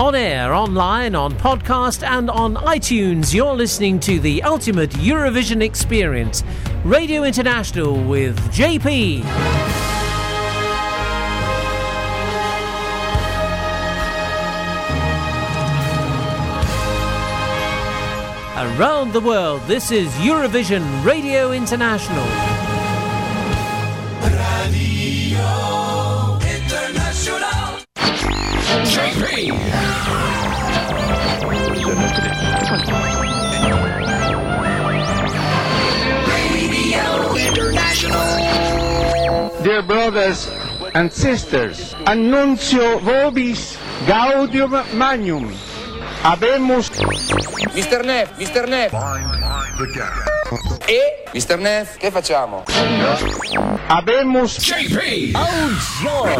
On air, online, on podcast, and on iTunes, you're listening to the ultimate Eurovision experience Radio International with JP. Around the world, this is Eurovision Radio International. Dear brothers and sisters, annuncio vobis gaudium magnum. Abemus Mr. Neff, Mr. Neff. E Mr. Neff, che facciamo? Abemus JP! Oh,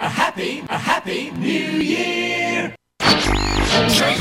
a happy, a happy new year. Trick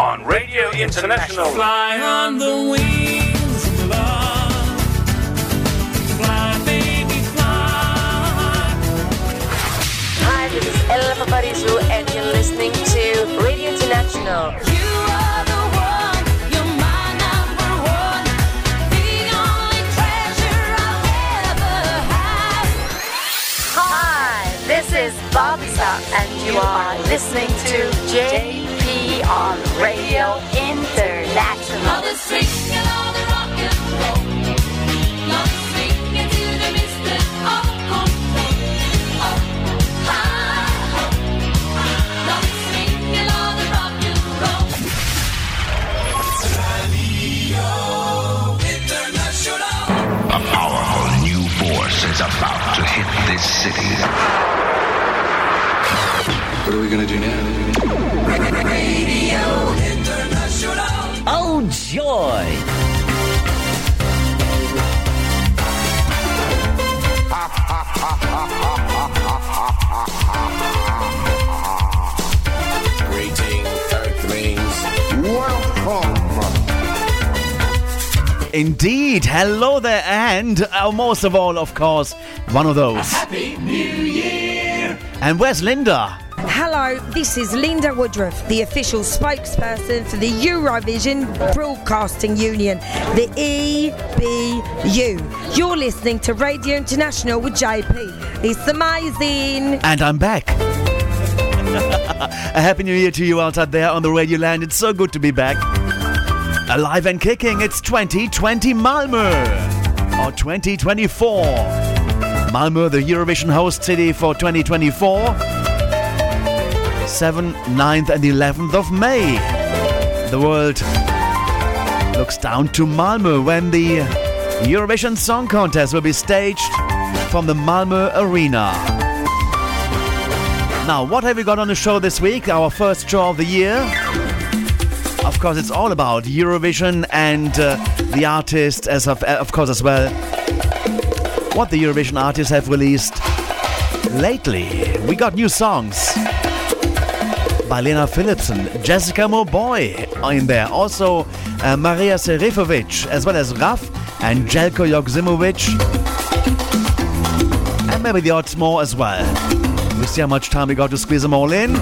on Radio International. Fly on the wings of love. Fly, baby, fly. Hi, this is Ella Paparizou, and you're listening to Radio International. You are the one, you're my number one, the only treasure I'll ever have. Hi, this is Bobby Star, and you are listening to JP on Radio International. Love the swing and all the rock and roll. Love the swing into the mystic of control. Oh, high, oh. Love the swing and all the rock and roll. Radio International. A powerful new force is about to hit this city. What are we gonna do now? Radio International. Oh, joy! Greetings, Earthlings. Welcome. Indeed. Hello there, and uh, most of all, of course, one of those. Happy New Year. And where's Linda? Hello, this is Linda Woodruff, the official spokesperson for the Eurovision Broadcasting Union, the EBU. You're listening to Radio International with JP. It's amazing. And I'm back. A happy new year to you out there on the radio land. It's so good to be back. Alive and kicking, it's 2020 Malmö. Or 2024. Malmö, the Eurovision host city for 2024. 7th, 9th, and 11th of May. The world looks down to Malmö when the Eurovision Song Contest will be staged from the Malmö Arena. Now, what have we got on the show this week? Our first show of the year. Of course, it's all about Eurovision and uh, the artists, as of, of course, as well. What the Eurovision artists have released lately. We got new songs by Lena Philipsson, Jessica Mauboy in there. Also, uh, Maria Serifovic, as well as Raf and Željko Joksimović. And maybe the odds more as well. We see how much time we got to squeeze them all in.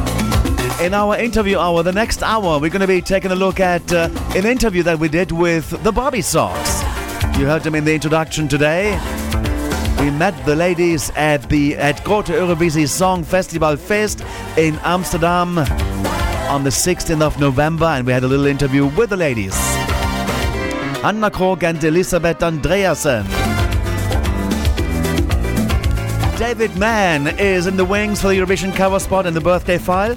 In our interview hour, the next hour, we're going to be taking a look at uh, an interview that we did with the Bobbysocks. You heard them in the introduction today. We met the ladies at the at Grote Eurovisie Song Festival Fest in Amsterdam on the 16th of November, and we had a little interview with the ladies. Hanne Krogh and Elisabeth Andreassen. David Mann is in the wings for the Eurovision cover spot in the birthday file.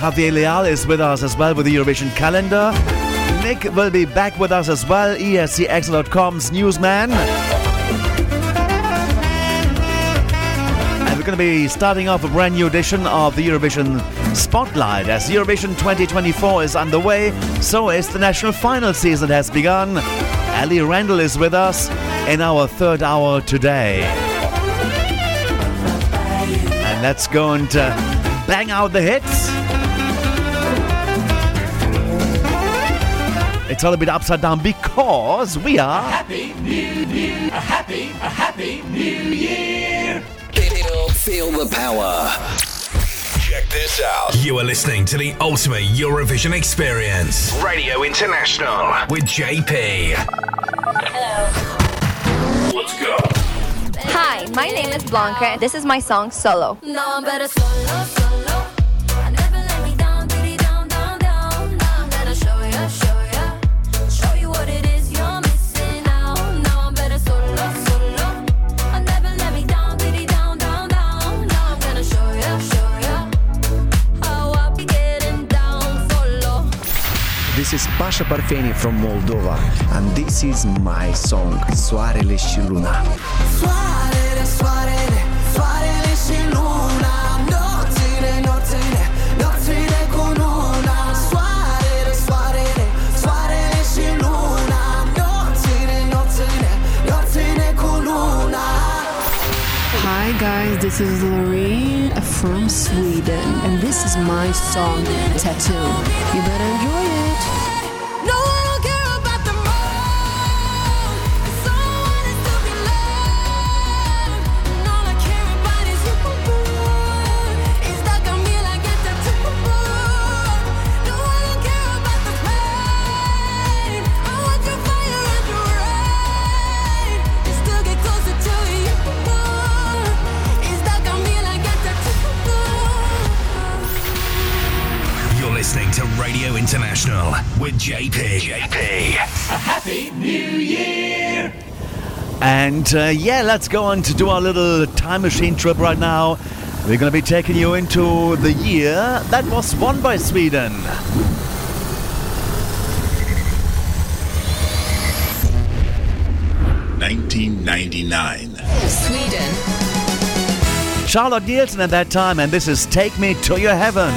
Javier Leal is with us as well with the Eurovision calendar. Nick will be back with us as well, E escXtra.com's newsman. And we're going to be starting off a brand new edition of the Eurovision Spotlight. As Eurovision 2024 is underway, so is the national final season has begun. Ali Rendall is with us in our third hour today. And let's go and uh, bang out the hits. It's all a bit upside down because we are. Happy New New. A happy, a happy New Year. Feel, feel the power. Check this out. You are listening to the ultimate Eurovision experience. Radio International. With JP. Hello. Let's go. Hi, my name is Blanka, and this is my song Solo. Now This is Pasha Parfeni from Moldova, and this is my song, Soarele și Luna. Soarele, soarele, soarele și luna, Hi guys, this is Loreen from Sweden, and this is my song, Tattoo. You better enjoy Uh, yeah, let's go on to do our little time machine trip right now. We're going to be taking you into the year that was won by Sweden. Nineteen ninety nine. Sweden. Charlotte Nilsson at that time, and this is Take Me to Your Heaven.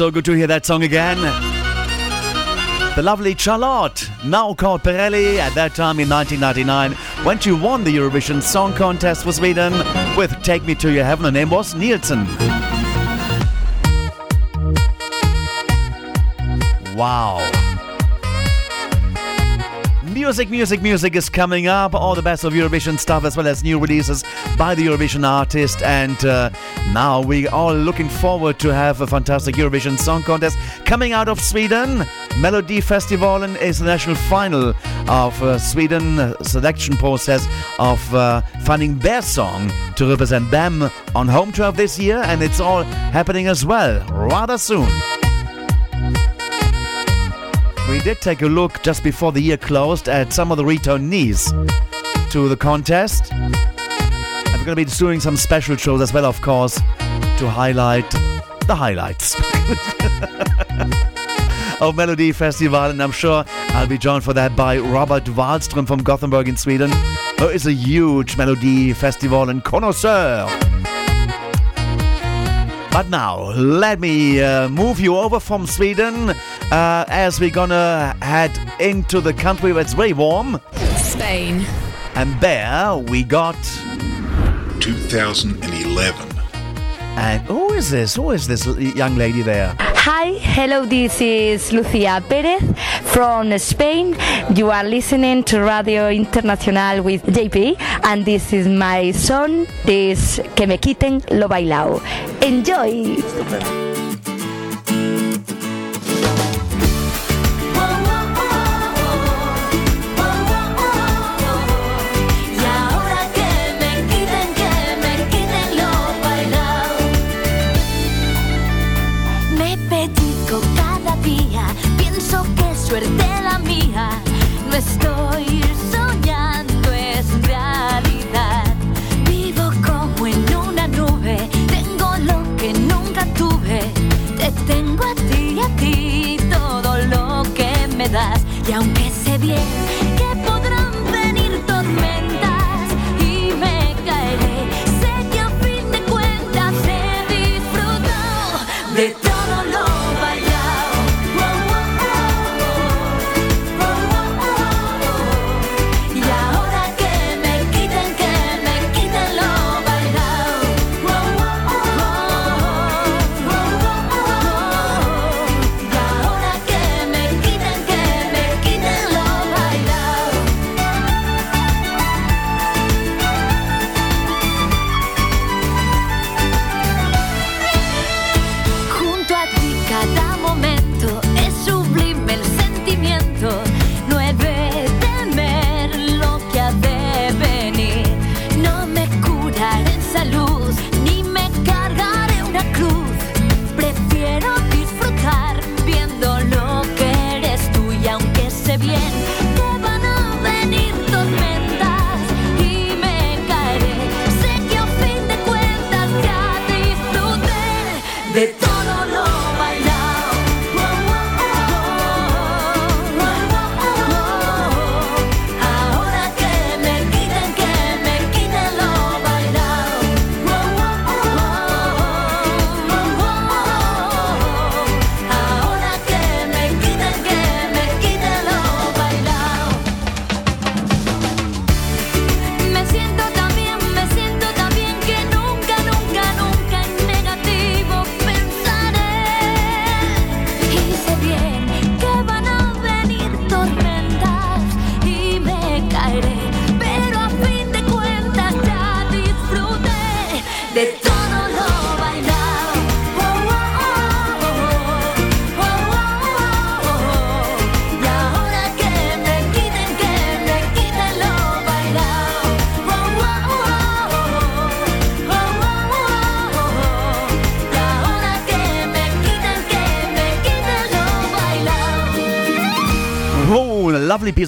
so good to hear that song again. The lovely Charlotte, now called Perelli, at that time in 1999, when she won the Eurovision Song Contest for Sweden with Take Me to Your Heaven, her name was Nilsson. Wow. Music, music, music is coming up. All the best of Eurovision stuff as well as new releases by the Eurovision artist. And uh, now we are looking forward to have a fantastic Eurovision Song Contest coming out of Sweden. Melody Festival is the national final of uh, Sweden selection process of uh, finding their song to represent them on home turf this year and it's all happening as well rather soon. We did take a look just before the year closed at some of the returnees to the contest. We're going to be doing some special shows as well, of course, to highlight the highlights of Melody Festival. And I'm sure I'll be joined for that by Robert Wahlström from Gothenburg in Sweden, who is a huge Melody Festival and connoisseur. But now, let me uh, move you over from Sweden uh, as we're gonna head into the country where it's very warm Spain. And there we got 2011. And who is this? Who is this young lady there? Hi, hello, this is Lucia Perez from Spain. You are listening to Radio Internacional with JP, and this is my song, this Que me quiten lo bailao. Enjoy! Suerte la mía. No estoy soñando, es realidad. Vivo como en una nube, tengo lo que nunca tuve. Te tengo a ti y a ti todo lo que me das. Y aunque sé bien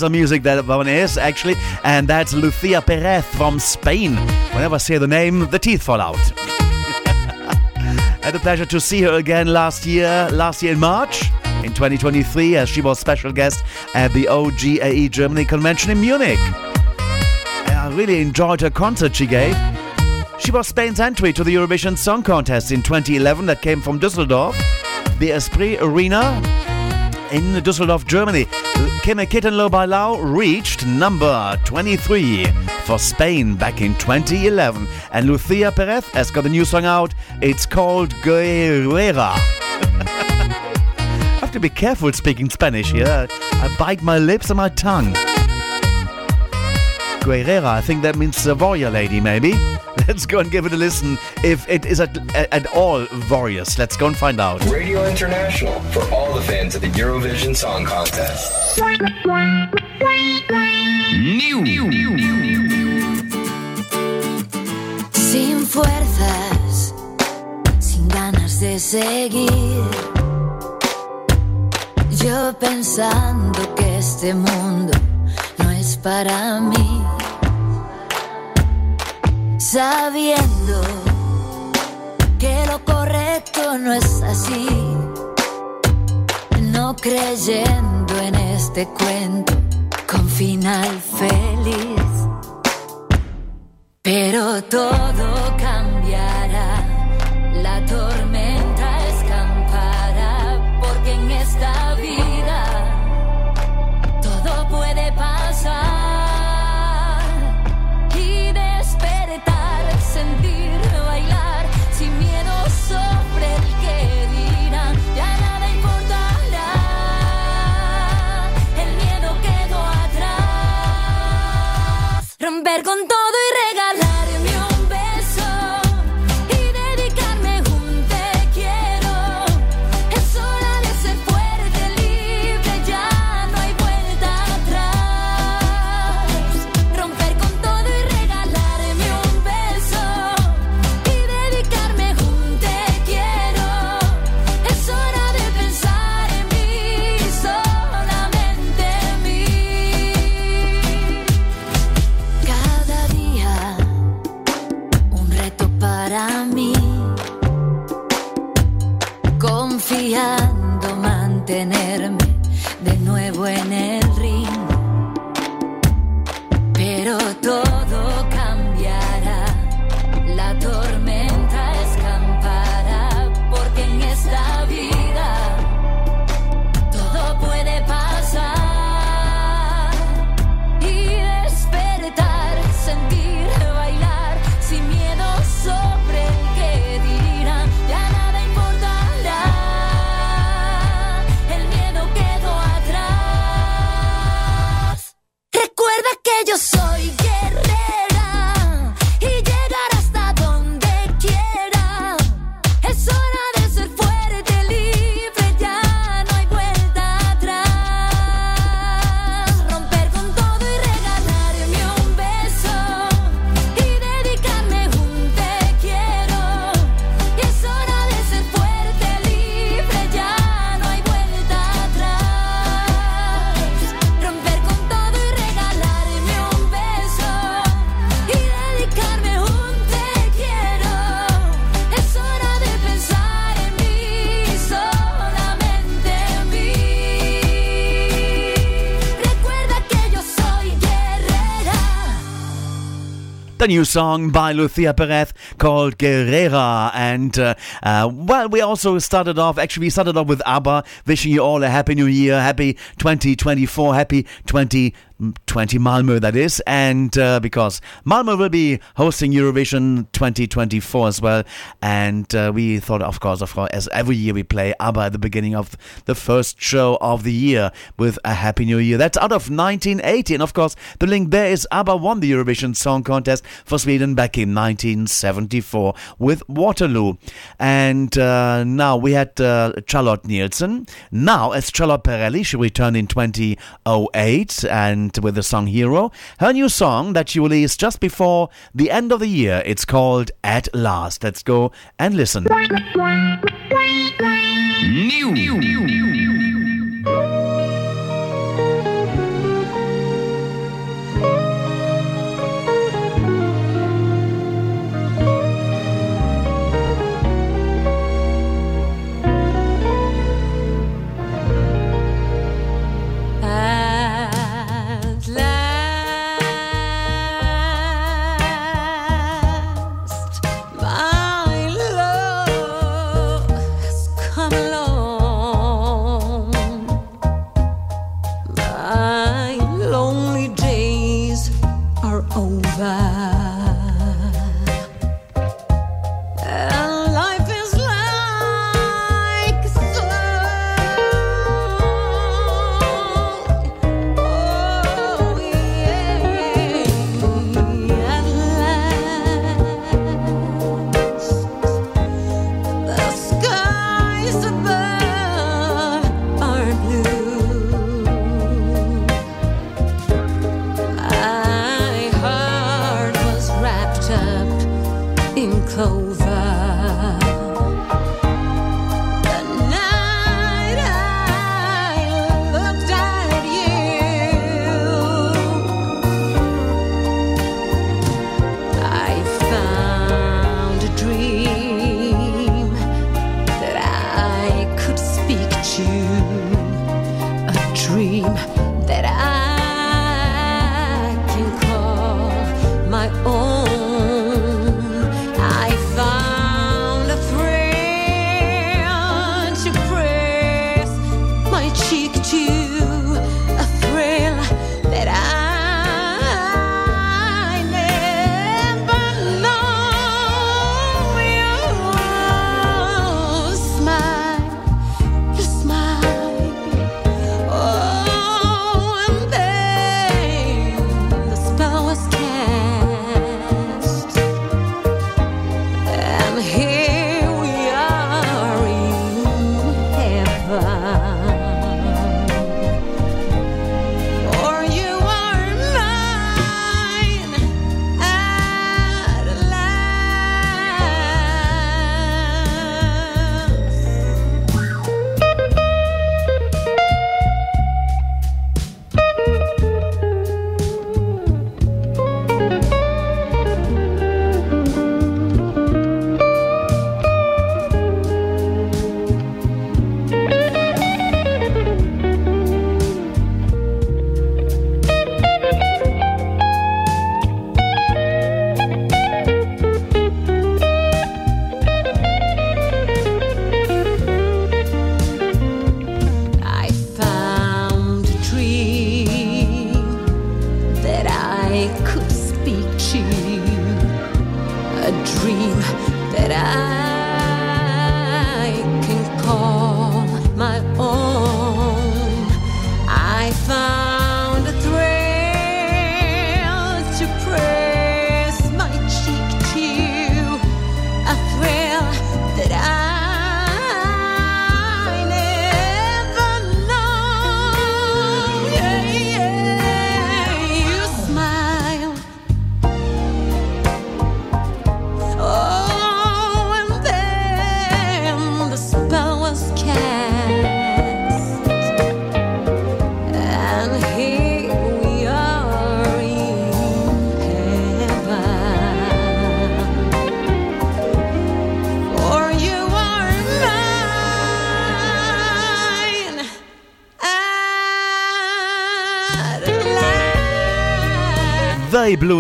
piece of music that one is, actually. And that's Lucia Perez from Spain. Whenever I say the name, the teeth fall out. Had the pleasure to see her again last year, last year in March, in 2023, as she was special guest at the OGAE Germany convention in Munich. And I really enjoyed her concert she gave. She was Spain's entry to the Eurovision Song Contest in 2011 that came from Düsseldorf, the Esprit Arena in Düsseldorf, Germany. Que me quiten lo bailao reached number 23 for Spain back in 2011. And Lucia Perez has got a new song out. It's called Guerrera. I have to be careful speaking Spanish here. I bite my lips and my tongue. Guerrera, I think that means warrior lady, maybe. Let's go and give it a listen if it is at, at all various. Let's go and find out. Radio International for all the fans of the Eurovision Song Contest. New. Sin fuerzas, sin ganas de seguir. Yo pensando que este mundo no es para mí. Sabiendo que lo correcto no es así. No creyendo en este cuento con final feliz. Pero todo cambiará, la tormenta escampará, porque en esta vida vergonzón. tener. Yo soy The new song by Lucia Perez called Guerrera. And, uh, uh, well, we also started off, actually, we started off with ABBA, wishing you all a happy new year, happy 2024, happy 20. 20 Malmö, that is, and uh, because Malmö will be hosting Eurovision 2024 as well, and uh, we thought, of course, of course, as every year we play ABBA at the beginning of the first show of the year with a Happy New Year. That's out of 1980, and of course, the link there is ABBA won the Eurovision Song Contest for Sweden back in 1974 with Waterloo, and uh, now we had uh, Charlotte Nilsson. Now, as Charlotte Perelli, she returned in 2008 and with the song Hero. Her new song that she released just before the end of the year, it's called At Last. Let's go and listen. At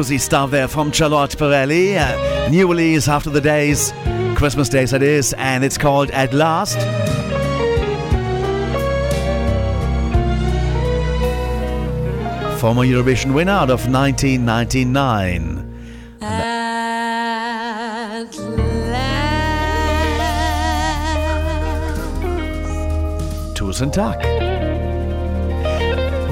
bluesy stuff there from Charlotte Perelli. Uh, new release after the days, Christmas days that is, and it's called At Last. Former Eurovision winner out of 1999. At Tusen Tag.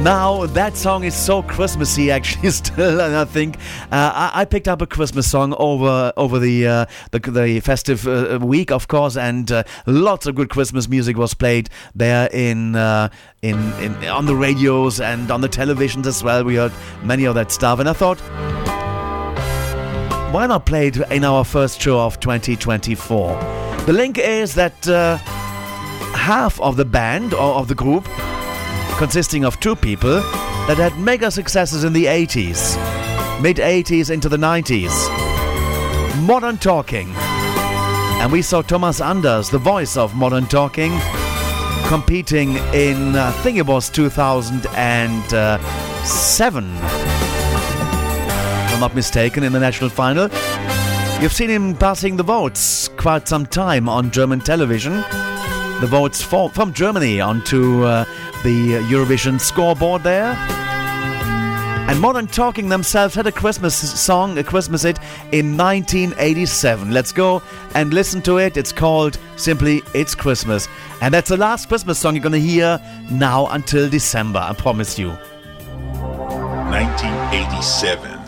Now that song is so Christmassy, actually, still, and I think uh, I, I picked up a Christmas song over over the uh, the, the festive uh, week, of course, and uh, lots of good Christmas music was played there in uh, in in on the radios and on the televisions as well. We heard many of that stuff, and I thought, why not play it in our first show of 2024? The link is that uh, half of the band or of the group consisting of two people that had mega successes in the 80s, mid 80s into the 90s. Modern Talking. And we saw Thomas Anders, the voice of Modern Talking, competing in, I think it was 2007, if I'm not mistaken, in the national final. You've seen him passing the votes quite some time on German television. The votes for, from Germany onto uh, the Eurovision scoreboard there. And Modern Talking themselves had a Christmas song, a Christmas hit in 1987. Let's go and listen to it. It's called simply It's Christmas. And that's the last Christmas song you're going to hear now until December, I promise you. 1987.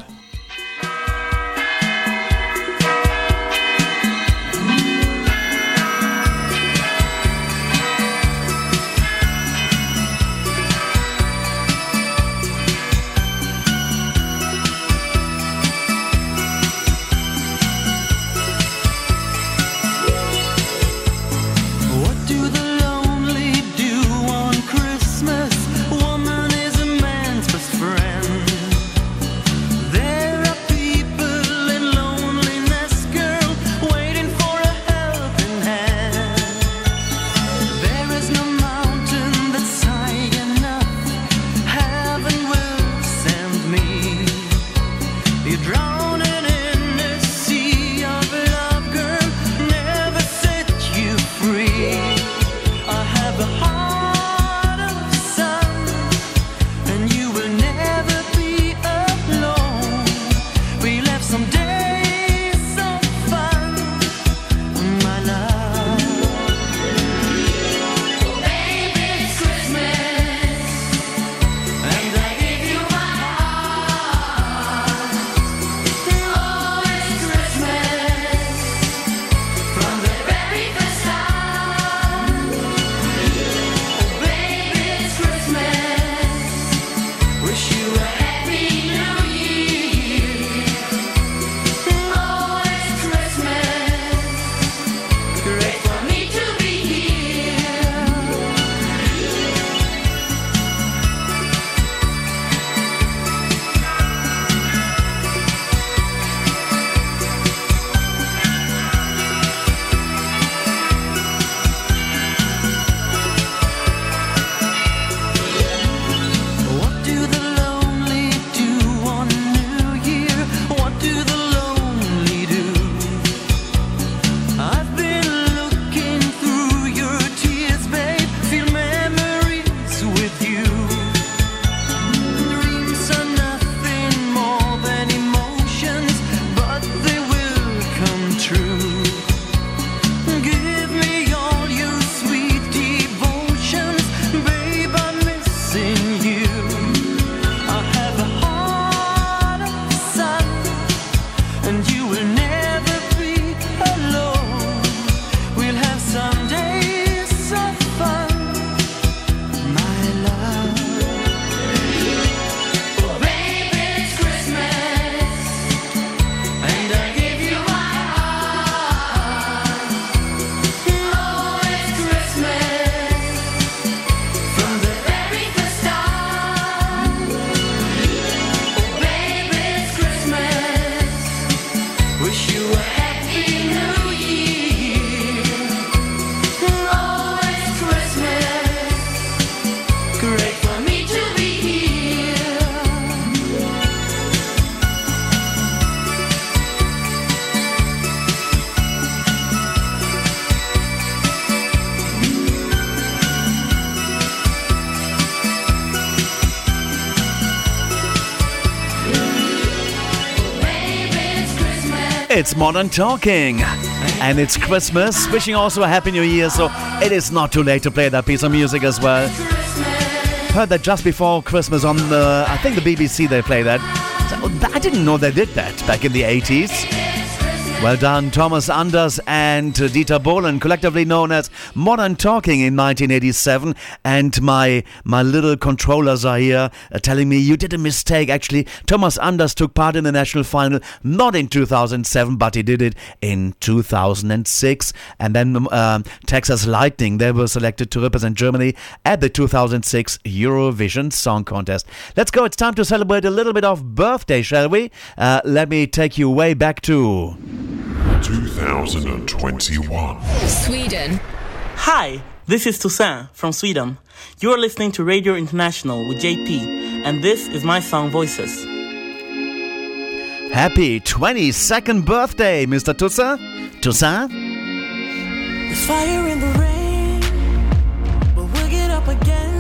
It's Modern Talking. And it's Christmas. Wishing also a Happy New Year, so it is not too late to play that piece of music as well. Heard that just before Christmas on the, I think the BBC they play that. So, I didn't know they did that back in the 80s. Well done, Thomas Anders and Dieter Bohlen, collectively known as Modern Talking in 1987. And my my little controllers are here uh, telling me you did a mistake. Actually, Thomas Anders took part in the national final not in 2007, but he did it in 2006. And then um, Texas Lightning, they were selected to represent Germany at the 2006 Eurovision Song Contest. Let's go. It's time to celebrate a little bit of birthday, shall we? Uh, let me take you way back to. 2021. Sweden. Hi, this is Tusse from Sweden. You are listening to Radio International with JP, and this is my song Voices. Happy 22nd birthday, Mr. Toussaint. Toussaint? There's fire in the rain, but we'll get up again.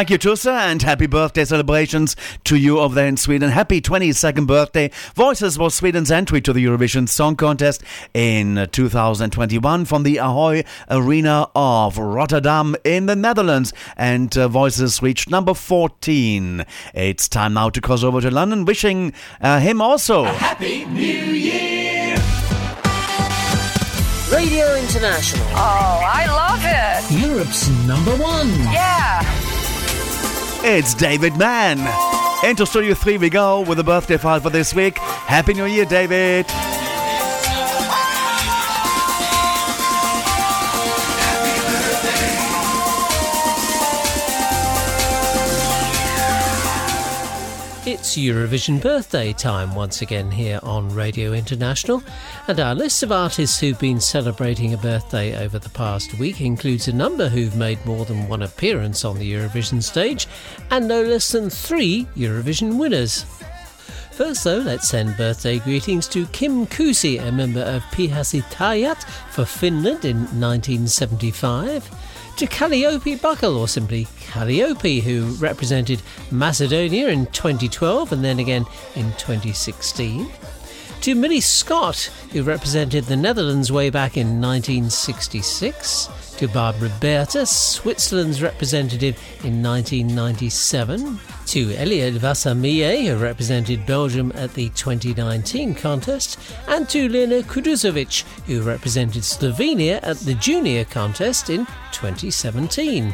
Thank you, Tusse, and happy birthday celebrations to you over there in Sweden. Happy 22nd birthday. Voices was Sweden's entry to the Eurovision Song Contest in 2021 from the Ahoy Arena of Rotterdam in the Netherlands. And uh, Voices reached number 14. It's time now to cross over to London, wishing uh, him also. a Happy New Year! Radio International. Oh, I love it. Europe's number one. Yeah. It's David Mann. Into Studio 3 we go with a birthday file for this week. Happy New Year, David. It's Eurovision birthday time once again here on Radio International, and our list of artists who've been celebrating a birthday over the past week includes a number who've made more than one appearance on the Eurovision stage, and no less than three Eurovision winners. First, though, let's send birthday greetings to Kim Kuusi, a member of Pihasoittajat for Finland in 1975, to Kaliopi Bukle, or simply Kaliopi, who represented Macedonia in 2012 and then again in 2016 to Millie Scott, who represented the Netherlands way back in 1966, to Barbara Berta, Switzerland's representative in 1997, to Eliot Vassamillet, who represented Belgium at the 2019 contest, and to Lena Kuduzović, who represented Slovenia at the junior contest in 2017.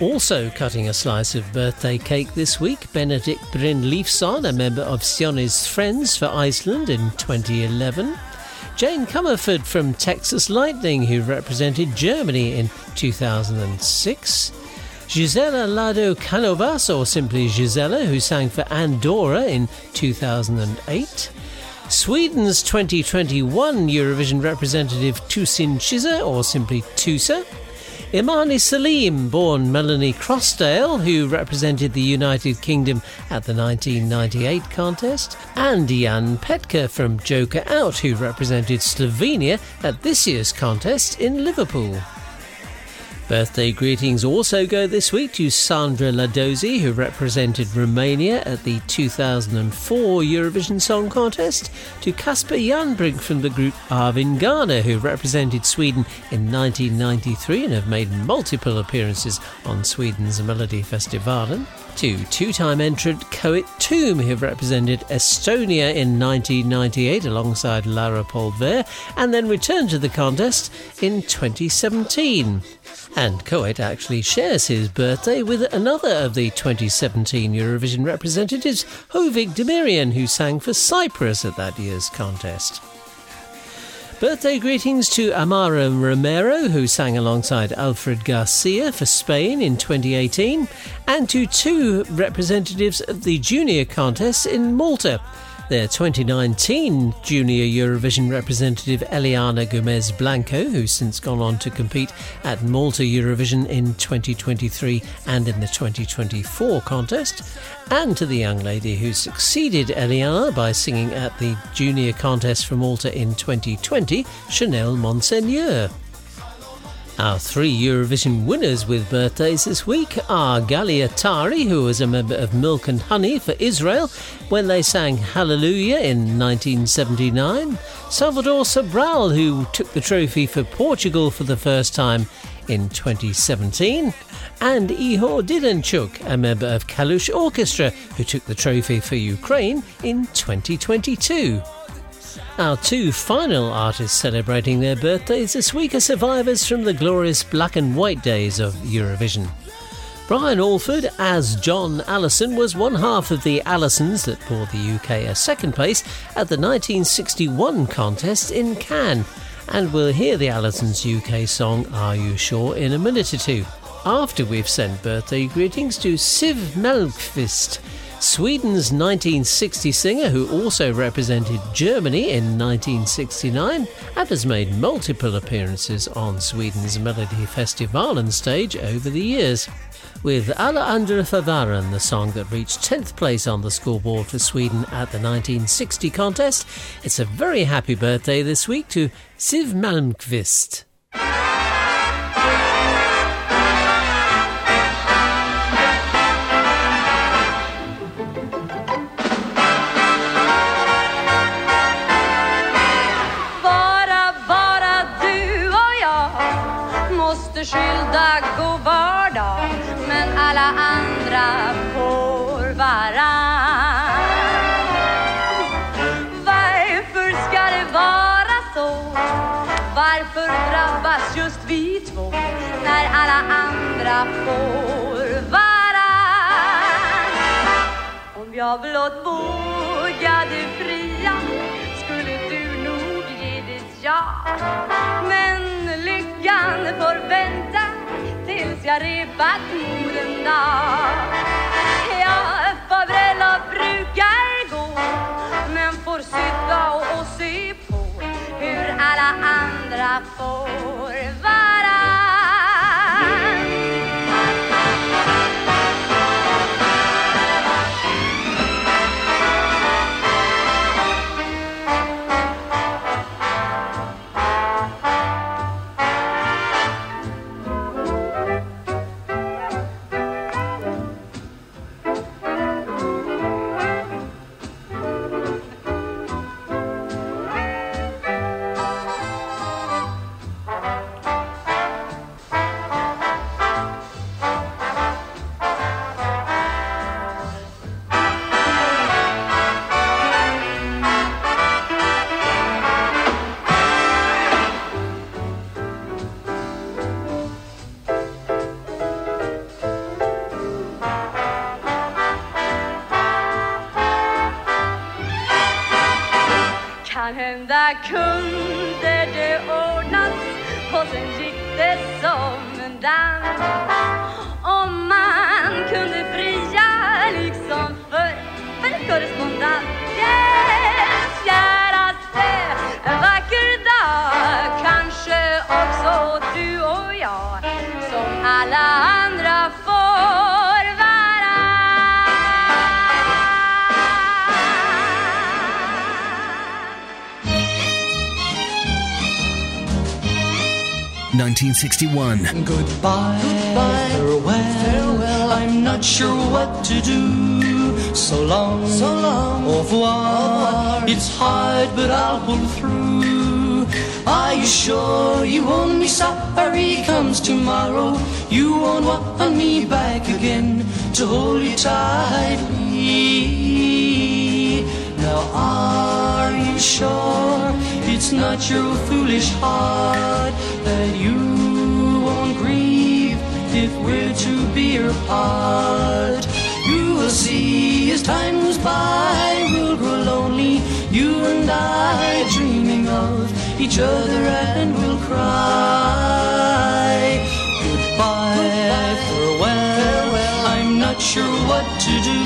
Also cutting a slice of birthday cake this week, Benedikt Brynleifsson, a member of Sjonni's Friends for Iceland in 2011. Jane Comerford from Texas Lightning, who represented Germany in 2006. Gisela Lladó Cánovas, or simply Gisela, who sang for Andorra in 2008. Sweden's 2021 Eurovision representative Tousin Chiza, or simply Tusse. Imaani Saleem, born Melanie Crosdale, who represented the United Kingdom at the 1998 contest, and Jan Peteh from Joker Out, who represented Slovenia at this year's contest in Liverpool. Birthday greetings also go this week to Sanda Ladoși, who represented Romania at the 2004 Eurovision Song Contest, to Kasper Janebrink from the group Arvingarna, who represented Sweden in 1993 and have made multiple appearances on Sweden's Melodifestivalen, to two time entrant Koit Toome, who represented Estonia in 1998 alongside Laura Põldvere, and then returned to the contest in 2017. And Koit actually shares his birthday with another of the 2017 Eurovision representatives, Hovig Demirjian, who sang for Cyprus at that year's contest. Birthday greetings to Amaia Romero, who sang alongside Alfred García for Spain in 2018, and to two representatives of the junior contest in Malta. Their 2019 Junior Eurovision representative Eliana Gomez Blanco, who's since gone on to compete at Malta Eurovision in 2023 and in the 2024 contest, and to the young lady who succeeded Eliana by singing at the Junior contest for Malta in 2020, Chanel Monseigneur. Our three Eurovision winners with birthdays this week are Gali Atari, who was a member of Milk and Honey for Israel when they sang Hallelujah in 1979, Salvador Sobral, who took the trophy for Portugal for the first time in 2017, and Ihor Didenchuk, a member of Kalush Orchestra, who took the trophy for Ukraine in 2022. Our two final artists celebrating their birthdays this week are survivors from the glorious black and white days of Eurovision. Brian Alford, as John Allison, was one half of the Allisons that brought the UK a second place at the 1961 contest in Cannes, and we'll hear the Allisons UK song Are You Sure in a minute or two. After we've sent birthday greetings to Siv Malmqvist, Sweden's 1960 singer who also represented Germany in 1969 and has made multiple appearances on Sweden's Melody Festival Festivalen stage over the years. With Alla andra får varann, the song that reached 10th place on the scoreboard for Sweden at the 1960 contest, it's a very happy birthday this week to Siv Malmqvist. Alla andra får varann? Om jag blott vågade fria skulle du nog ge ditt ja. Men lyckan får vänta tills jag repat moden dag. Ja, farbröllop brukar gå men får sitta och, och se på hur alla andra får varann kunde det ordnas och sen gick det som en dans. Om man kunde fria liksom för, för korrespondens. Yes, käraste, en vacker dag kanske också du och jag som alla andra får 1961. Goodbye, farewell, farewell. I'm not sure what to do. So long, so long, au revoir. It's hard, but I'll pull through. Are you sure you won't be sorry comes tomorrow? You won't want me back again to hold you tightly. Now, are you sure it's not your foolish heart that you won't grieve if we're to be apart? You will see as time goes by, we'll grow lonely. You and I dreaming of each other and we'll cry. Goodbye, farewell. I'm not sure what to do.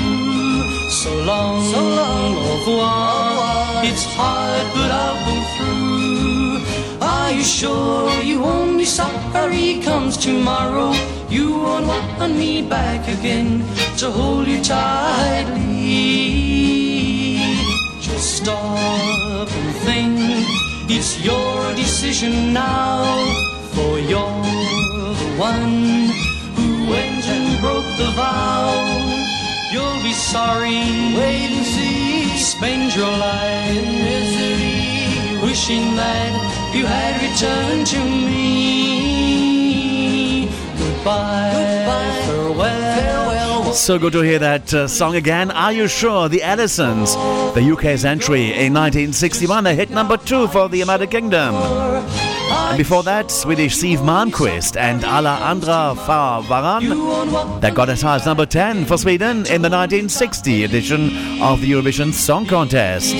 So long, so long, au revoir. It's hard, but through. Are you sure you won't be sorry comes tomorrow? You won't want me back again to hold you tightly. Just stop and think. It's your decision now, for you're the one who went and broke the vow. You'll be sorry. Wait and see. Spend your life in misery, wishing that you had returned to me. Goodbye, farewell, farewell. So good to hear that uh, song again. Are you sure? The Edisons, the UK's entry in 1961, a hit number two for the United Kingdom. And before that, Swedish Steve Malmquist and Alla andra får varann. That got as high as number 10 for Sweden in the 1960 edition of the Eurovision Song Contest.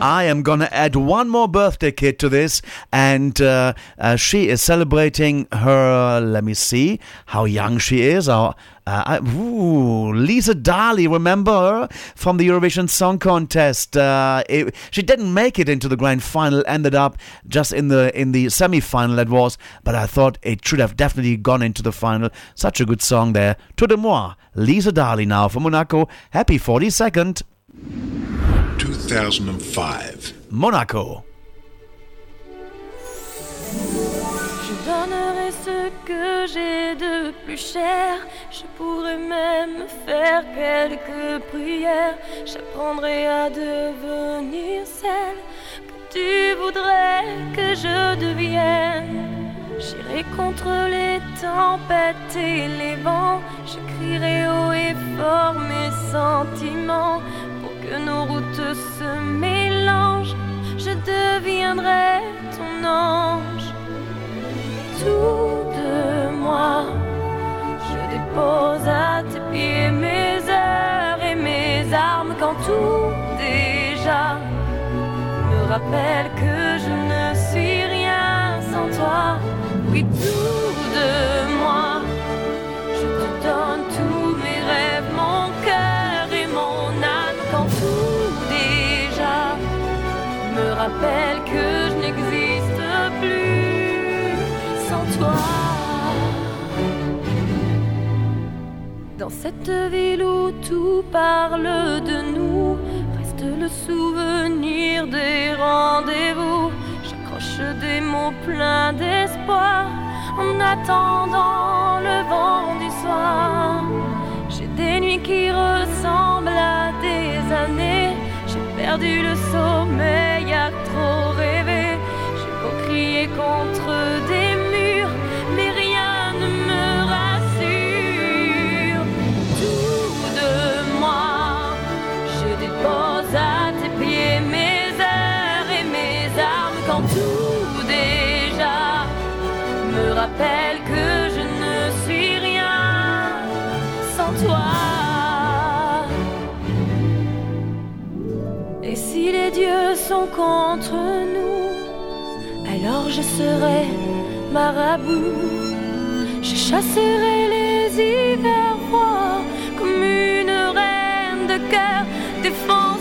I am gonna add one more birthday kid to this, and uh, uh, she is celebrating her. Let me see how young she is. Uh, uh, I- ooh, Lise Darly, remember her from the Eurovision Song Contest? Uh, it- she didn't make it into the grand final. Ended up just in the in the semi final. That was, but I thought it should have definitely gone into the final. Such a good song there. Tout de moi, Lise Darly now from Monaco. Happy 42nd, 2005. Monaco. Je donnerai ce que j'ai de plus cher. Je pourrais même faire quelques prières. J'apprendrai à devenir celle que tu voudrais que je devienne. J'irai contre les tempêtes et les vents. Je crierai haut et fort mes sentiments que nos routes se mélangent. Je deviendrai ton ange tout de moi. Je dépose à tes pieds mes heures et mes armes quand tout déjà me rappelle que je ne suis rien sans toi. Oui, tout de moi. Rappelle que je n'existe plus sans toi. Dans cette ville où tout parle de nous, reste le souvenir des rendez-vous. J'accroche des mots pleins d'espoir en attendant le vent du soir. J'ai des nuits qui ressemblent à des années. Perdu le sommeil à trop rêver. J'ai beau crier contre des murs, mais rien ne me rassure. Tout de moi, je dépose à tes pieds mes heures et mes armes quand tout déjà me rappelle que les dieux sont contre nous, alors je serai marabout. Je chasserai les hivers froids comme une reine de cœur défend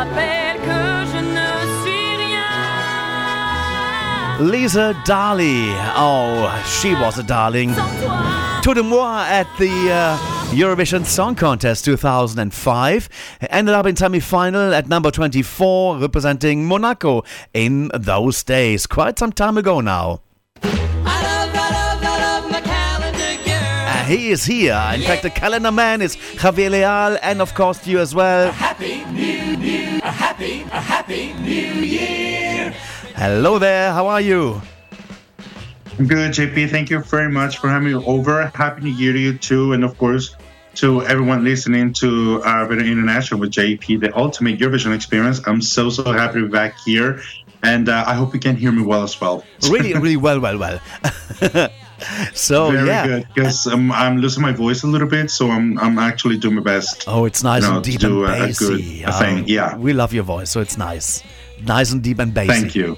rappelle que je ne suis rien. Lise Darly. Oh, she was a darling. Tout de moi at the uh, Eurovision Song Contest 2005. Ended up in semi-final at number 24, representing Monaco in those days. Quite some time ago now. Uh, he is here. In fact, the calendar man is Javier Leal, and of course you as well. Happy New New, a happy, a happy New Year. Hello there. How are you? Good, JP. Thank you very much for having me over. Happy New Year to you too, and of course to everyone listening to uh, Radio International with JP, the ultimate Eurovision experience. I'm so so happy to be back here, and uh, I hope you can hear me well as well. Really, really well, well, well. so Very yeah. good because um, I'm losing my voice a little bit, so I'm I'm actually doing my best. Oh, it's nice you know, and deep and a, a bassy. good a thing. Um, Yeah. we love your voice, so it's nice, nice and deep and bassy. Thank you.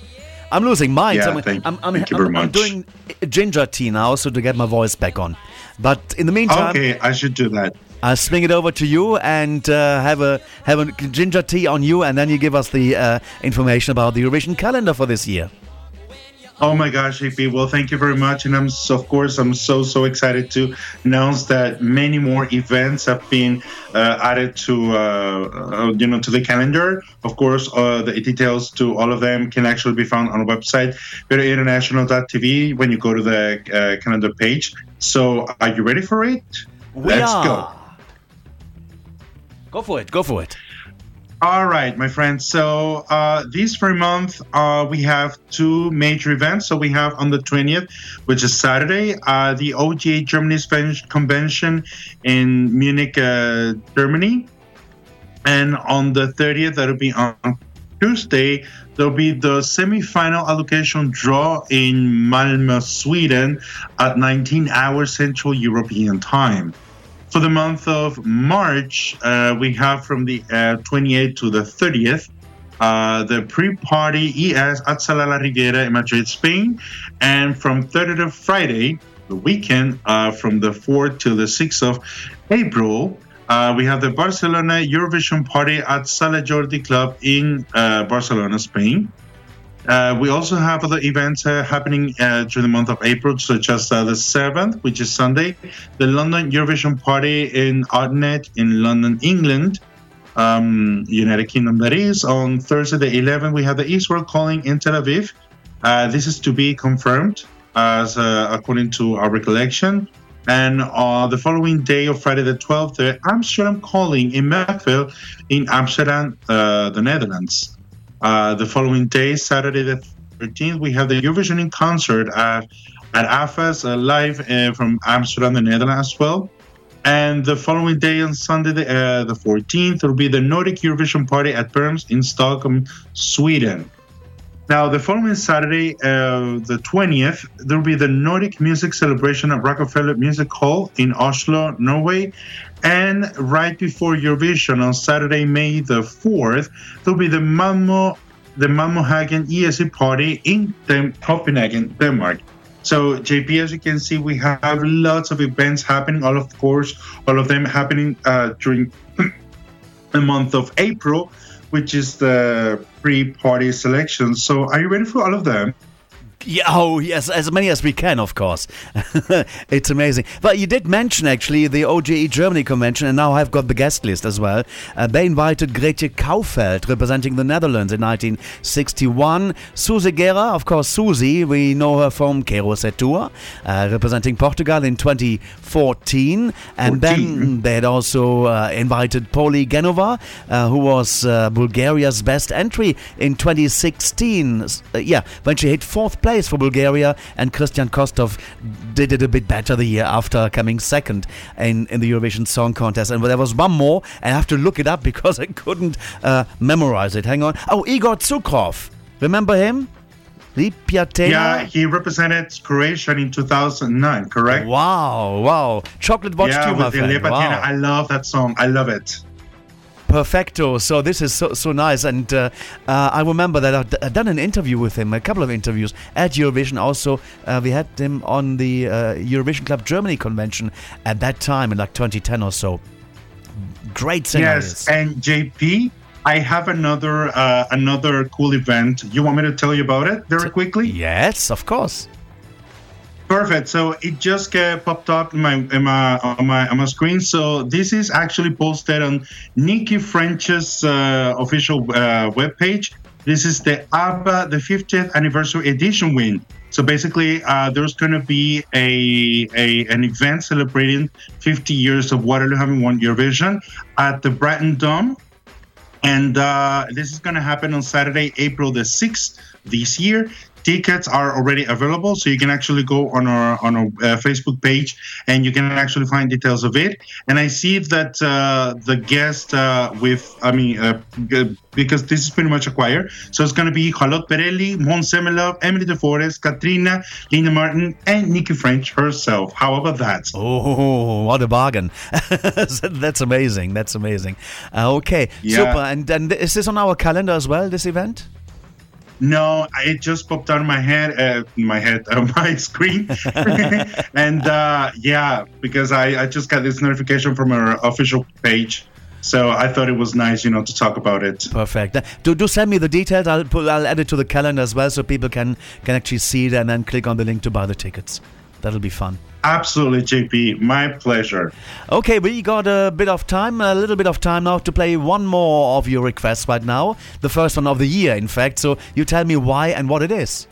I'm losing mine. Yeah, so I'm, thank- I'm, I'm, thank you I'm- very I'm doing ginger tea now, so to get my voice back on. But in the meantime, Okay, I should do that. I'll swing it over to you and uh, have a have a ginger tea on you, and then you give us the uh, information about the Eurovision calendar for this year. Oh my gosh, AP. Well, thank you very much, and I'm so, of course I'm so so excited to announce that many more events have been uh, added to uh, uh, you know to the calendar. Of course, uh, the details to all of them can actually be found on our website, radiointernational.tv, when you go to the uh, calendar page. So, are you ready for it? We Let's are. go. Go for it. Go for it. All right, my friends. So uh, this very month, uh, we have two major events. So we have on the 20th, which is Saturday, uh, the OGAE Germany Spanish Convention in Munich, uh, Germany. And on the 30th, that'll be on Tuesday, there'll be the semi-final allocation draw in Malmö, Sweden at 19 hours Central European Time. For the month of March, uh, we have from the uh, 28th to the 30th uh, the pre-party ES at Sala La Riviera in Madrid, Spain, and from Thursday to Friday, the weekend, uh, from the 4th to the 6th of April, uh, we have the Barcelona Eurovision Party at Sala Jordi Club in uh, Barcelona, Spain. Uh, we also have other events uh, happening uh, during the month of April, such as uh, the 7th, which is Sunday, the London Eurovision Party in Outernet in London, England, um, United Kingdom, that is. On Thursday, the 11th, we have the East World Calling in Tel Aviv. Uh, this is to be confirmed, as uh, according to our recollection. And the following day, of Friday the 12th, the Amsterdam Calling in Melkweg in Amsterdam, the Netherlands. Uh, the following day, Saturday the 13th, we have the Eurovision in concert at, at AFAS uh, live uh, from Amsterdam, the Netherlands as well. And the following day on Sunday, the, uh, the 14th, there will be the Nordic Eurovision Party at Berns in Stockholm, Sweden. Now, the following Saturday, uh, the 20th, there will be the Nordic Music Celebration at Rockefeller Music Hall in Oslo, Norway. And right before Eurovision on Saturday, May the 4th, there will be the Malmo, the Malmohagen ESC party in Copenhagen, Denmark. So, JP, as you can see, we have lots of events happening. All of course, all of them happening uh, during the month of April, which is the pre-party selection. So, are you ready for all of them? Yeah, oh, yes, as many as we can, of course. it's amazing. But you did mention actually the OGAE Germany convention, and now I've got the guest list as well. Uh, they invited Greetje Kauffeld, representing the Netherlands in 1961. Suze Guerra, of course, Susie, we know her from Quero Ser Tua, uh, representing Portugal in 2014. And then they had also uh, invited Poli Genova, uh, who was uh, Bulgaria's best entry in 2016. Uh, yeah, when she hit fourth place for Bulgaria, and Kristian Kostov did it a bit better the year after coming second in, in the Eurovision Song Contest. And there was one more, and I have to look it up because I couldn't uh, memorize it. Hang on. Oh, Igor Cukrov. Remember him? Lijepa Tena? Yeah, he represented Croatia in 2009, correct? Wow, wow. Chocolate Watch yeah, too, my with the friend. Wow. I love that song. I love it. Perfecto. So this is so, so nice, and uh, uh, I remember that I've d- I've done an interview with him, a couple of interviews at Eurovision. Also, uh, we had him on the uh, Eurovision Club Germany convention at that time in like 2010 or so. Great singer. Yes, and JP, I have another uh, another cool event. You want me to tell you about it very quickly? Yes, of course. Perfect. So it just uh, popped up in my, in my on my on my screen. So this is actually posted on Nikki French's uh, official uh, webpage. This is the ABBA the 50th anniversary edition win. So basically, uh, there's going to be a, a an event celebrating 50 years of Waterloo having won Eurovision at the Brighton Dome and uh, this is going to happen on Saturday, April the 6th this year. Tickets are already available, so you can actually go on our on our uh, Facebook page and you can actually find details of it. And I see that uh, the guest uh, with, I mean, uh, because this is pretty much a choir, so it's going to be Charlotte Perelli, Måns Zelmerlöw, Emmelie de Forest, Katrina, Linda Martin, and Nikki French herself. How about that? Oh, what a bargain! That's amazing. That's amazing. Uh, okay, Yeah. super. And and is this on our calendar as well? This event? No, it just popped out of my head, uh, my head, uh, my screen, and uh, yeah, because I, I just got this notification from our official page, so I thought it was nice, you know, to talk about it. Perfect. Do, do send me the details. I'll put, I'll add it to the calendar as well, so people can can actually see it and then click on the link to buy the tickets. That'll be fun. Absolutely, JP, my pleasure. Okay, we got a bit of time, a little bit of time now to play one more of your requests right now. The first one of the year, in fact. So you tell me why and what it is.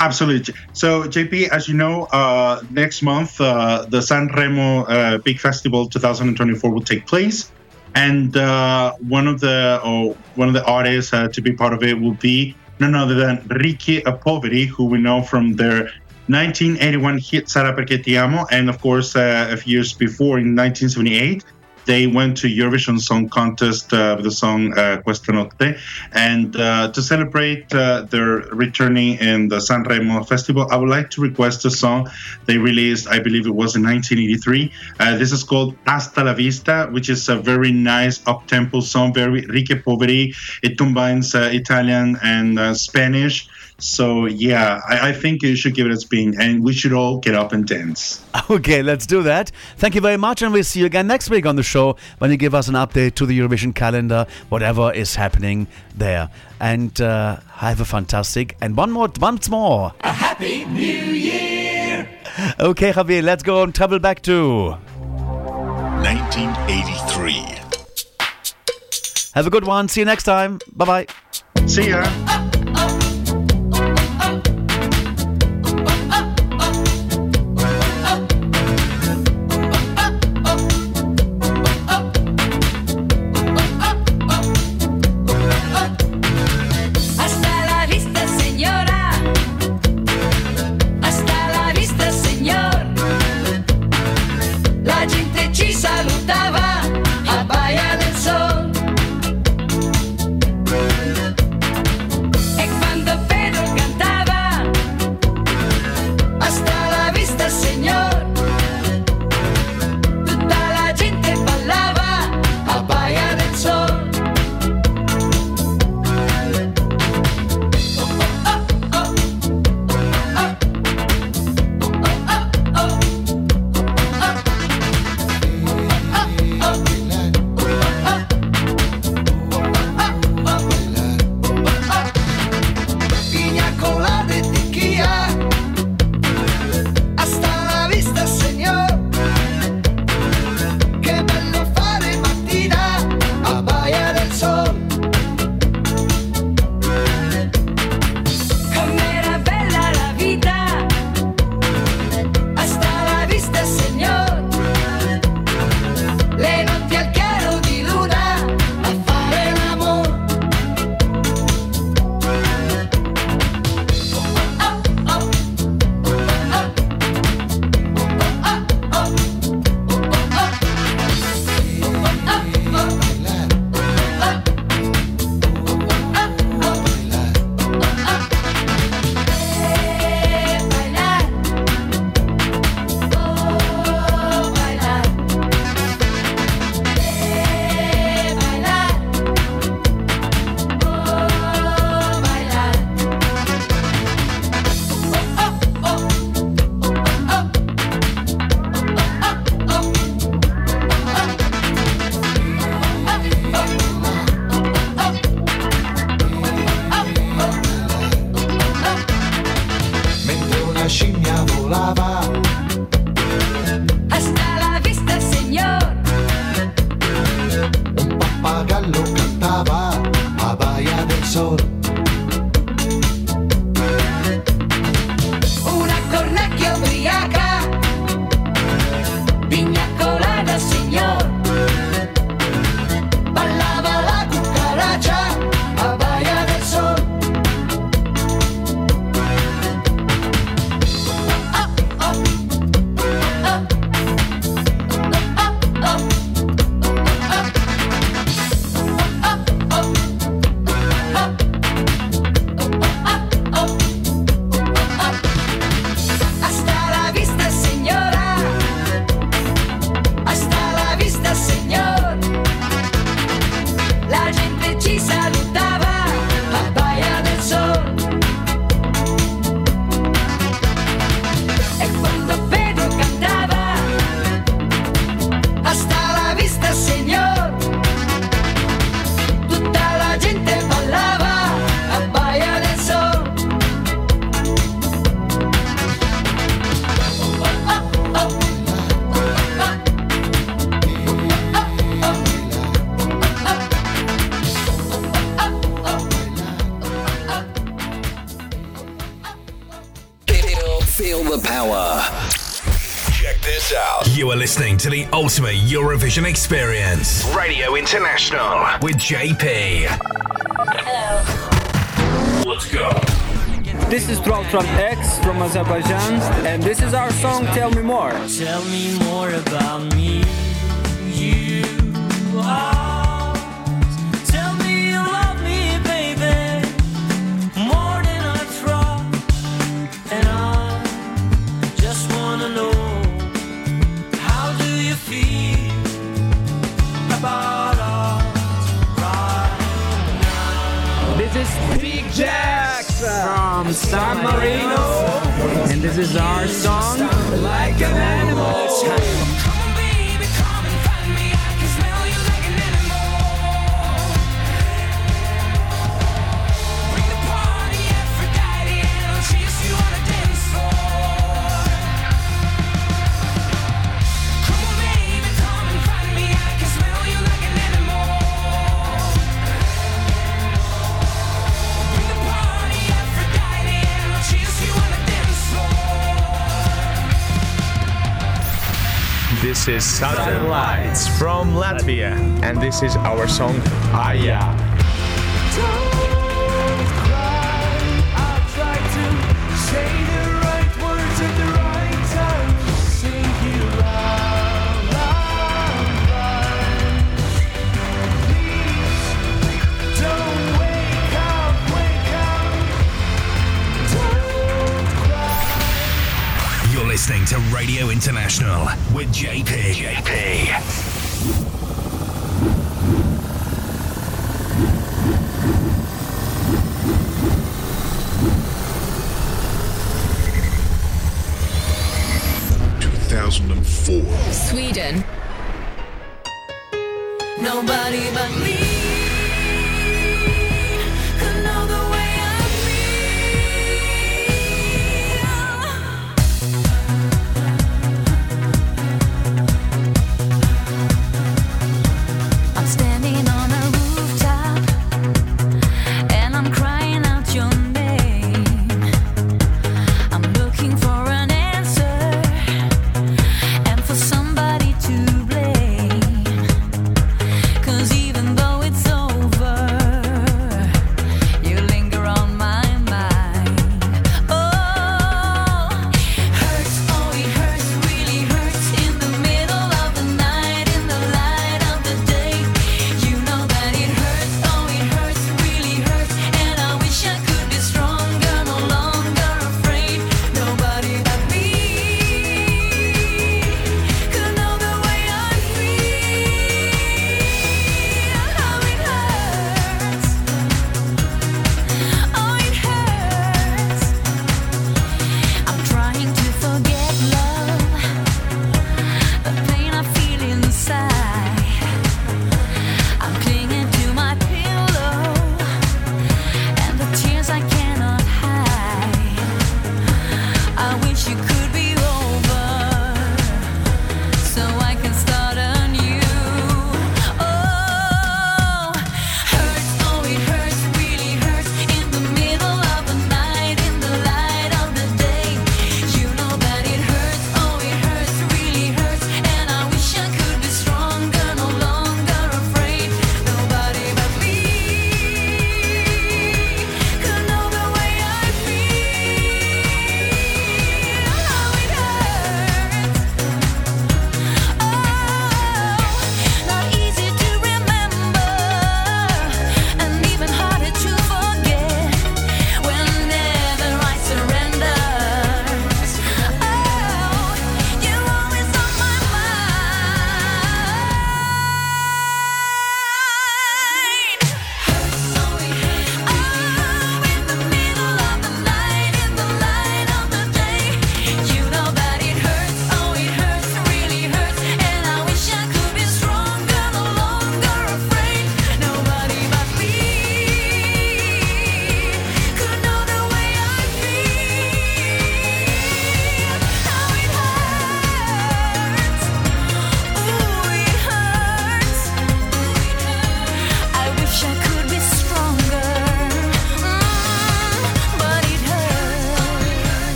Absolutely. So, JP, as you know, uh, next month uh, the San Remo uh, Big Festival 2024 will take place, and uh, one of the or one of the artists uh, to be part of it will be none other than Ricky Poveri, who we know from their 1981 hit "Sarà perché ti amo," and of course, uh, a few years before in 1978. They went to Eurovision Song Contest uh, with the song uh, Questa Notte. And uh, to celebrate uh, their returning in the San Remo Festival, I would like to request a song they released, I believe it was in 1983. Uh, this is called Hasta la Vista, which is a very nice up-tempo song, very ricche poveri. It combines uh, Italian and Spanish. So yeah, I, I think you should give it a spin, and we should all get up and dance. Okay, let's do that. Thank you very much, and we'll see you again next week on the show when you give us an update to the Eurovision calendar, whatever is happening there. And uh, have a fantastic and one more, once more. A happy new year. Okay, Javier, let's go and travel back to 1983. Have a good one. See you next time. Bye bye. See ya. the ultimate Eurovision experience. Radio International with JP. Hello. Let's go. This is Troll from X from Azerbaijan, and this is our song Tell Me More. Tell me more about me.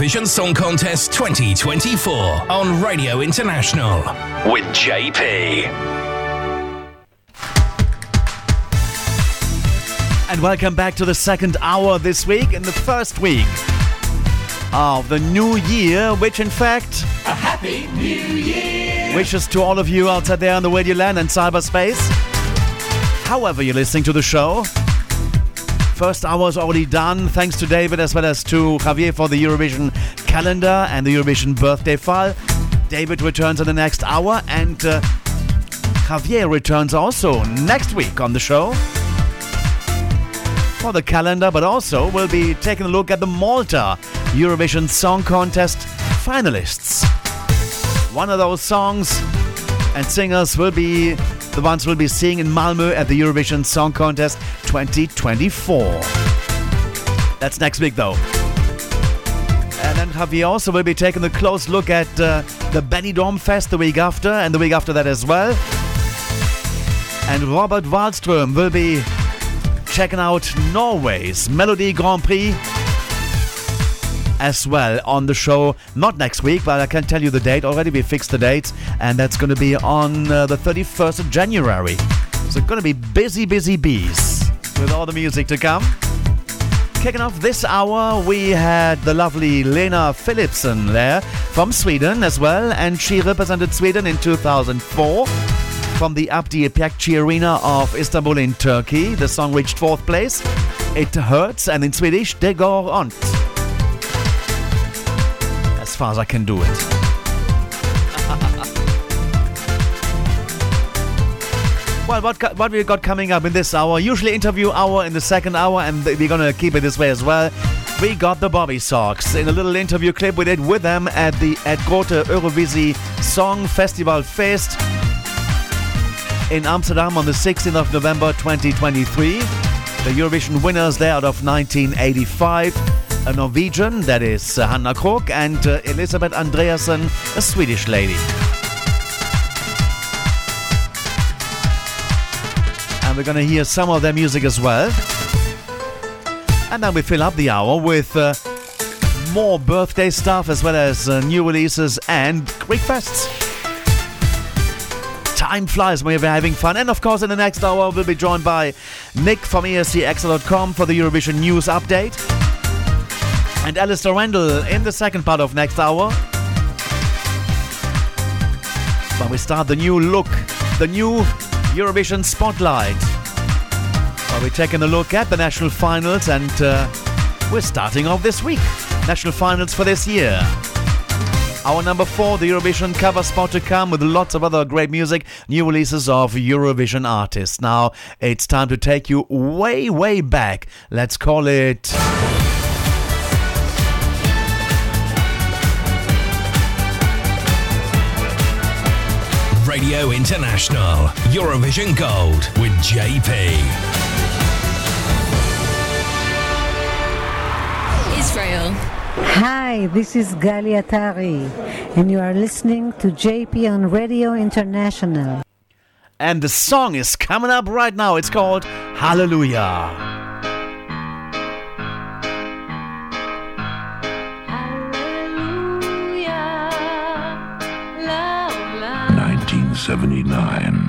Eurovision Song Contest 2024 on Radio International with JP. And welcome back to the second hour this week in the first week of the new year, which in fact A happy new year. wishes to all of you out there in the radio land and cyberspace. However, you're listening to the show. First hour is already done. Thanks to David as well as to Javier for the Eurovision calendar and the Eurovision birthday file. David returns in the next hour, and uh, Javier returns also next week on the show for the calendar, but also we'll be taking a look at the Malta Eurovision Song Contest finalists. One of those songs and singers will be the ones we'll be seeing in Malmö at the Eurovision Song Contest 2024. That's next week, though. And then Javier also will be taking a close look at uh, the Benidorm Fest the week after, and the week after that as well. And Robert Wallström will be checking out Norway's Melodi Grand Prix as well on the show. Not next week, but I can tell you the date already. We fixed the date, and that's going to be on uh, the 31st of January. So going to be busy, busy bees with all the music to come. Kicking off this hour, we had the lovely Lena Philipsson there from Sweden as well, and she represented Sweden in 2004 from the Abdi Ipekci Arena of Istanbul in Turkey. The song reached fourth place. It hurts, and in Swedish, Det gör ont. As far as I can do it. Well, what, what we got coming up in this hour? Usually interview hour in the second hour, and we're gonna keep it this way as well. We got the Bobbysocks in a little interview clip we did with them at the at Grote Eurovisie Songfestival Feest in Amsterdam on the 16th of November 2023. The Eurovision winners there out of 1985, a Norwegian, that is Hanne Krogh, and uh, Elisabeth Andreassen, a Swedish lady. And we're gonna hear some of their music as well. And then we fill up the hour with uh, more birthday stuff as well as uh, new releases and Greek fests time flies when we're having fun. And of course, in the next hour, we'll be joined by Nick from escXtra.com for the Eurovision News Update. And Alasdair Rendall in the second part of next hour. But we start the new look, the new Eurovision Spotlight. Well, we're taking a look at the national finals and uh, we're starting off this week. National finals for this year. Our number four, the Eurovision cover spot to come with lots of other great music, new releases of Eurovision artists. Now it's time to take you way, way back. Let's call it. Radio International Eurovision Gold with JP. Israel. Hi, this is Gali Atari, and you are listening to JP on Radio International. And the song is coming up right now. It's called Hallelujah. 1979.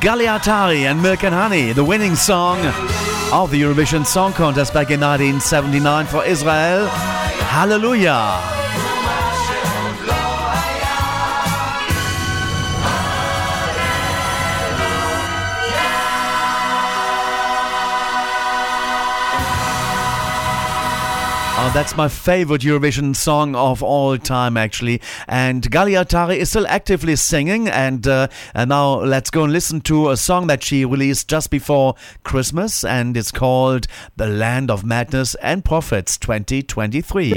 Gali Atari and Milk and Honey, the winning song of the Eurovision Song Contest back in 1979 for Israel. Hallelujah! Oh, that's my favorite Eurovision song of all time, actually. And Galiatari is still actively singing. And, uh, and now let's go and listen to a song that she released just before Christmas. And it's called The Land of Madness and Prophets 2023.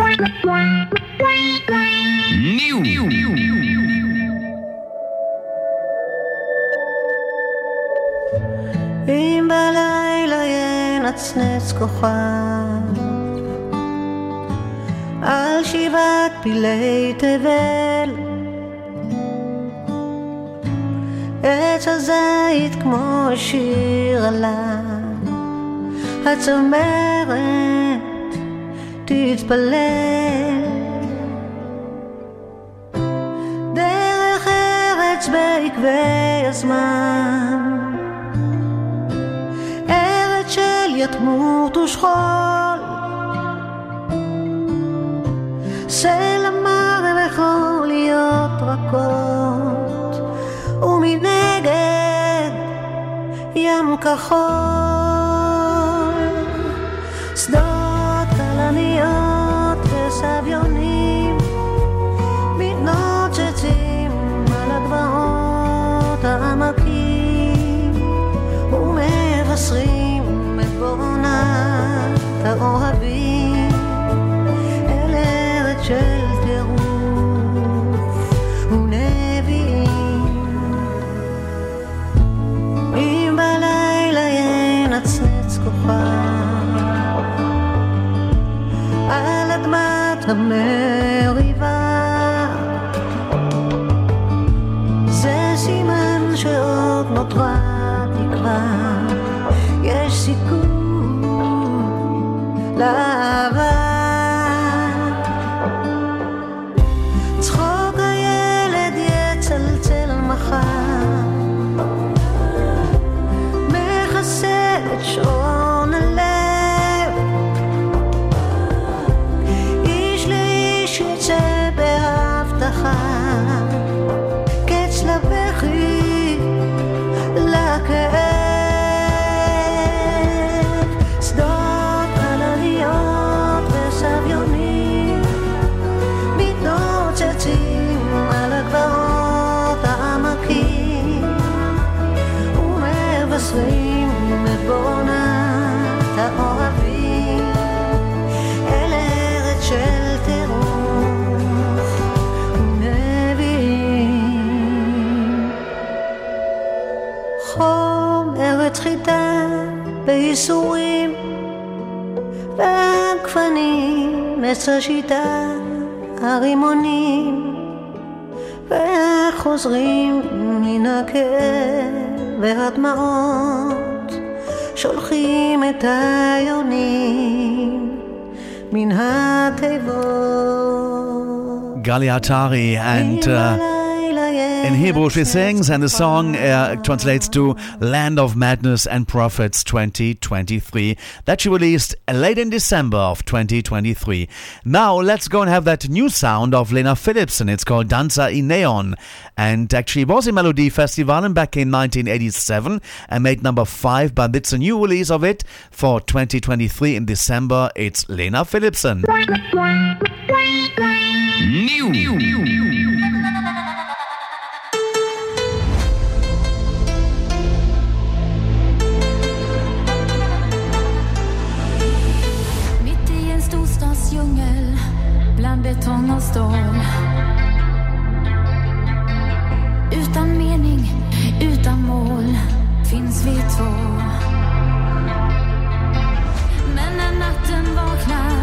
אם בלילה ינצנץ כוכב על שבעת פילי תבל. עץ הזית כמו שיר עליו הצמרת תתפלל. דרך ארץ בעקבי הזמן. ארץ של יתמות ושכול סלע מר יכול להיות רכות ומנגד ים כחול השיטה הרימונים וחוזרים מן הכאב והדמעות שולחים את היונים מן התיבות Galiatari and. Uh, In Hebrew, she sings, and the song uh, translates to Land of Madness and Prophets 2023 that she released late in December of 2023. Now, let's go and have that new sound of Lena Philipsson. It's called Dansa i neon, and actually was in Melody Festival back in 1987 and made number five, but it's a new release of it for 2023 in December. It's Lena Philipsson. Mitt betong och stål. Utan mening, utan mål finns vi två. Men när natten vaknar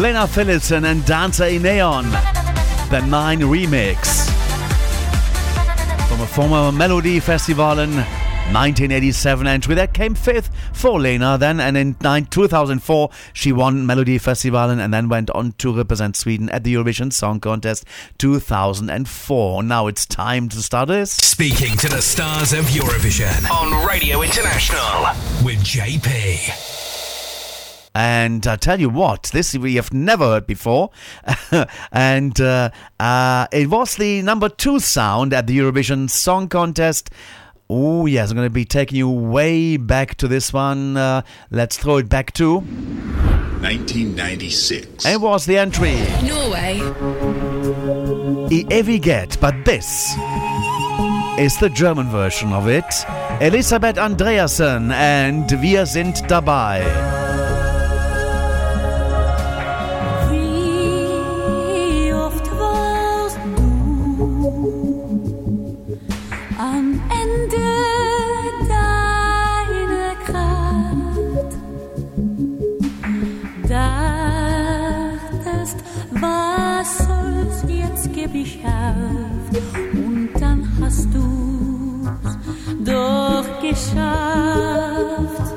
Lena Philipsson and Dansa i neon, the Nine remix. From a former Melody Festival in 1987 entry that came fifth for Lena then and in 2004 she won Melody Festival and then went on to represent Sweden at the Eurovision Song Contest 2004. Now it's time to start this. Speaking to the stars of Eurovision on Radio International with JP. And I tell you what, this we have never heard before. and uh, uh, it was the number two sound at the Eurovision Song Contest. Oh, yes, I'm going to be taking you way back to this one. Uh, let's throw it back to 1996. It was the entry. Norway I evighet, but this is the German version of it. Elisabeth Andreassen and Wir sind dabei. Jetzt geb ich auf und dann hast du's doch geschafft.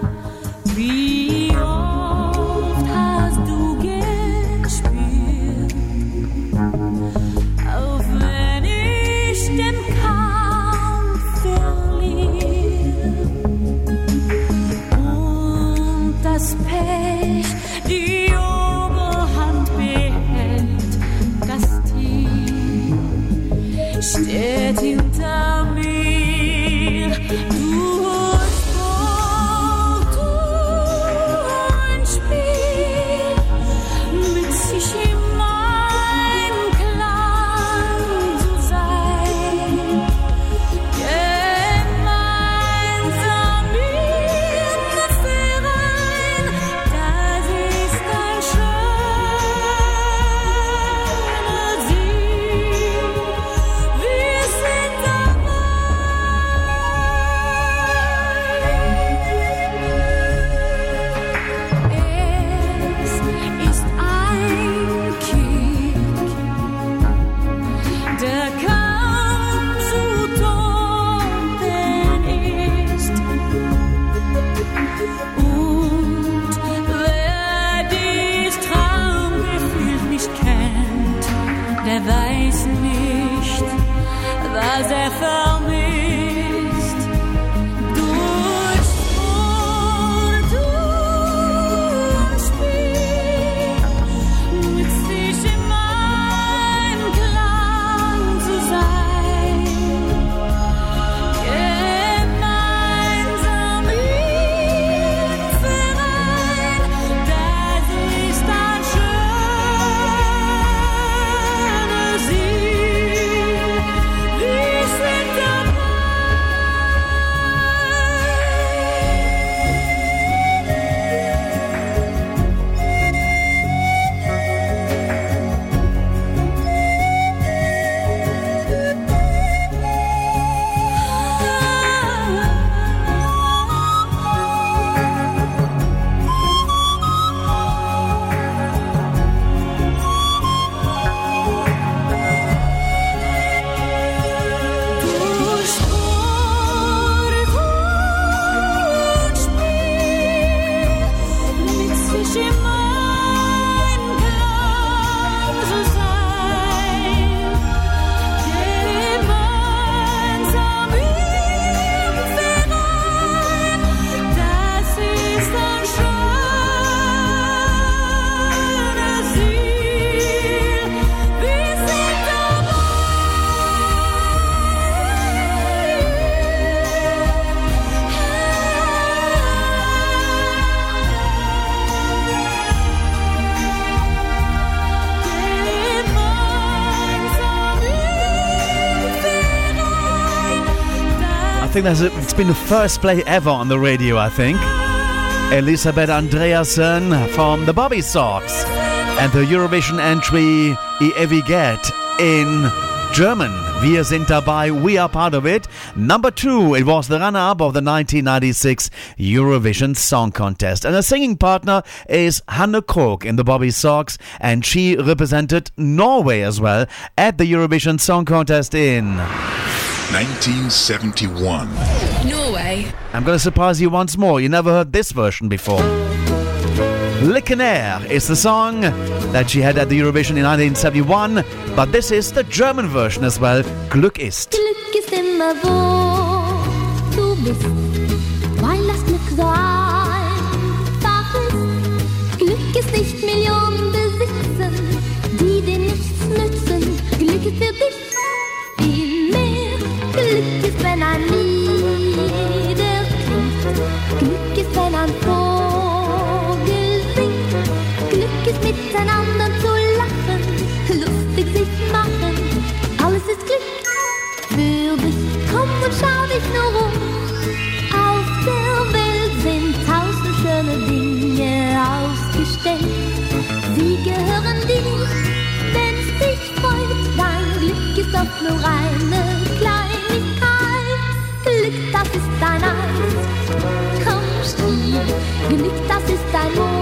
Think that's it's been the first play ever on the radio, I think. Elisabeth Andreassen from the Bobbysocks and the Eurovision entry I evighet in German. Wir sind dabei, we are part of it. Number two, it was the runner up of the 1996 Eurovision Song Contest. And a singing partner is Hanne Krogh in the Bobbysocks, and she represented Norway as well at the Eurovision Song Contest in 1971. Norway. I'm going to surprise you once more. You never heard this version before. Lickenair is the song that she had at the Eurovision in 1971, but this is the German version as well. Glück ist. Glück ist immer wo du bist, weil das Glück so einfach ist. Glück ist nicht Millionen besitzen, die dir nichts nützen. Glück ist für dich Glück ist, wenn ein Vogel singt. Glück ist, miteinander zu lachen, lustig sich machen. Alles ist Glück für dich. Komm und schau dich nur um. Auf der Welt sind tausend schöne Dinge ausgestellt. Sie gehören dir, wenn's dich freut. Dein Glück ist doch nur eine dein Eis. Komm, spiel. Glück, das ist dein Murmelspiel.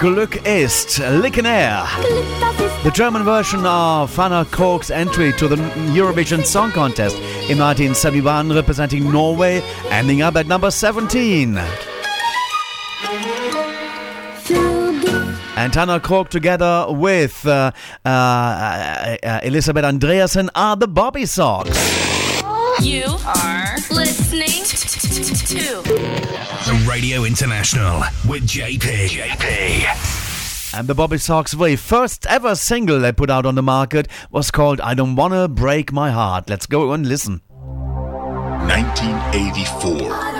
Glück ist Licken Air. Glück, das ist The German version of Hanne Krogh's entry to the Eurovision Song Contest in 1971, representing Norway, ending up at number 17. And Hannah Kork, together with uh, uh, uh, Elisabeth Andreassen, are the Bobbysocks. You are listening to the Radio International with JP. JP. And the Bobbysocks' very first ever single they put out on the market was called I Don't Wanna Break My Heart. Let's go and listen. 1984.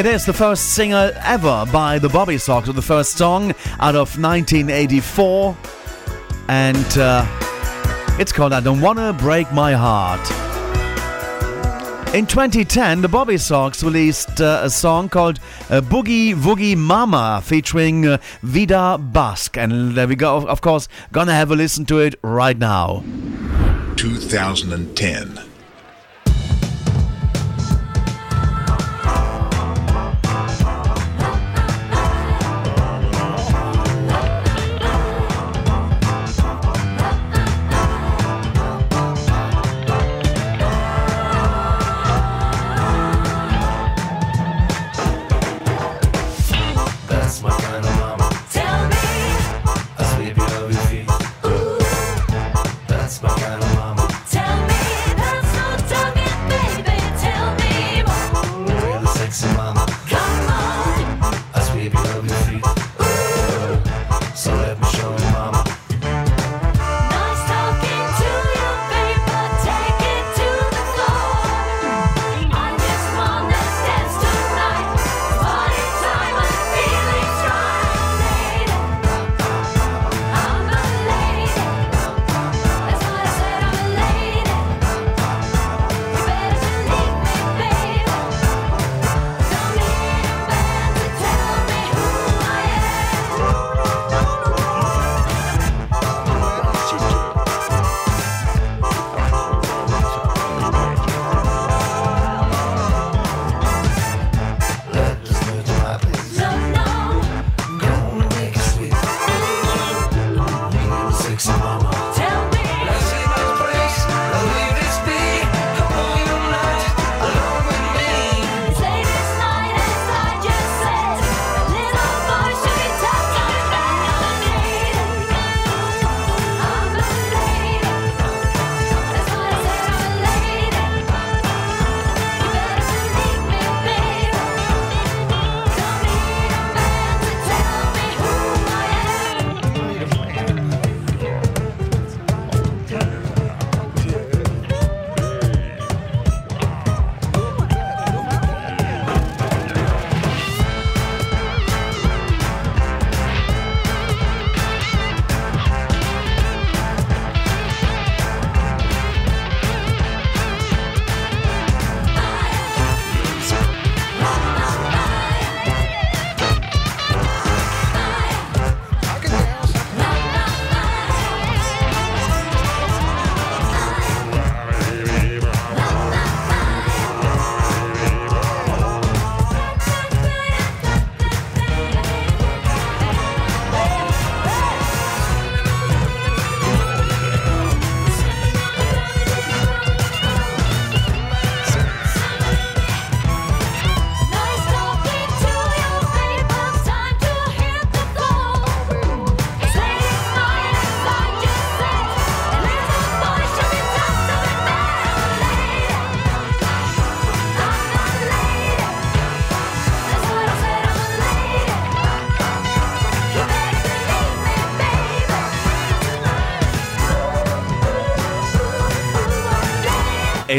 It is the first single ever by the Bobbysocks, or the first song out of 1984. And uh, it's called I Don't Wanna Break My Heart. In 2010, the Bobbysocks released uh, a song called uh, Boogie Woogie Mama featuring uh, Vida Busk. And there we go, of course, gonna have a listen to it right now. 2010.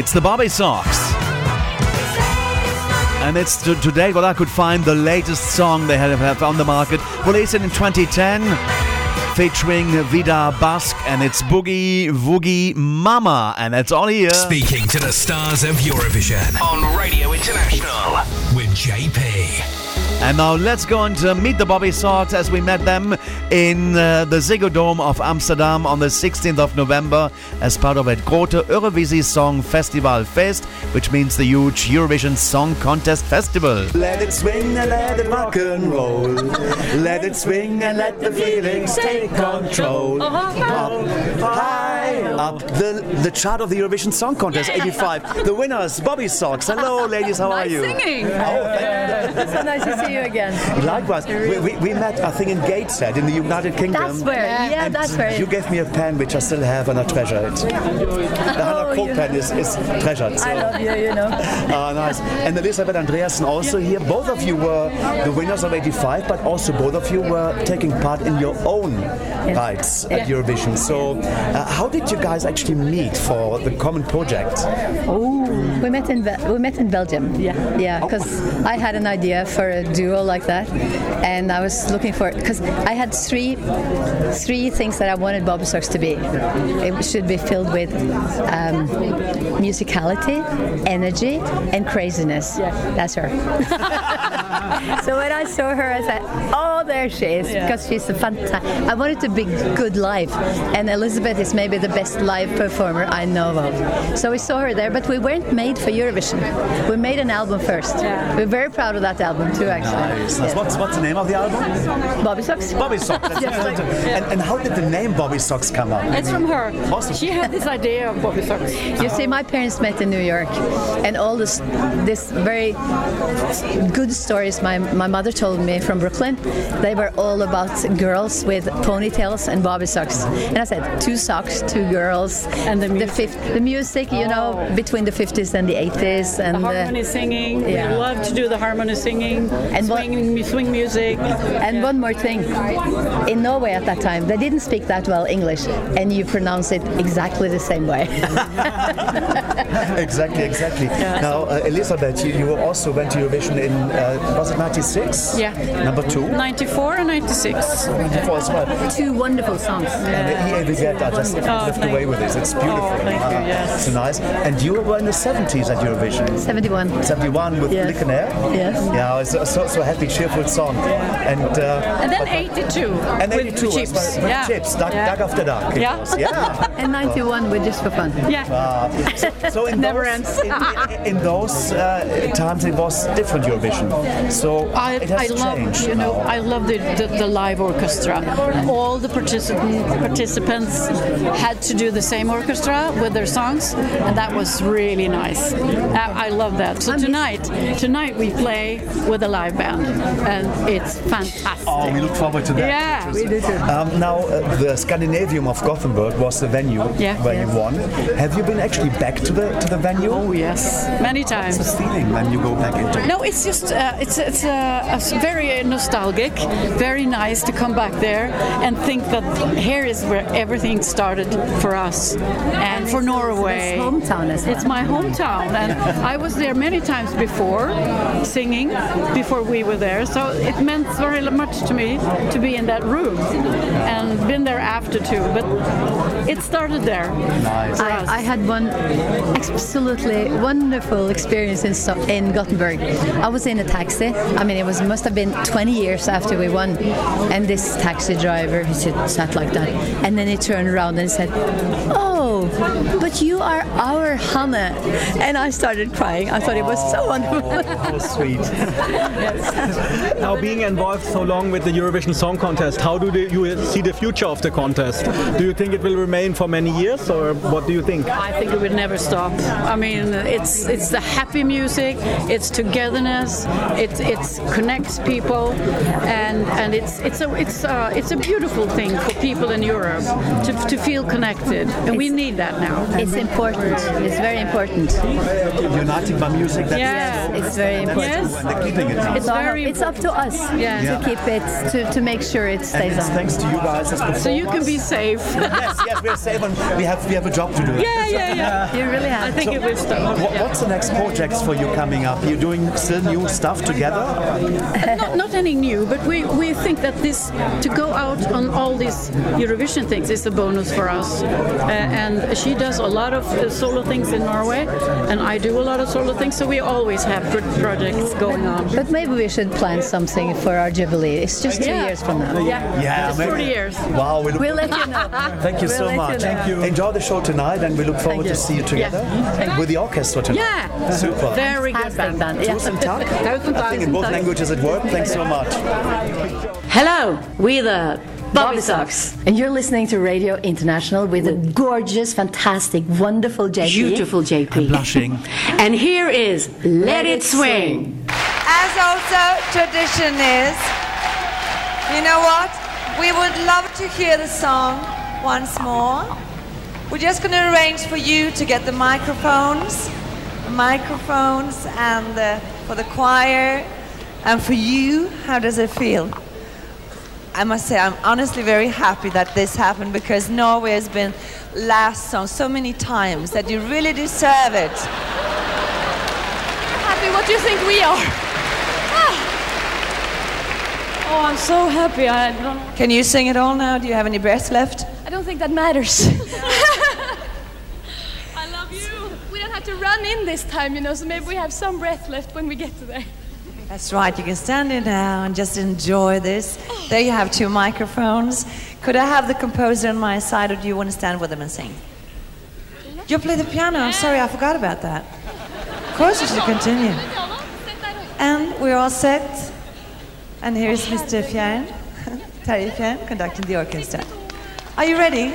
It's the Bobbysocks. And it's to today what I could find the latest song they have, have on the market, released in 2010, featuring Vida Busk, and it's Boogie Woogie Mama, and that's all here. Speaking to the stars of Eurovision on Radio International with JP. And now let's go on to meet the Bobbysocks as we met them in uh, the Ziggo Dome of Amsterdam on the 16th of November as part of a Grote Eurovisie Songfestival Feest, which means the huge Eurovision Song Contest Festival. Let it swing and let it rock and roll. let it swing and let the feelings take control. Up high, up the, the chart of the Eurovision Song Contest 85. The winners, Bobbysocks. Hello, ladies, how are you? singing. Oh, thank so nice to see you again. Likewise, we, we, we met, I think, in Gateshead in the United Kingdom. That's where, yeah, that's where. You gave me a pen which I still have and I treasure it. The Hanne Oh, you- pen is, is treasured. I love you, you know. Ah, nice. And Elisabeth Andreassen also here. Both of you were the winners of 85, but also both of you were taking part in your own rights at Yeah. Eurovision. So, uh, how did you guys guys actually meet for the common project? Oh, we met in Be- we met in Belgium. Yeah, yeah, because I had an idea for a duo like that, and I was looking for because I had three three things that I wanted Bobbysocks to be. It should be filled with um, musicality, energy, and craziness. That's her. so when I saw her, I said, "Oh, there she is," Yeah. because she's a fantastic. I wanted to be good live, and Elisabeth is maybe the best live performer I know of. So we saw her there, but we weren't made for Eurovision. We made an album first. We're very proud of that album too, actually. Nice. nice. What's, what's the name of the album? Bobbysocks. Bobby Socks. Yes. excellent. and, and how did the name Bobbysocks come up? It's from her. Awesome. She had this idea of Bobbysocks. You see, my parents met in New York, and all this this very good stories my, my mother told me from Brooklyn, they were all about girls with ponytails and Bobby socks. And I said, two socks, two girls, and the music, the, music you know, oh. between the 50s and the 80s, and Oh. the harmony singing. We love to do the harmony singing and swing, swing music. And one more thing, in Norway at that time, they didn't speak that well English, and you pronounce it exactly the same way. exactly, exactly. Now, uh, Elisabeth, you, you also went to Eurovision in, uh, was it 96? Yeah. Number two? 94 and 96. 94 as well. Two wonderful songs. And here we get, I just Oh, lift thank away with this. It's beautiful. Oh, thank you, Ah, yes. So nice. And you were in the 70s at Eurovision. 71. 71 with Yes. Lick? Yes. Yeah, it's a so, so happy, cheerful song. And, uh, And then 82. and with 82 chips. well, with yeah. chips, Duck, yeah. Dag Efter Dag. it Yeah. was. Yeah. and 91 with Just for Fun. Yeah. Ah, so, so in Never those, ends. in, in those uh, times it was different Eurovision. So I, it has I love, changed. you know, now. I love the, the, the live orchestra. All the participant, participants had to do the same orchestra with their songs, and that was really nice. I, I love that. So tonight, tonight we play with a live band, and it's fantastic. Oh, we look forward to that. Yeah, we do too. Um, now, uh, the Scandinavium of Gothenburg was the venue Yeah. where Yes. you won. Have you been actually back to the to the venue? Oh yes, many times. What's the feeling when you go back into? No, it's just uh, it's it's uh, it's very nostalgic, very nice to come back there and think that here is where everything started for us and for Norway. It's hometown as well. It's my hometown, and I was there many times before, singing before we were there. So it meant very much to me to be in that room, and been there after too. But it started there. Nice. for. I, I had one absolutely wonderful experience in, in Gothenburg. I was in a taxi. I mean, it was must have been 20 years after we won, and this taxi driver he sat like that, and then he turned around and said, "Oh, but you are our Hanne," and I started crying. I thought it was so wonderful. How sweet. Now, being involved so long with the Eurovision Song Contest, how do you see the future of the contest? Do you think it will remain for many years, or what do you think? I think it would never stop. I mean, it's it's the happy music, it's togetherness, it it connects people, and and it's it's a it's a, it's a beautiful thing for people in Europe to, to feel connected, and we need that now. It's important. It's very important. United by music. That's Yeah. It's very important. Yes. and they're keeping it. It's, very it's up to us Yeah. to Yeah. keep it to, to make sure it and stays it's on. thanks to you guys as. So you can be safe. yes, yes, we are safe and we have we have a job to do. yeah, yeah, yeah. You really have. I think it will stop. What. What's the next projects for you coming up? You're doing still new stuff together? not, not any new, but we, we think that this to go out on all these Eurovision things is a bonus for us. Uh, and she does a lot of uh, solo things in Norway, and I do a lot of solo things, so we always have good projects going on. But maybe we should plan something for our jubilee. It's just two Yeah. years from now. Yeah, Yeah, it's maybe. 40 years. Wow, we look We'll let you know. Thank you We'll so let much. know. Thank you. Enjoy the show tonight, and we look forward to see you together with the orchestra tonight. Yeah. super. Very good Fantastic band. band. Yeah. Tusen takk. I think in both languages it worked. Thanks so much. Hello, we're the Bobbysocks. And you're listening to Radio International with a gorgeous, fantastic, wonderful JP. Beautiful JP. I'm Blushing. And here is Let It Swing. As also tradition is, you know what? We would love to hear the song once more. We're just going to arrange for you to get the microphones, microphones, and uh, for the choir, and for you, how does it feel? I must say, I'm honestly very happy that this happened because Norway has been last song so many times that you really deserve it. Happy, what do you think we are? Ah. Oh, I'm so happy. I don't, Can you sing it all now? Do you have any breath left? I don't think that matters. I love you. We don't have to run in this time, you know, so maybe we have some breath left when we get to there. That's right. You can stand here now and just enjoy this. There you have two microphones. Could I have the composer on my side, or do you want to stand with them and sing? You play the piano. I'm sorry, I forgot about that. Of course, you should continue. And we're all set. And here's Mr. Fjærn, Terje Fjærn, conducting the orchestra. Are you ready?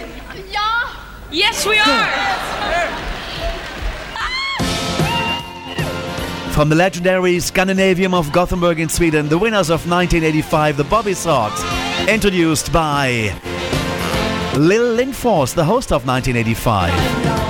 Yeah. Yes, we are. From the legendary Scandinavium of Gothenburg in Sweden, the winners of 1985, the Bobbysocks, introduced by Lil Lindfors, the host of 1985.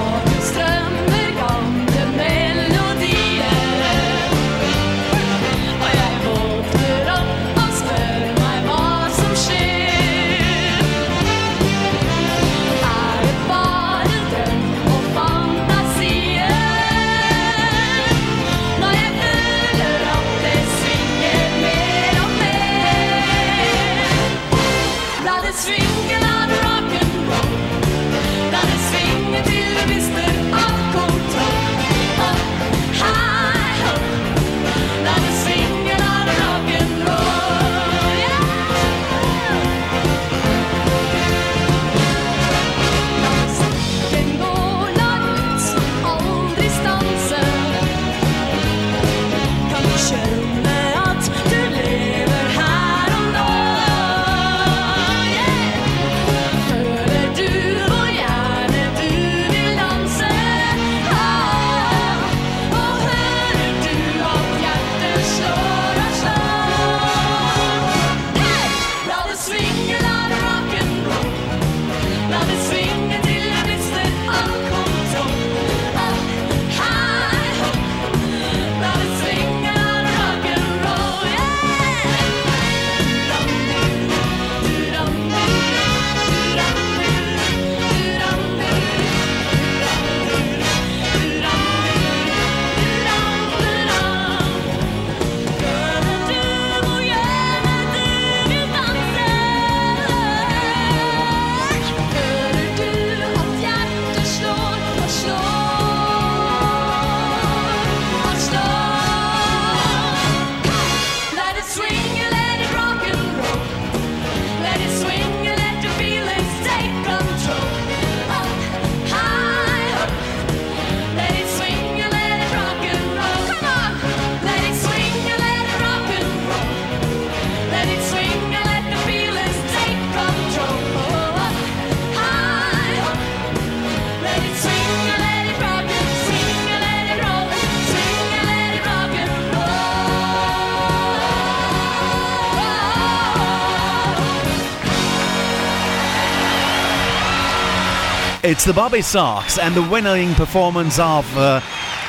It's the Bobbysocks and the winning performance of uh,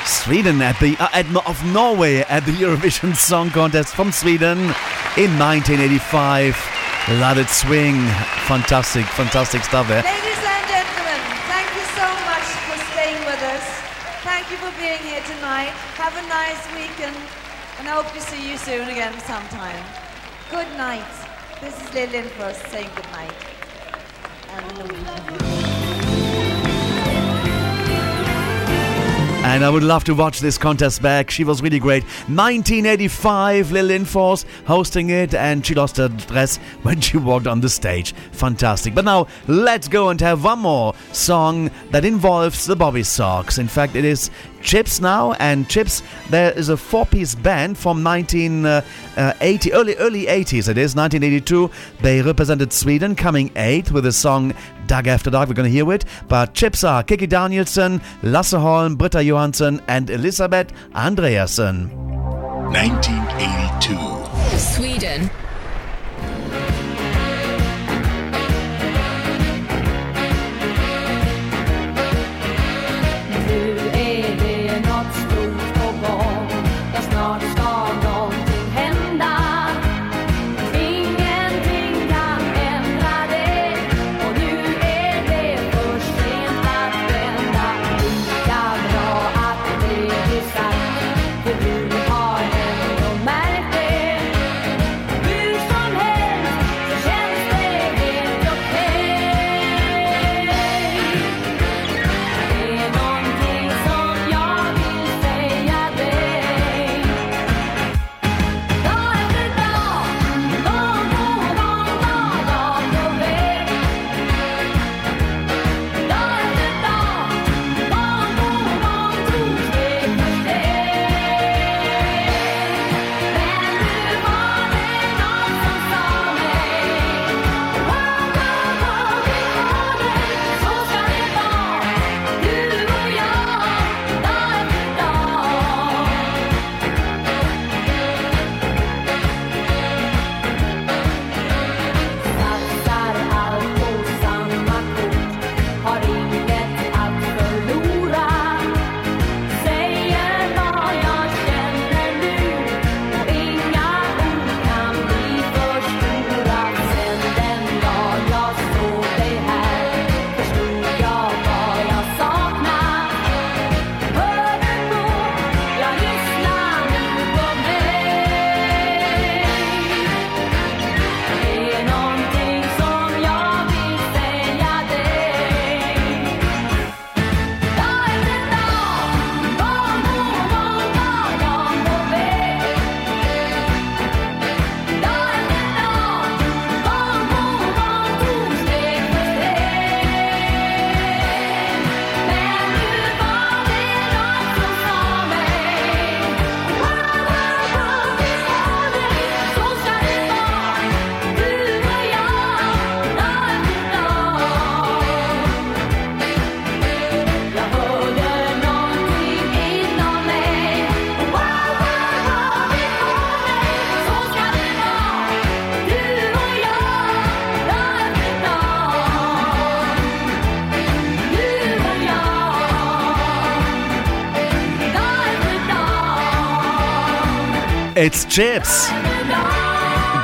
Sweden at the uh, at, of Norway at the Eurovision Song Contest from Sweden in 1985. Let it swing, fantastic, fantastic stuff there. Ladies and gentlemen, thank you so much for staying with us. Thank you for being here tonight. Have a nice weekend, and I hope to see you soon again sometime. Good night. This is Lil Lindfors saying good night. And I would love to watch this contest back. She was really great. 1985, Lil Lindfors hosting it, and she lost her dress when she walked on the stage. Fantastic. But now, let's go and have one more song that involves the Bobbysocks. In fact, it is Chips now, and Chips, there is a four-piece band from 1980, uh, uh, early early 80s. It is 1982. They represented Sweden, coming eighth with the song "Dag Efter Dag." We're going to hear it. But Chips are Kikki Danielsson, Lasse Holm, Britta Johansson, and Elisabeth Andreassen. 1982. Sweden. It's Chips.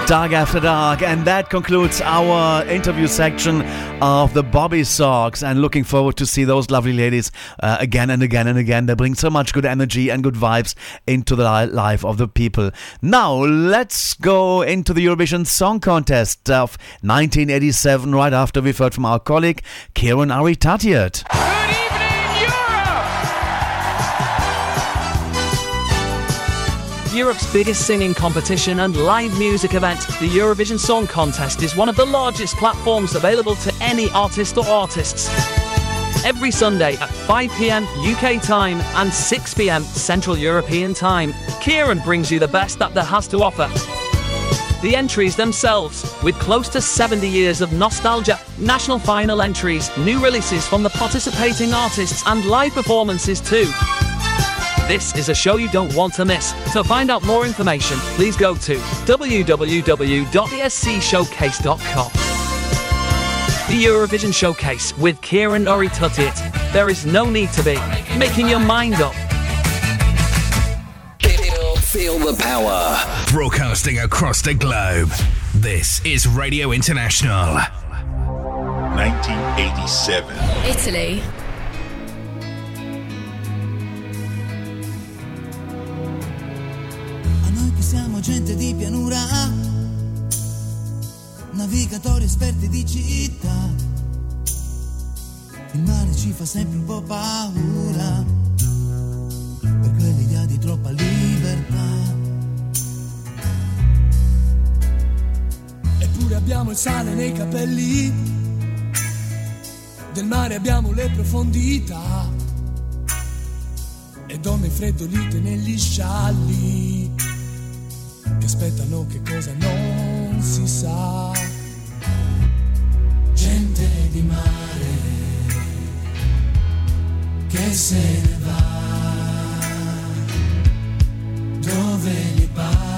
Dag Efter Dag, and that concludes our interview section of the Bobbysocks. And looking forward to see those lovely ladies uh, again and again and again. They bring so much good energy and good vibes into the life of the people. Now, let's go into the Eurovision Song Contest of 1987, right after we've heard from our colleague Kieran Aritatiat. Europe's biggest singing competition and live music event, the Eurovision Song Contest is one of the largest platforms available to any artist or artists. Every Sunday at 5 pm UK time and 6 pm Central European time, Kieran brings you the best that there has to offer. The entries themselves, with close to 70 years of nostalgia, national final entries, new releases from the participating artists, and live performances too. This is a show you don't want to miss. To find out more information, please go to www.escshowcase.com. The Eurovision Showcase with Kieran Ori Tutit. There is no need to be making your mind up. Feel the power. Broadcasting across the globe. This is Radio International. 1987. Italy. Noi che siamo gente di pianura, navigatori esperti di città, il mare ci fa sempre un po' paura, per quell'idea di troppa libertà. Eppure abbiamo il sale nei capelli, del mare abbiamo le profondità. E donne freddolite negli scialli che aspettano che cosa non si sa. Gente di mare che se ne va dove gli pare,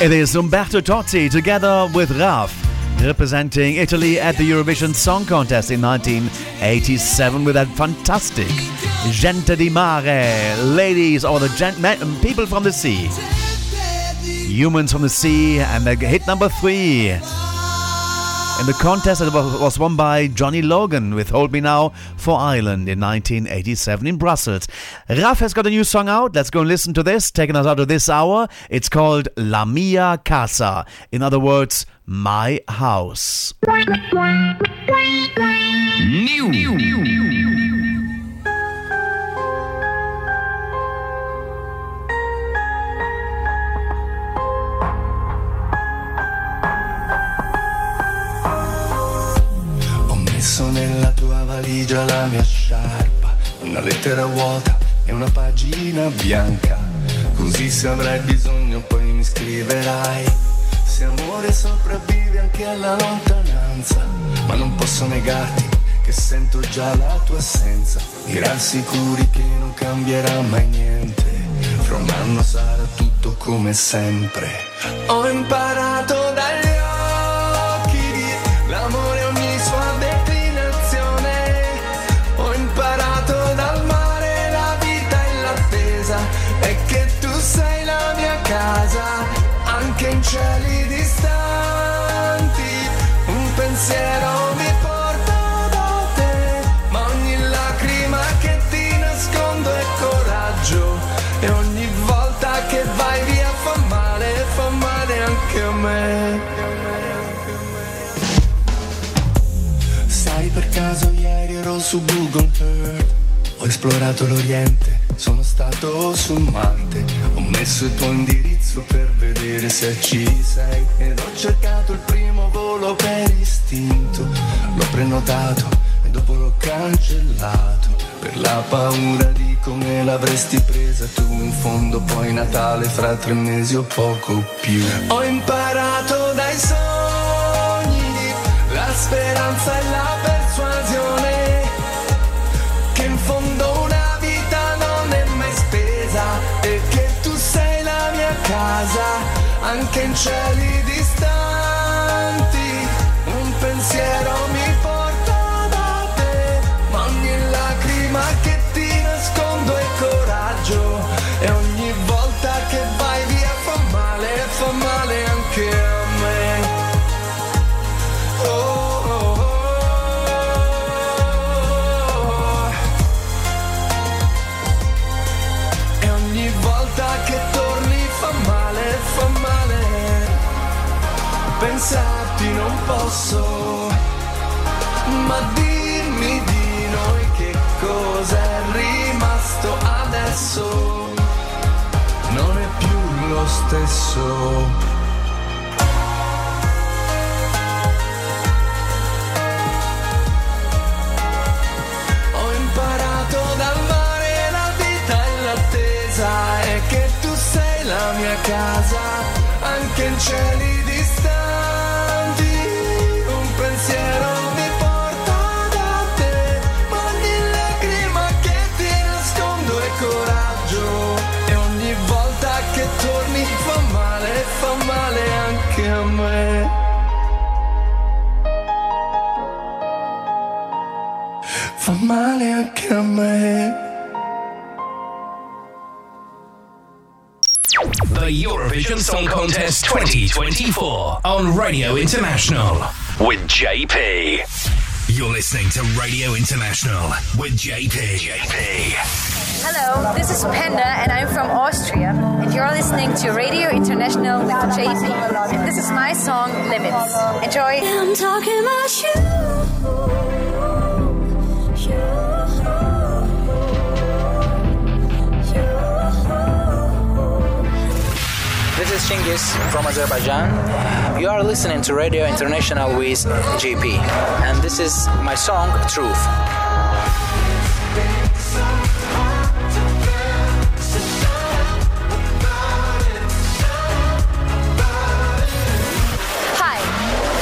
It is Umberto Tozzi together with Raf. representing Italy at the Eurovision Song Contest in 1987 with that fantastic Gente di Mare, ladies or the gen- men, people from the sea. Humans from the Sea, and the hit number three. In the contest, it was won by Johnny Logan with Hold Me Now for Ireland in 1987 in Brussels. Raf has got a new song out. Let's go and listen to this, taking us out of this hour. It's called La Mia Casa. In other words, My House. Ho messo nella tua valigia la mia sciarpa, una lettera vuota e una pagina bianca. Così se avrai bisogno poi mi scriverai. Se amore sopravvive anche alla lontananza, ma non posso negarti che sento già la tua assenza. Mi rassicuri che non cambierà mai niente. Fra un anno sarà tutto come sempre. Ho imparato dagli ieri ero su Google Earth. Ho esplorato l'Oriente, sono stato su Marte. Ho messo il tuo indirizzo per vedere se ci sei. Ed ho cercato il primo volo per istinto. L'ho prenotato e dopo l'ho cancellato. Per la paura di come l'avresti presa tu. In fondo poi Natale fra tre mesi o poco più. Ho imparato dai sogni. La speranza e la persuasione anche posso, ma dimmi di noi che cosa è rimasto adesso. Non è più lo stesso. E che tu sei la mia casa, anche in cieli Fa male anche. The Eurovision Song Contest 2024 on Radio International with JP. You're listening to Radio International with JP. JP. Hello, this is Panda and I'm from Austria and you're listening to Radio International with JP. And this is my song Limits. Enjoy. I'm talking about This is Chingiz from Azerbaijan. You are listening to Radio International with JP, and this is my song Truth. Hi,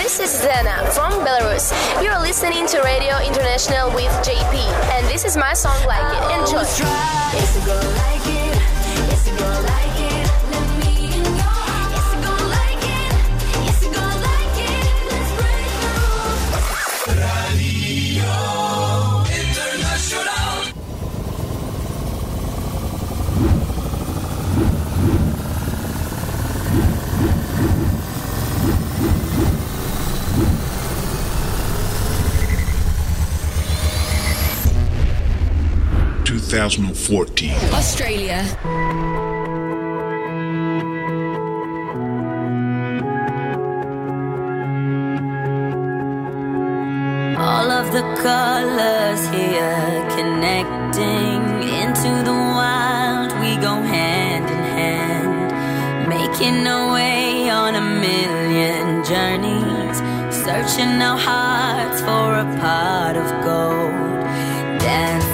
this is Zena from Belarus. You're listening to Radio International with JP, and this is my song Like It. Enjoy. 2014. Australia. All of the colors here connecting into the wild. We go hand in hand, making our way on a million journeys, searching our hearts for a pot of gold, dancing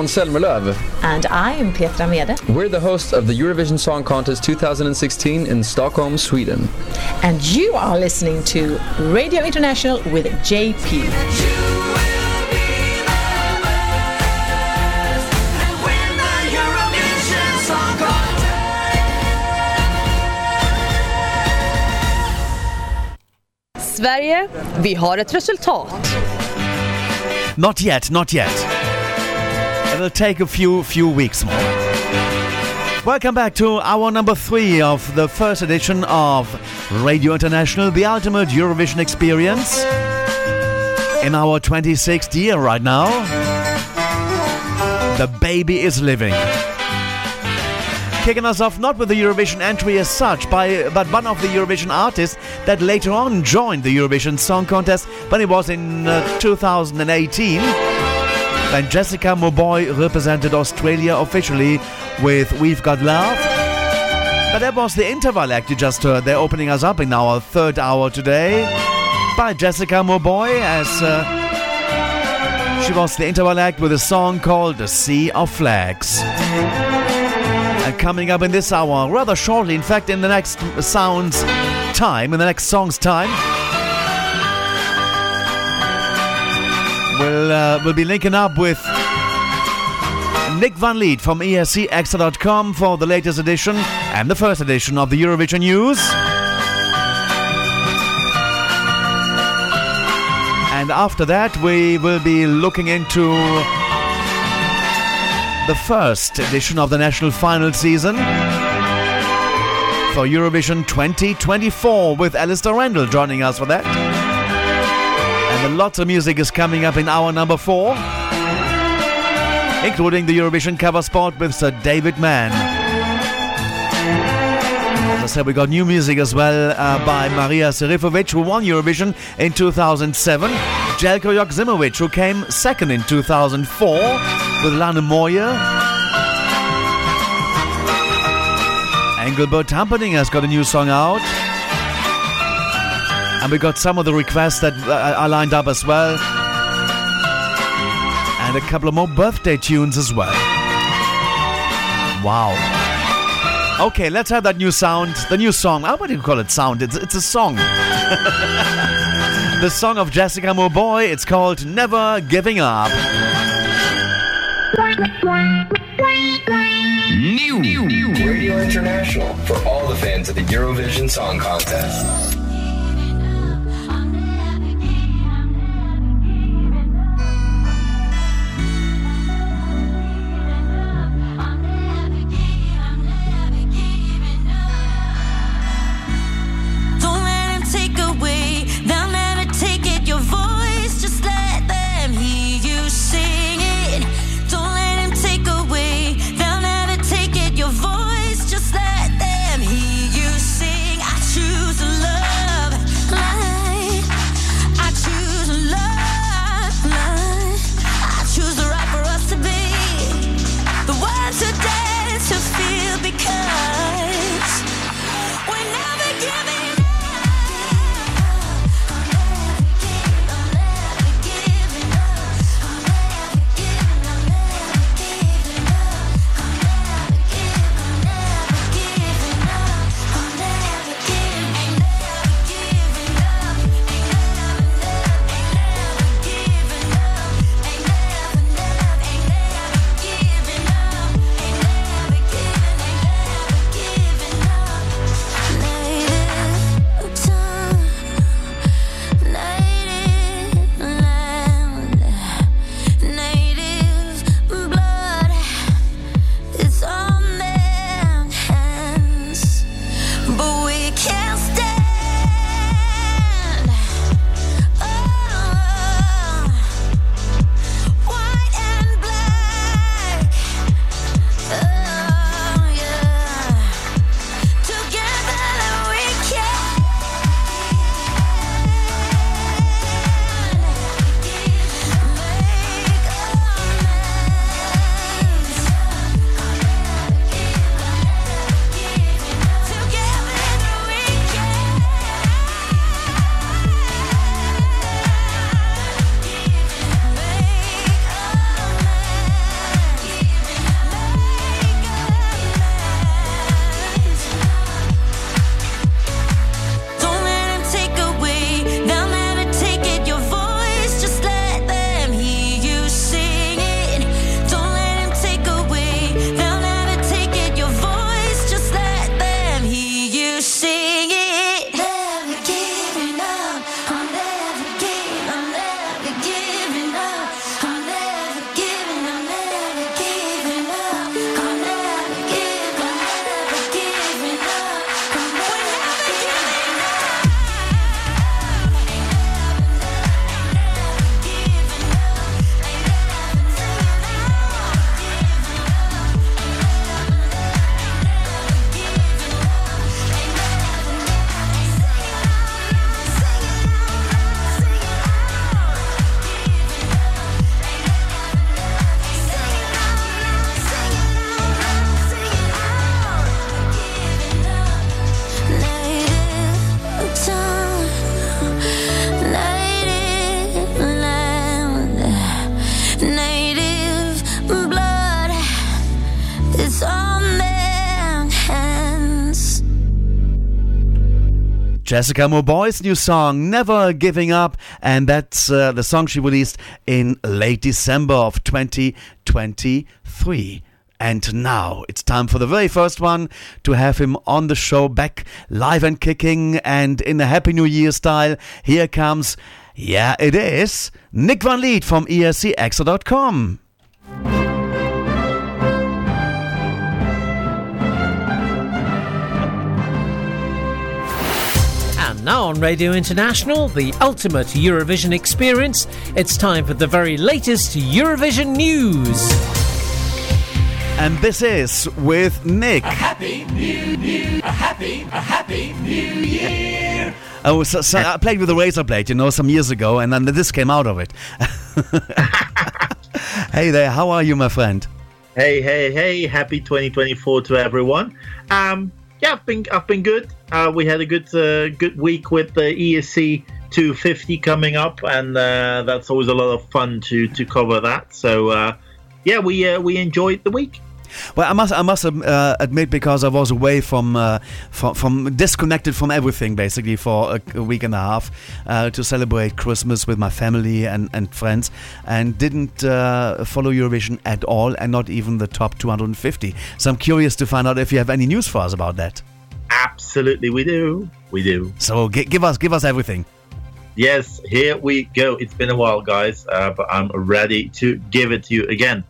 Måns Zelmerlöw. And I am Petra Mede. We're the hosts of the Eurovision Song Contest 2016 in Stockholm, Sweden. And you are listening to Radio International with JP. Sverige, vi har ett resultat. Not yet, not yet. It'll take a few few weeks more. Welcome back to hour number three of the first edition of Radio International, the ultimate Eurovision experience. In our 26th year right now, the baby is living. Kicking us off not with the Eurovision entry as such, by, but one of the Eurovision artists that later on joined the Eurovision Song Contest when it was in uh, 2018 when Jessica Mauboy represented Australia officially with We've Got Love. But that was the interval act you just heard. They're opening us up in our third hour today by Jessica Mauboy as uh, She was the interval act with a song called The Sea of Flags. And coming up in this hour, rather shortly, in fact, in the next sound's time, in the next song's time, we'll, uh, we'll be linking up with Nick van Lith from escXtra.com for the latest edition and the first edition of the Eurovision News. And after that, we will be looking into the first edition of the national final season for Eurovision 2024 with Alasdair Rendall joining us for that. And lots of music is coming up in hour number four, including the Eurovision cover spot with Sir David Mann. As I said, we got new music as well uh, by Marija Šerifović, who won Eurovision in 2007. Željko Joksimović, who came second in 2004 with Lane moje. Engelbert Humperdinck has got a new song out. And we got some of the requests that uh, are lined up as well. And a couple of more birthday tunes as well. Wow. Okay, let's have that new sound, the new song. How would you call it sound? It's, it's a song. the song of Jessica Mauboy. It's called Never Giving Up. New. New. Radio International for all the fans of the Eurovision Song Contest. Jessica Mauboy's new song, Never Giving Up, and that's uh, the song she released in late December of 2023. And now it's time for the very first one to have him on the show back live and kicking and in a Happy New Year style. Here comes, yeah, it is Nick van Lith from escXtra.com. And now on Radio International, the ultimate Eurovision experience, it's time for the very latest Eurovision news. And this is with Nick. Happy New New, a happy, a happy New Year. Oh, so, so I played with a razor blade, you know, some years ago, and then this came out of it. hey there, how are you, my friend? Hey, hey, hey! Happy 2024 to everyone. Um, yeah, I've been I've been good. Uh, we had a good uh, good week with the ESC 250 coming up, and uh, that's always a lot of fun to to cover that. So uh, yeah, we uh, we enjoyed the week. Well, I must I must uh, admit because I was away from, uh, from from disconnected from everything basically for a, a week and a half uh, to celebrate Christmas with my family and, and friends, and didn't uh, follow Eurovision at all, and not even the top 250. So I'm curious to find out if you have any news for us about that. Absolutely, we do. We do. So gi- give us give us everything. Yes, here we go. It's been a while, guys, uh, but I'm ready to give it to you again.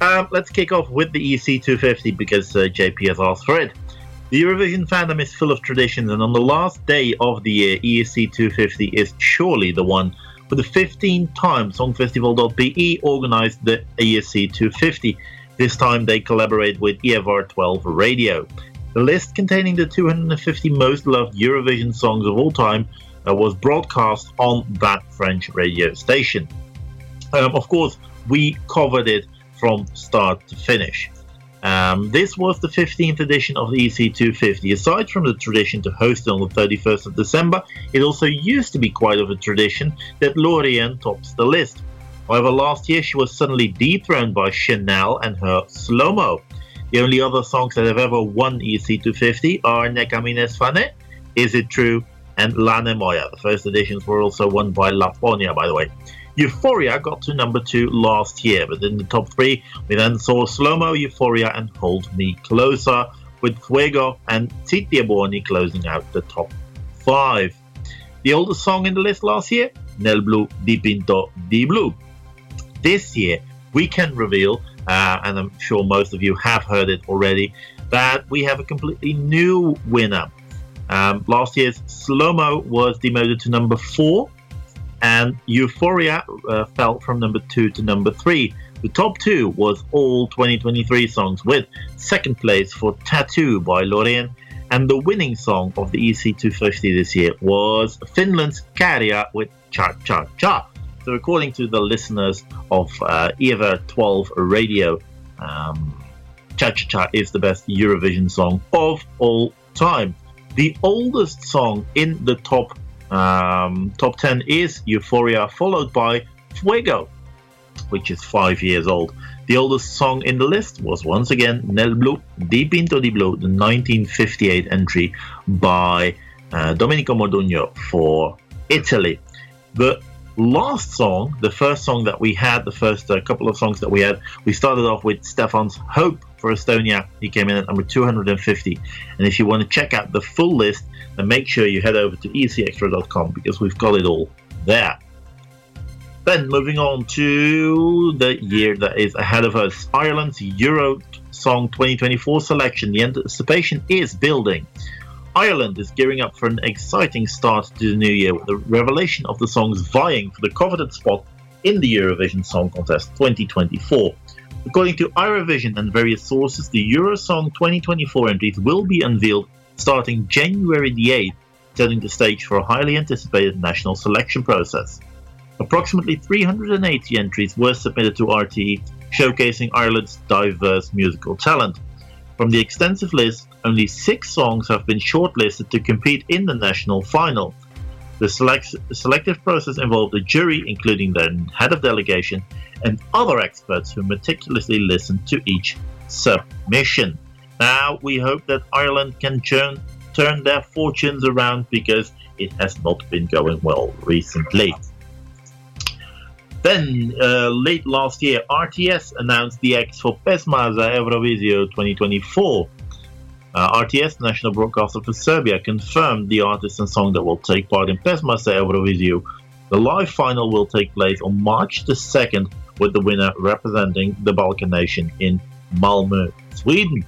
Um, let's kick off with the ESC 250 because uh, JP has asked for it. The Eurovision fandom is full of traditions, and on the last day of the year, ESC 250 is surely the one for the 15th time Songfestival.be organized the ESC 250. This time they collaborate with EFR 12 Radio. The list containing the 250 most loved Eurovision songs of all time uh, was broadcast on that French radio station. Um, of course, we covered it from start to finish. Um, this was the 15th edition of the ESC 250. Aside from the tradition to host it on the 31st of December, it also used to be quite of a tradition that Loreen tops the list. However, last year she was suddenly dethroned by Chanel and her Slow Mo. The only other songs that have ever won ESC 250 are Nekamines Fane, Is It True, and Lane moje. The first editions were also won by Laponia, by the way. Euphoria got to number two last year, but in the top three, we then saw Slow Mo, Euphoria, and Hold Me Closer, with Fuego and Titia Boni closing out the top five. The oldest song in the list last year, Nel Blu Di Pinto Di Blu. This year, we can reveal, uh, and I'm sure most of you have heard it already, that we have a completely new winner. Um, last year's Slow Mo was demoted to number four, and Euphoria uh, fell from number two to number three. The top two was all 2023 songs, with second place for Tattoo by Loreen, and the winning song of the ESC 250 this year was Finland's Käärijä with Cha Cha Cha. So, according to the listeners of uh, EVA 12 radio, um, Cha Cha Cha is the best Eurovision song of all time. The oldest song in the top um, top 10 is Euphoria, followed by Fuego, which is five years old. The oldest song in the list was once again Nel Blu, Di Pinto di Blu, the 1958 entry by uh, Domenico Modugno for Italy. The last song, the first song that we had, the first uh, couple of songs that we had, we started off with Stefan's Hope for Estonia. He came in at number 250. And if you want to check out the full list, then make sure you head over to escXtra.com because we've got it all there. Then moving on to the year that is ahead of us Ireland's Euro Song 2024 selection. The anticipation is building. Ireland is gearing up for an exciting start to the new year with the revelation of the songs vying for the coveted spot in the Eurovision Song Contest 2024. According to Eurovision and various sources, the Eurosong 2024 entries will be unveiled starting January the 8th, setting the stage for a highly anticipated national selection process. Approximately 380 entries were submitted to RTE, showcasing Ireland's diverse musical talent. From the extensive list, only six songs have been shortlisted to compete in the national final. The select- selective process involved a jury, including the head of delegation, and other experts who meticulously listened to each submission. Now, we hope that Ireland can turn turn their fortunes around because it has not been going well recently. Then, uh, late last year, RTS announced the acts for Pesma za Evroviziju 2024. Uh, RTS, national broadcaster for Serbia, confirmed the artist and song that will take part in Pesma za Evroviziju. The live final will take place on March the 2nd, with the winner representing the Balkan nation in Malmö, Sweden.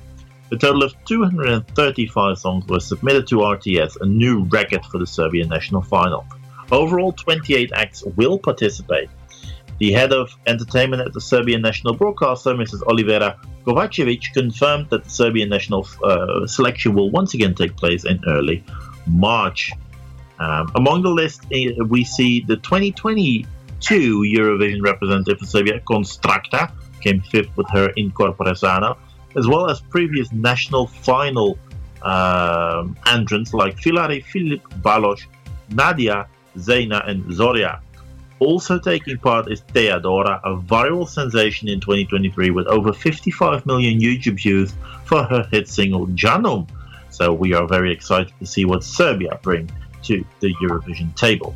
A total of 235 songs were submitted to RTS, a new record for the Serbian national final. Overall, 28 acts will participate. The head of entertainment at the Serbian national broadcaster, Mrs. Olivera Kovacevic, confirmed that the Serbian national uh, selection will once again take place in early March. Um, among the list, uh, we see the 2022 Eurovision representative for Serbia, Konstrakta, came fifth with her In corpore sano, as well as previous national final um, entrants like Filari, Filip, Baloch, Nadia, Zeina, and Zoria. Also taking part is Theodora, a viral sensation in 2023 with over 55 million YouTube views for her hit single Janum. So we are very excited to see what Serbia bring to the Eurovision table.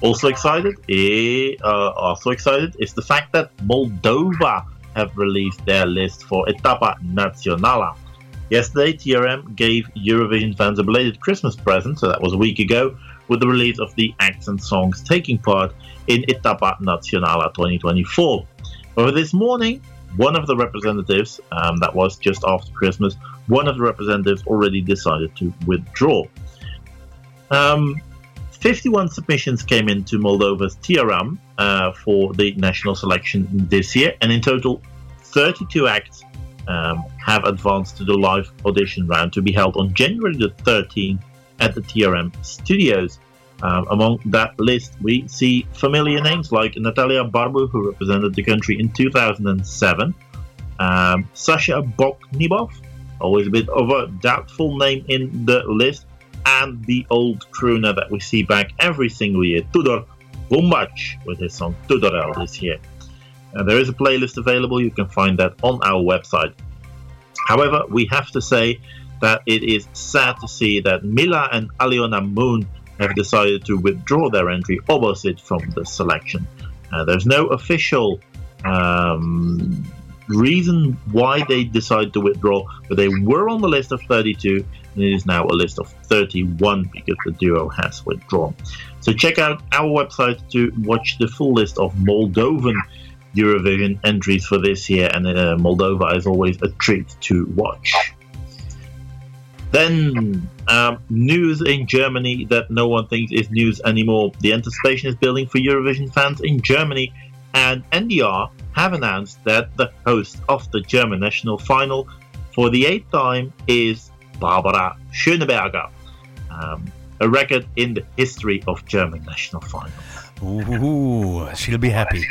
Also excited, eh, uh, also excited is the fact that Moldova have released their list for Etapa Nacionala. Yesterday, TRM gave Eurovision fans a belated Christmas present, so that was a week ago, with the release of the acts and songs taking part in Etapa Nacionala 2024. However, this morning, one of the representatives, um, that was just after Christmas, one of the representatives already decided to withdraw. Um, 51 submissions came into Moldova's TRM uh, for the national selection this year, and in total, 32 acts um, have advanced to the live audition round to be held on January the 13th at the TRM studios. Um, among that list, we see familiar names like Natalia Barbu, who represented the country in 2007, um, Sasha Bognibov, always a bit of a doubtful name in the list, and the old crooner that we see back every single year, Tudor Bumbac, with his song Tudorel this year. Uh, there is a playlist available, you can find that on our website. However, we have to say that it is sad to see that Mila and Aliona Moon have decided to withdraw their entry opposite from the selection. Uh, there's no official um, reason why they decided to withdraw, but they were on the list of 32, and it is now a list of 31 because the duo has withdrawn. So check out our website to watch the full list of Moldovan Eurovision entries for this year, and uh, Moldova is always a treat to watch. Then, um, news in Germany that no one thinks is news anymore. The anticipation is building for Eurovision fans in Germany, and NDR have announced that the host of the German national final for the eighth time is Barbara Schöneberger, um, a record in the history of German national finals. Ooh, she'll be happy.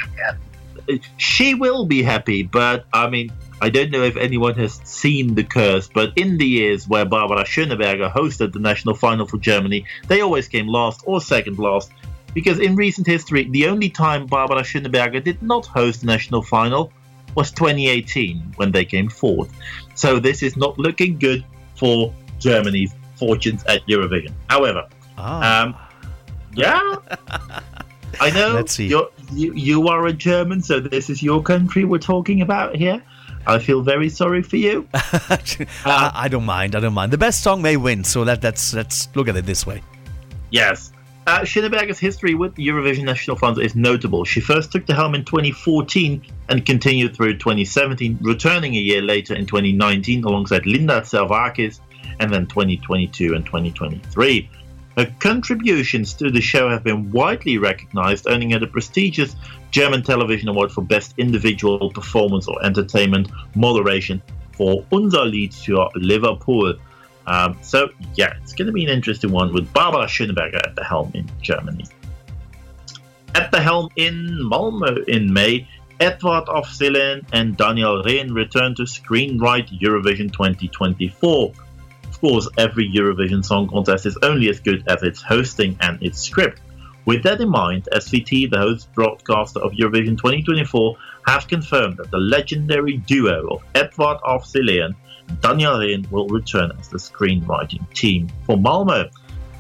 She will be happy, but I mean, I don't know if anyone has seen the curse, but in the years where Barbara Schöneberger hosted the national final for Germany, they always came last or second last. Because in recent history, the only time Barbara Schöneberger did not host the national final was 2018 when they came fourth. So this is not looking good for Germany's fortunes at Eurovision. However, um, yeah, I know Let's see. You're, you you are a German, so this is your country we're talking about here. I feel very sorry for you. I, I don't mind. I don't mind. The best song may win, so that, that's let's look at it this way. Yes. Uh, Schöneberger's history with the Eurovision National Fund is notable. She first took the helm in 2014 and continued through 2017, returning a year later in 2019 alongside Linda Zervakis, and then 2022 and 2023. Her contributions to the show have been widely recognized, earning her the prestigious German Television Award for Best Individual Performance or Entertainment Moderation for Unser Lied für Liverpool. Um, so, yeah, it's going to be an interesting one with Barbara Schöneberger at the helm in Germany. At the helm in Malmö in May, Edward af Sillén and Daniel Rehn returned to Screenwrite Eurovision 2024. Of course, every Eurovision Song Contest is only as good as its hosting and its script. With that in mind, SVT, the host broadcaster of Eurovision 2024, have confirmed that the legendary duo of Edvard af Sillén Daniel Rehn will return as the screenwriting team for Malmo.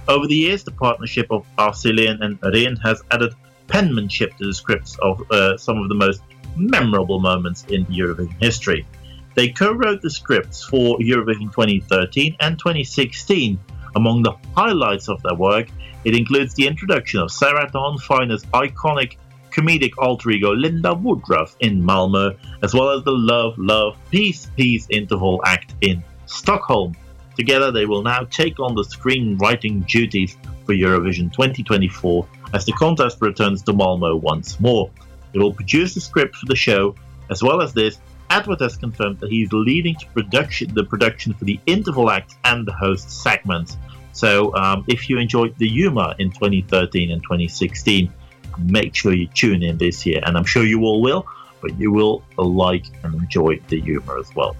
Over the years, the partnership of Arcelian and Rehn has added penmanship to the scripts of uh, some of the most memorable moments in Eurovision history. They co-wrote the scripts for Eurovision 2013 and 2016. Among the highlights of their work, it includes the introduction of Sarah Dawn Finer's iconic comedic alter ego Linda Woodruff in Malmö, as well as the Love, Love, Peace, Peace interval act in Stockholm. Together, they will now take on the screenwriting duties for Eurovision 2024 as the contest returns to Malmö once more. They will produce the script for the show. As well as this, Edward has confirmed that he's leading to production the production for the interval act and the host segments. So, um, if you enjoyed the humor in 2013 and 2016, make sure you tune in this year, and I'm sure you all will. But you will like and enjoy the humor as well.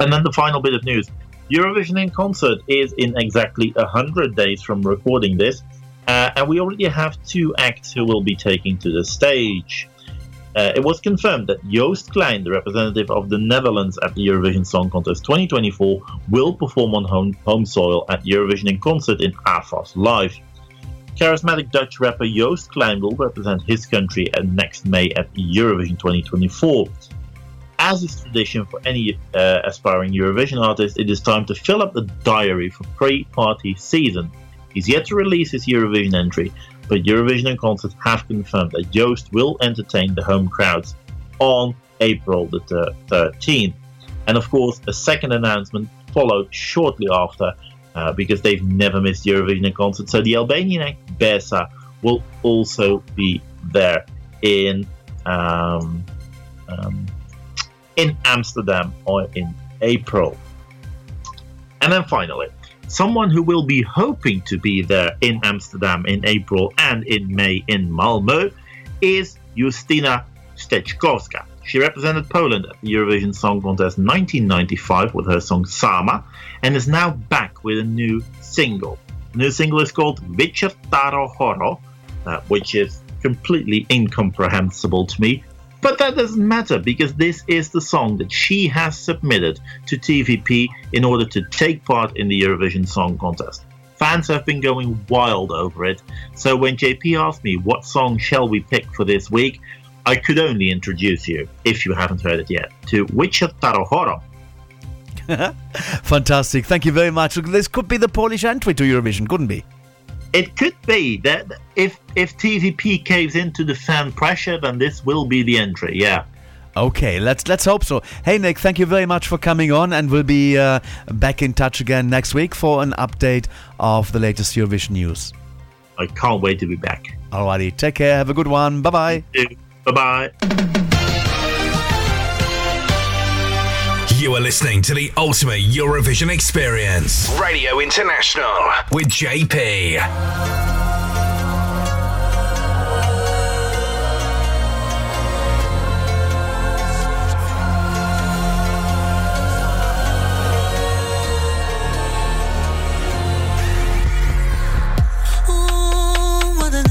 And then the final bit of news Eurovision in concert is in exactly 100 days from recording this, uh, and we already have two acts who will be taking to the stage. Uh, it was confirmed that Joost Klein, the representative of the Netherlands at the Eurovision Song Contest 2024, will perform on home, home soil at Eurovision in concert in AFAS Live. Charismatic Dutch rapper Joost Klein will represent his country at next May at Eurovision 2024. As is tradition for any uh, aspiring Eurovision artist, it is time to fill up the diary for pre-party season. He's yet to release his Eurovision entry, but Eurovision and Concert have confirmed that Joost will entertain the home crowds on April the 13th. And of course, a second announcement followed shortly after uh, because they've never missed Eurovision and Concert. So the Albanian act Besa will also be there in um, um, in Amsterdam or in April. And then finally, someone who will be hoping to be there in Amsterdam in April and in May in Malmö is Justyna Steczkowska. She represented Poland at the Eurovision Song Contest 1995 with her song Sama and is now back with a new single. The new single is called Vichartaro Horo, uh, which is completely incomprehensible to me, but that doesn't matter because this is the song that she has submitted to TVP in order to take part in the Eurovision Song Contest. Fans have been going wild over it, so when JP asked me what song shall we pick for this week, I could only introduce you, if you haven't heard it yet, to Vichartaro Horo. Fantastic. Thank you very much. Look, This could be the Polish entry to Eurovision, couldn't be? It could be that if if TVP caves into the fan pressure, then this will be the entry. Yeah. Okay, let's let's hope so. Hey Nick, thank you very much for coming on, and we'll be uh, back in touch again next week for an update of the latest Eurovision news. I can't wait to be back. Alrighty, take care. Have a good one. Bye bye. Bye bye. You are listening to the ultimate Eurovision experience. Radio International with JP. Oh, Mother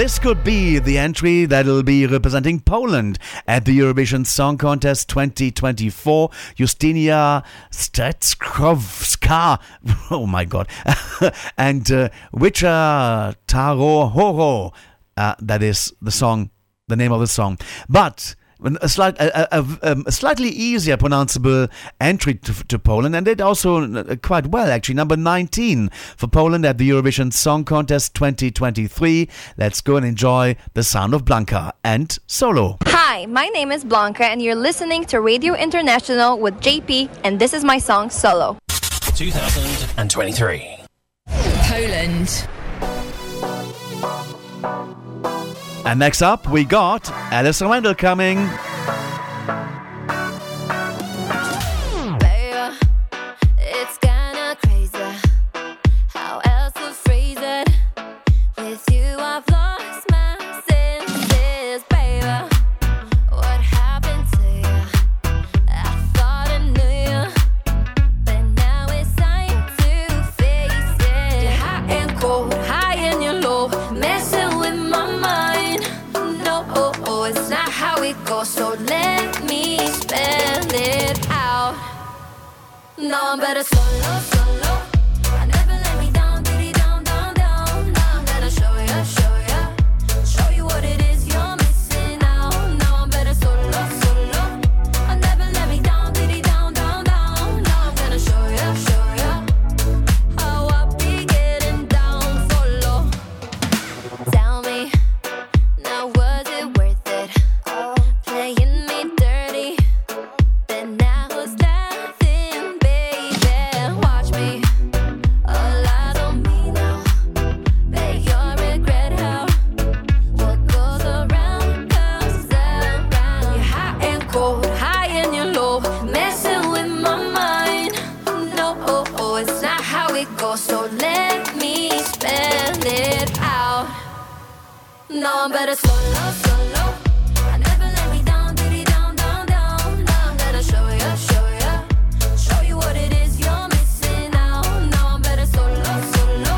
this could be the entry that'll be representing Poland at the Eurovision Song Contest 2024. Justyna Steczkowska, oh my god, and uh, Wicha Taro Horo. Uh, that is the song, the name of the song. But a, slight, a, a, a, a slightly easier pronounceable entry to, to Poland, and did also uh, quite well, actually. Number 19 for Poland at the Eurovision Song Contest 2023. Let's go and enjoy the sound of Blanka and solo. Hi, my name is Blanka, and you're listening to Radio International with JP, and this is my song Solo. 2023. Poland. And next up, we got Alasdair Rendall coming. No, I'm better solo, solo. I'm better solo, solo. I never let me down, diddy down, down, down. Now I'm gonna show ya, show ya, show you what it is you're missing out. Now I'm better solo, solo.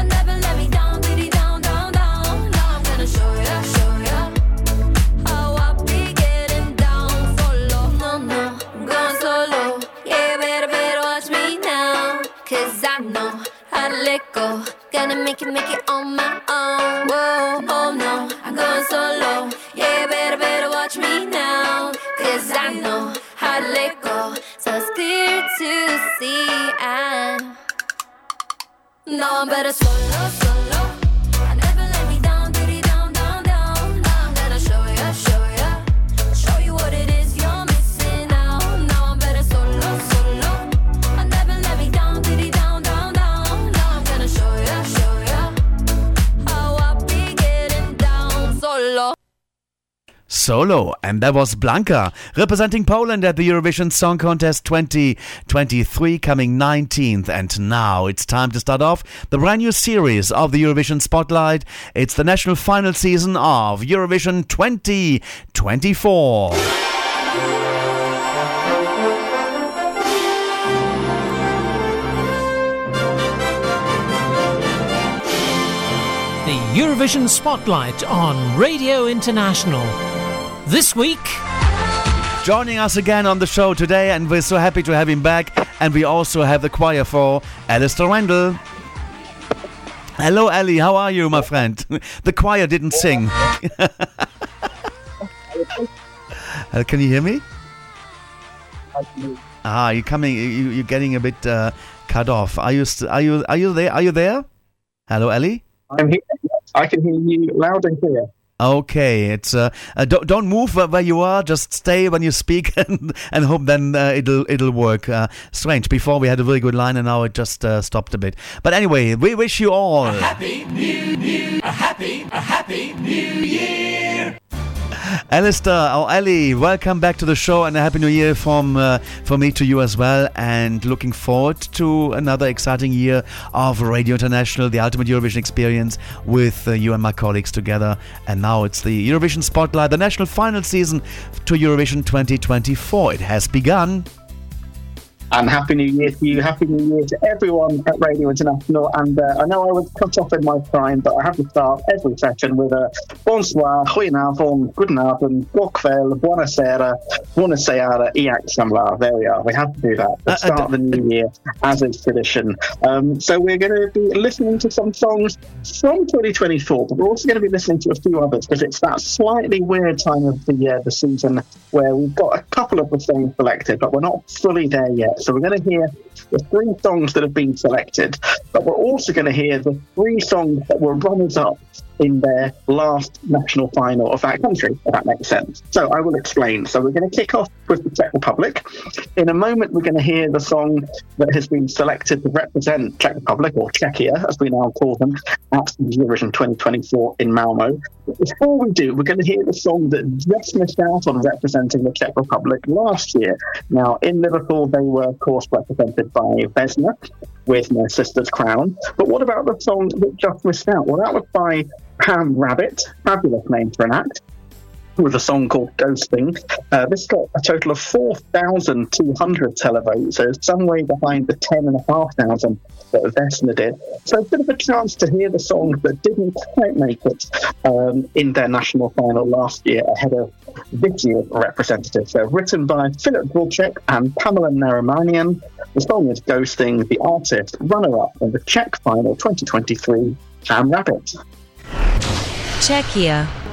I never let me down, diddy down, down, down. Now I'm gonna show ya, show ya how I be getting down solo. No, no, going solo. Yeah, better, better watch me now. Cause I know how to let go. Gonna make it, make it know Solo, and that was Blanka representing Poland at the Eurovision Song Contest 2023, coming 19th. And now it's time to start off the brand new series of the Eurovision Spotlight. It's the national final season of Eurovision 2024. The Eurovision Spotlight on Radio International. This week, Joining us again on the show today, and we're so happy to have him back. And we also have the choir for Alasdair Rendall. Hello, Ali. How are you, my friend? The choir didn't sing. Uh, can you hear me? Ah, you're coming. You, you're getting a bit uh, cut off. Are you? St- are you? Are you there? Are you there? Hello, Ali. I'm here. I can hear you loud and clear. Okay, it's uh, uh, don't don't move where you are. Just stay when you speak, and and hope then uh, it'll it'll work. Uh, strange. Before we had a very good line, and now it just uh, stopped a bit. But anyway, we wish you all a Happy New New, a happy, a happy New Year. Alasdair or Ali, welcome back to the show and a happy new year from uh, me to you as well. And looking forward to another exciting year of Radio International, the ultimate Eurovision experience with uh, you and my colleagues together. And now it's the Eurovision Spotlight, the national final season to Eurovision 2024. It has begun. And Happy New Year to you. Happy New Year to everyone at Radio International. And uh, I know I was cut off in my prime, but I have to start every session with a bonsoir, goedenavond, goedenavond, gokvel, buonasera, buonasera, iak samla. There we are. We have to do that. Uh, To start the new year, as is tradition. Um, so we're going to be listening to some songs from 2024, but we're also going to be listening to a few others because it's that slightly weird time of the year, the season, where we've got a couple of the songs selected, but we're not fully there yet. So we're going to hear the three songs that have been selected, but we're also going to hear the three songs that were runners up in their last national final of that country, if that makes sense. So I will explain. So we're going to kick off with the Czech Republic. In a moment, we're going to hear the song that has been selected to represent Czech Republic, or Czechia, as we now call them, at the Eurovision 2024 in Malmo. But before we do, we're going to hear the song that just missed out on representing the Czech Republic last year. Now, in Liverpool, they were, of course, represented by Vesna with My Sister's Crown. But what about the song that just missed out? Well, that was by Pam Rabbit, fabulous name for an act, with a song called Ghosting. Uh, this got a total of 4,200 televotes, so some way behind the 10,500 that Vesna did. So a bit of a chance to hear the songs that didn't quite make it um, in their national final last year ahead of this year's representatives. They're written by Philip Dvorchek and Pamela Naramanian. The song is Ghosting, the artist runner-up in the Czech final 2023, Pam Rabbit. Czechia.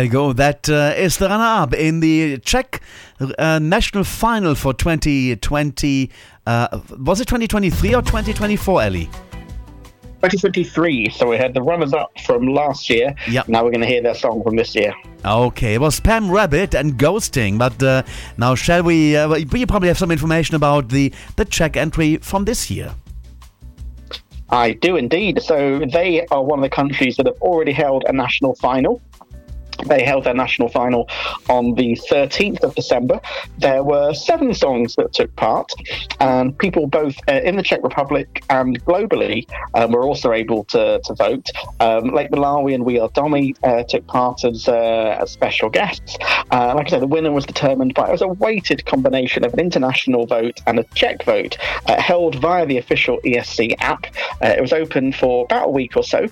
There you go. That uh, is the runner up in the Czech uh, national final for 2020. Uh, was it 2023 or 2024, Ellie? 2023. So we had the runners up from last year. Yep. Now we're going to hear their song from this year. Okay, it was Pam Rabbit and Ghosting. But uh, now, shall we? Uh, you probably have some information about the, the Czech entry from this year. I do indeed. So they are one of the countries that have already held a national final. They held their national final on the 13th of December. There were seven songs that took part, and people both uh, in the Czech Republic and globally um, were also able to, to vote. Um, Lake Malawi and We Are Domi uh, took part as, uh, as special guests. Uh, like I said, the winner was determined by it was a weighted combination of an international vote and a Czech vote uh, held via the official ESC app. Uh, it was open for about a week or so.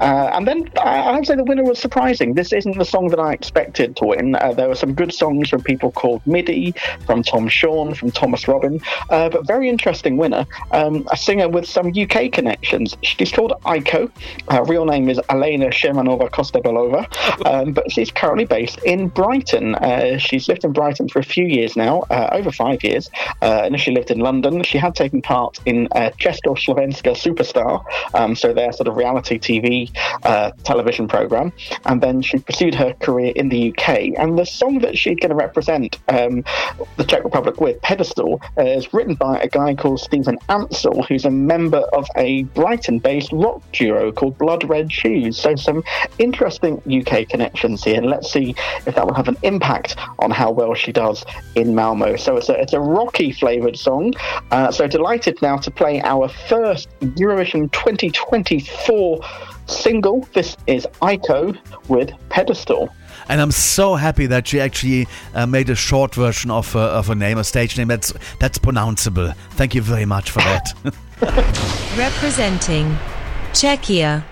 And then I I would say the winner was surprising. This isn't the song that I expected to win. Uh, there were some good songs from people called Midi, from Tom Shawn, from Thomas Robin, uh, but very interesting winner, um, a singer with some UK connections. She's called Aiko. Her real name is Elena Shemanova Kostebelova, um, but she's currently based in Brighton. Uh, she's lived in Brighton for a few years now, uh, over five years. Uh, initially lived in London. She had taken part in uh, Česko Slovenská SuperStar, um, so their sort of reality TV uh, television program, and then she pursued her career in the UK. And the song that she's going to represent um, the Czech Republic with, Pedestal, uh, is written by a guy called Stephen Ansell, who's a member of a Brighton-based rock duo called Blood Red Shoes. So some interesting UK connections here, and let's see if that will have an impact on how well she does in Malmo. So it's a, it's a rocky flavoured song. Uh, so delighted now to play our first Eurovision 2024 single. This is Aiko with Pedestal. And I'm so happy that she actually uh, made a short version of, uh, of a name, a stage name that's that's pronounceable. Thank you very much for that. Representing Czechia.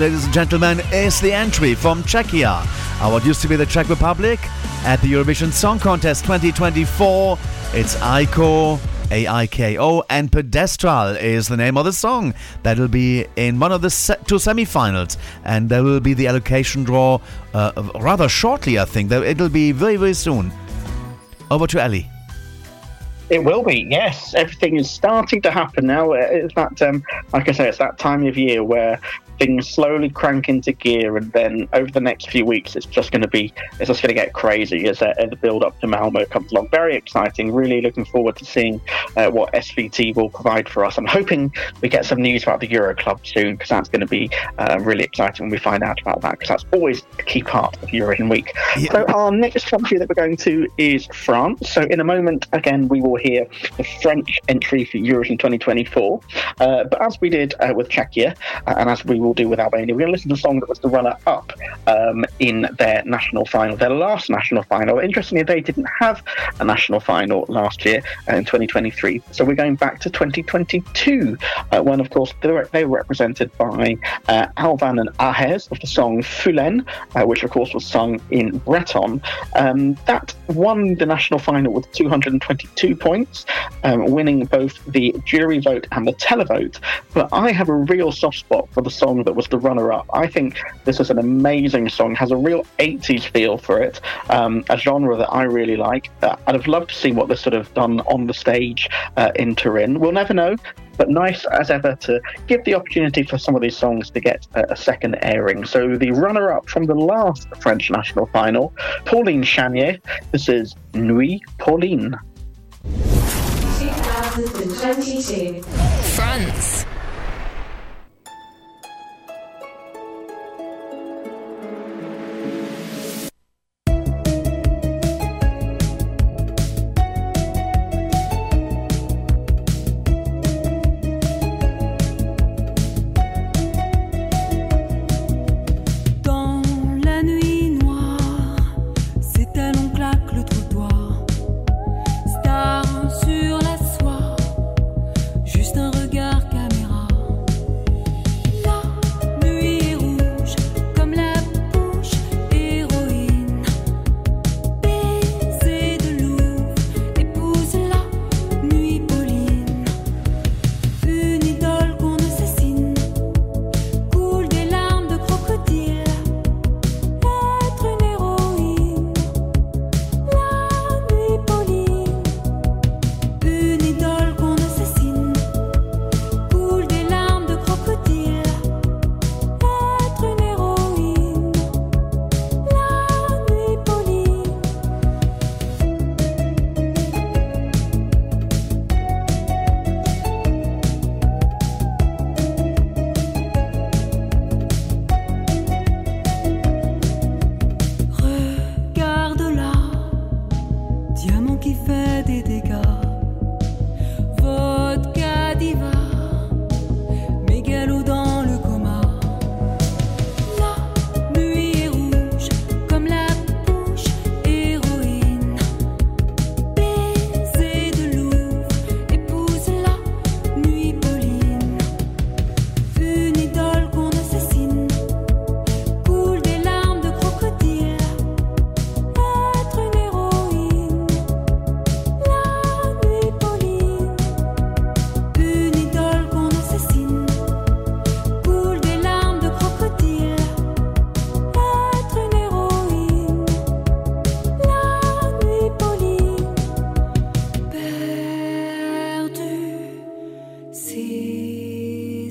Ladies and gentlemen, is the entry from Czechia, what used to be the Czech Republic, at the Eurovision Song Contest 2024. It's Aiko, A-I-K-O, and Pedestral is the name of the song. That'll be in one of the se- two semi-finals, and there will be the allocation draw uh, rather shortly, I think. It'll be very, very soon. Over to Ali. It will be, yes. Everything is starting to happen now. It's that, um, like I say, it's that time of year where things slowly crank into gear, and then over the next few weeks, it's just going to be, it's just going to get crazy as, uh, the build up to Malmo comes along. Very exciting. Really looking forward to seeing uh, what SVT will provide for us. I'm hoping we get some news about the Euro Club soon, because that's going to be uh, really exciting when we find out about that, because that's always a key part of Eurovision Week. So our next country that we're going to is France. So in a moment, again, we will hear the French entry for Eurovision 2024. Uh, but as we did uh, with Czechia, uh, and as we will do with Albania, we're going to listen to a song that was the runner-up um, in their national final, their last national final. Interestingly, they didn't have a national final last year uh, in 2023. So we're going back to 2022, uh, when, of course, they were, they were represented by uh, Alvan and Ahez of the song Fulenn, uh, which, of course, was sung in Breton. Um, that won the national final with 222 points, um, winning both the jury vote and the televote. But I have a real soft spot for the song song that was the runner-up. I think this is an amazing song. Has a real 80s feel for it, um, a genre that I really like. Uh, I'd have loved to see what this sort of done on the stage uh, in Turin. We'll never know. But nice as ever to give the opportunity for some of these songs to get a, a second airing. So the runner-up from the last French national final, Pauline Chagne. This is Nuit Pauline. 2022. France.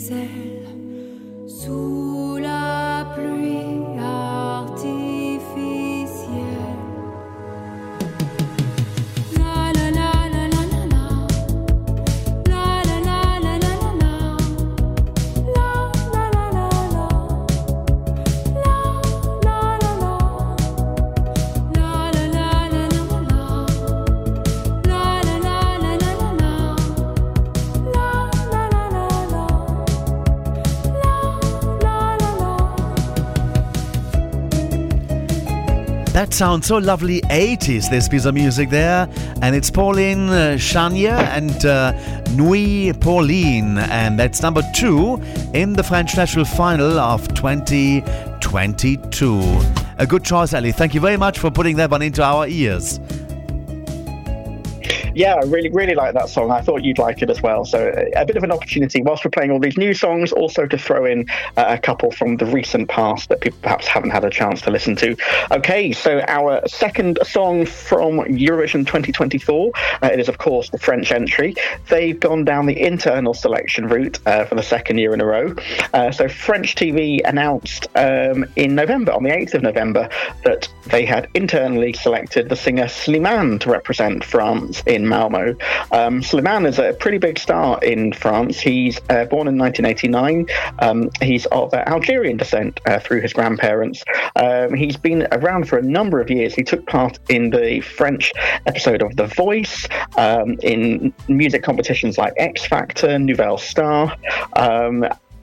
Ses That sounds so lovely 80s, this piece of music there. And it's Pauline uh, Chagne and uh, Nuit Pauline. And that's number two in the French national final of 2022. A good choice, Ali. Thank you very much for putting that one into our ears. Yeah, I really, really like that song. I thought you'd like it as well. So, a bit of an opportunity whilst we're playing all these new songs, also to throw in uh, a couple from the recent past that people perhaps haven't had a chance to listen to. Okay, so our second song from Eurovision 2024, uh, it is, of course, the French entry. They've gone down the internal selection route uh, for the second year in a row. Uh, so, French TV announced um, in November, on the 8th of November, that they had internally selected the singer Slimane to represent France in Malmo. Um, Slimane is a pretty big star in France. He's uh, born in 1989. Um, he's of uh, Algerian descent uh, through his grandparents. Um, he's been around for a number of years. He took part in the French episode of The Voice, um, in music competitions like X Factor, Nouvelle Star.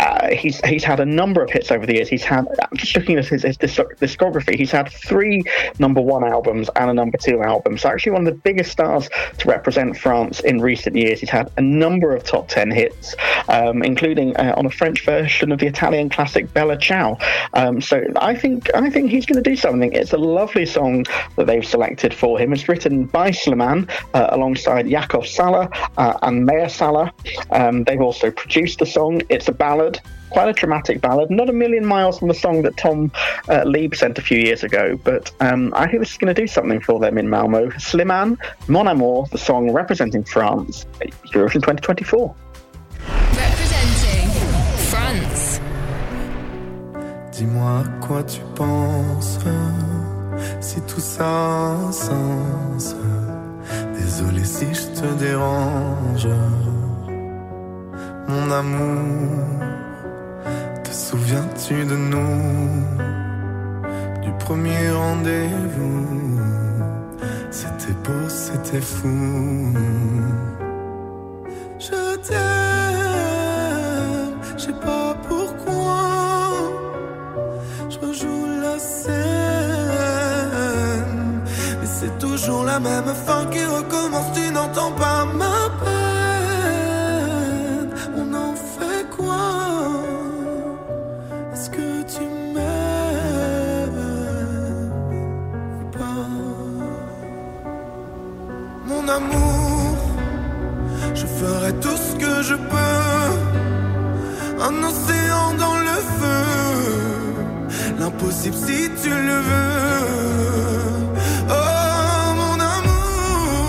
Uh, he's he's had a number of hits over the years. He's had I'm just looking at his, his discography. He's had three number one albums and a number two album. So actually one of the biggest stars to represent France in recent years. He's had a number of top ten hits, um, including uh, on a French version of the Italian classic Bella Ciao. Um, so I think I think he's going to do something. It's a lovely song that they've selected for him. It's written by Slimane uh, alongside Yakov Salah uh, and Maya Salah. Um, they've also produced the song. It's a ballad. Quite a dramatic ballad, not a million miles from the song that Tom uh, Leeb sent a few years ago, but um, I think this is going to do something for them in Malmo. Slimane, Mon Amour, the song representing France, at Eurovision 2024. Representing France. Dis-moi à quoi tu penses Si tout ça a un sens Désolé si je te dérange Mon amour. Te souviens-tu de nous? Du premier rendez-vous. C'était beau, c'était fou. Je t'aime Je sais pas pourquoi. Je rejoue la scène. Mais c'est toujours la même fin qui recommence, tu n'entends pas ma peine. Mon amour, je ferai tout ce que je peux. Un océan dans le feu l'impossible si tu le veux. Oh mon amour,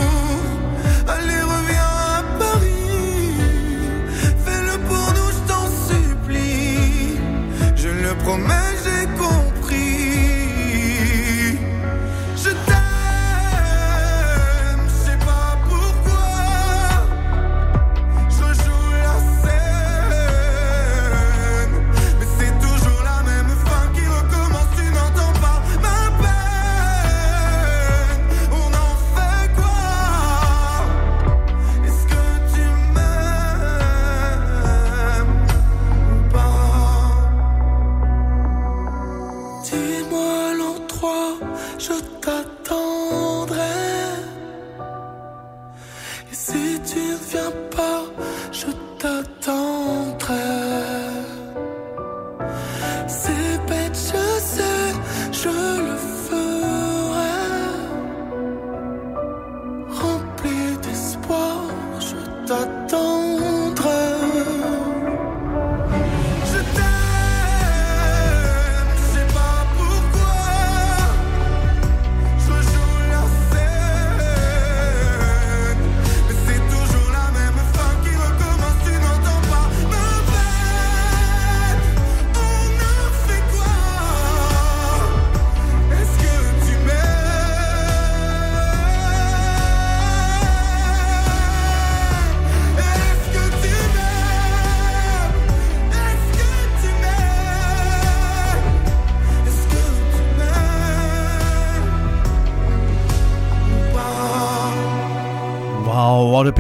allez reviens à Paris, fais-le pour nous, je t'en supplie. Je le promets,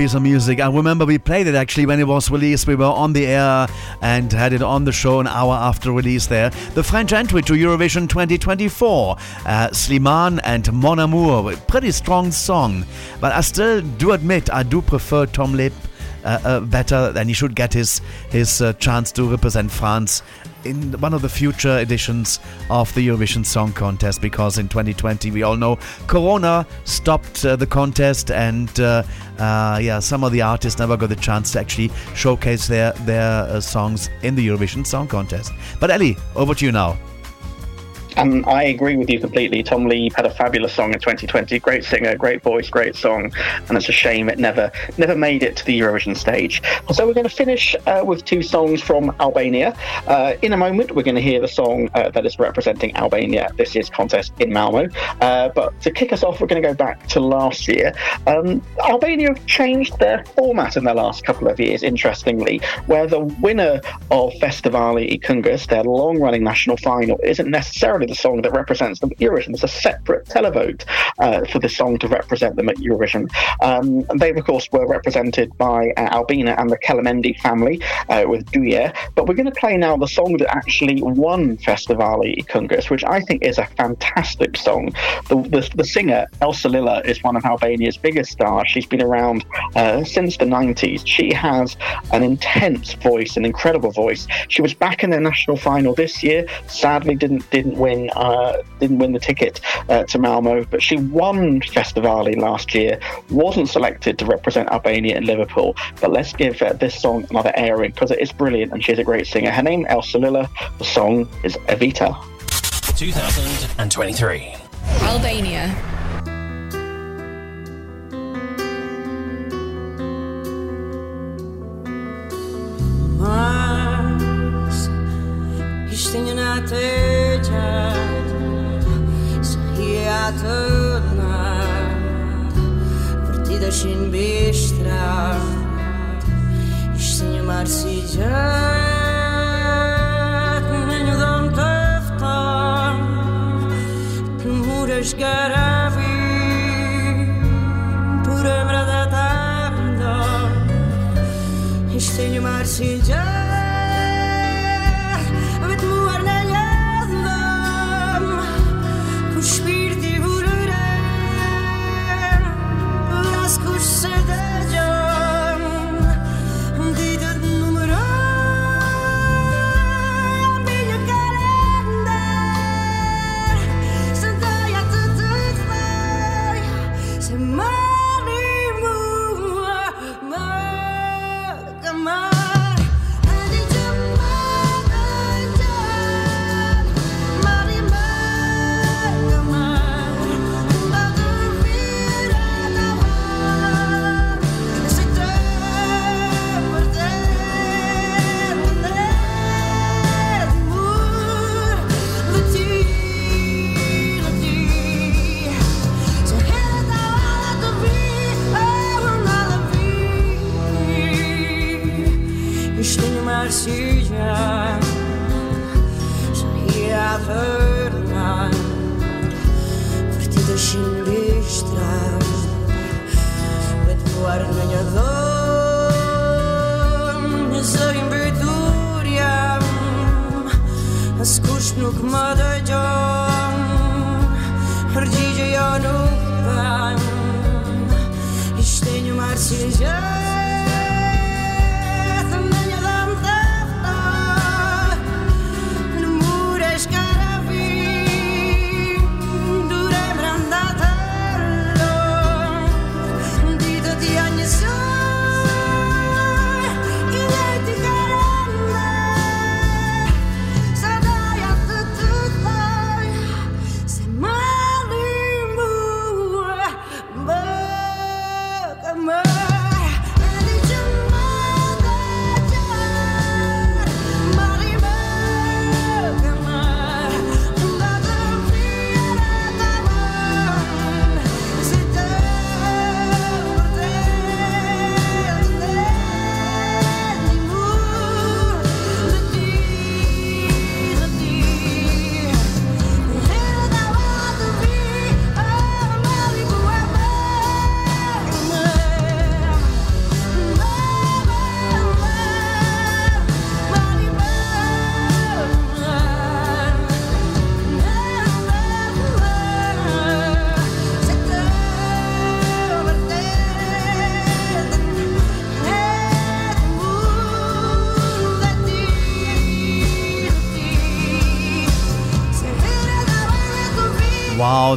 piece of music. I remember we played it actually when it was released. We were on the air and had it on the show an hour after release there. The French entry to Eurovision 2024. Uh, Slimane and Mon Amour. Pretty strong song. But I still do admit I do prefer Tom Leeb uh, uh, better and he should get his, his uh, chance to represent France in one of the future editions of the Eurovision Song Contest because in 2020 we all know Corona stopped uh, the contest and uh, uh, yeah some of the artists never got the chance to actually showcase their their uh, songs in the Eurovision Song Contest. But Ellie, over to you now. And I agree with you completely. Tom Leeb had a fabulous song in 2020. Great singer, great voice, great song. And it's a shame it never never made it to the Eurovision stage. So we're going to finish uh, with two songs from Albania. Uh, in a moment, we're going to hear the song uh, that is representing Albania this year's contest in Malmo. Uh, but to kick us off, we're going to go back to last year. Um, Albania have changed their format in the last couple of years, interestingly, where the winner of Festivali i Këngës, their long-running national final, isn't necessarily the song that represents them at Eurovision. There's a separate televote uh, for the song to represent them at Eurovision. Um, they, of course, were represented by uh, Albina and the Kelmendi family uh, with Duje. But we're going to play now the song that actually won Festivali i Këngës, which I think is a fantastic song. The, the, the singer, Elsa Lila, is one of Albania's biggest stars. She's been around uh, since the 90s. She has an intense voice, an incredible voice. She was back in the national final this year. Sadly, didn't didn't win win uh, didn't win the ticket uh, to Malmo, but she won Festivali last year. Wasn't selected to represent Albania in Liverpool. But let's give uh, this song another airing because it is brilliant and she's a great singer. Her name Elsa Lila. The song is Evita. 2023. Albania. târna Partida sin bistra Isto senhor Marcijana Sukmada jam Hırcıca yanık ben. İşte nümersin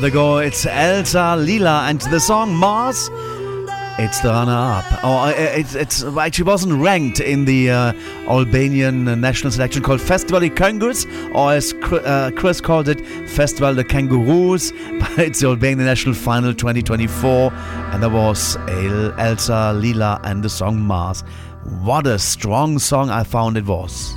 There go. It's Elsa Lila and the song Mars. It's the runner-up. Oh, it's it's actually wasn't ranked in the uh, Albanian national selection called Festival de Kangaroos, or as uh, Chris called it, Festival de Kangaroos. But it's the Albanian national final 2024, and there was Elsa Lila and the song Mars. What a strong song I found it was.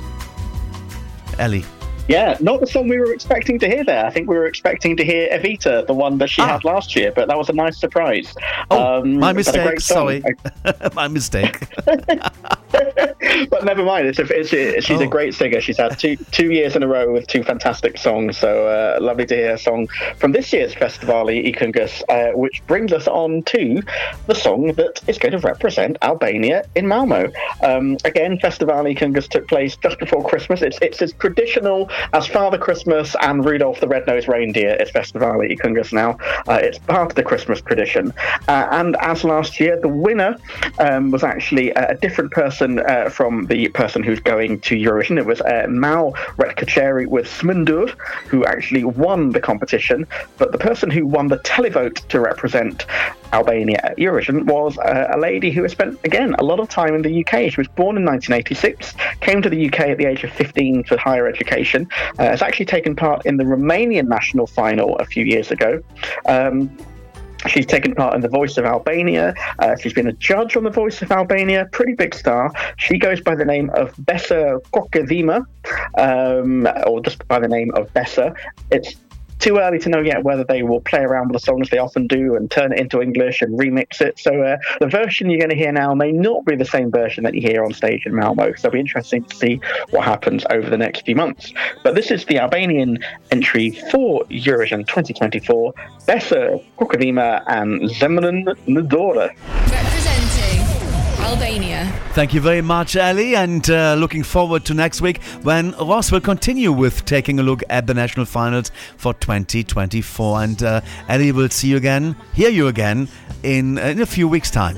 Ellie. Yeah, not the song we were expecting to hear there. I think we were expecting to hear Evita, the one that she had last year, but that was a nice surprise. Oh, Um, my mistake. Sorry, my mistake. but never mind. It's a, it's a, she's Oh. a great singer. She's had two two years in a row with two fantastic songs. So uh, lovely to hear a song from this year's Festivali i Këngës, uh, which brings us on to the song that is going to represent Albania in Malmo. Um, again, Festivali i Këngës took place just before Christmas. It's it's as traditional as Father Christmas and Rudolph the Red-Nosed Reindeer is Festivali i Këngës now. Uh, it's part of the Christmas tradition. Uh, and as last year, the winner um, was actually a, a different person uh, from the person who's going to Eurovision. It was uh, Mal Retkacheri with Smundur, who actually won the competition. But the person who won the televote to represent Albania at Eurovision was uh, a lady who has spent, again, a lot of time in the UK. She was born in 1986, came to the UK at the age of 15 for higher education, uh, has actually taken part in the Romanian national final a few years ago. Um, She's taken part in The Voice of Albania. Uh, she's been a judge on The Voice of Albania, pretty big star. She goes by the name of Besa Kokëdhima, um, or just by the name of Besa. It's too early to know yet whether they will play around with the songs they often do and turn it into English and remix it. So uh, the version you're going to hear now may not be the same version that you hear on stage in Malmo. So it'll be interesting to see what happens over the next few months. But this is the Albanian entry for Eurovision 2024. Besa Kokëdhima and Zemrën n'dorë. Representing Albania. Thank you very much, Ali, and uh, looking forward to next week when Ross will continue with taking a look at the national finals for 2024. And uh, Ali will see you again, hear you again in, in a few weeks' time.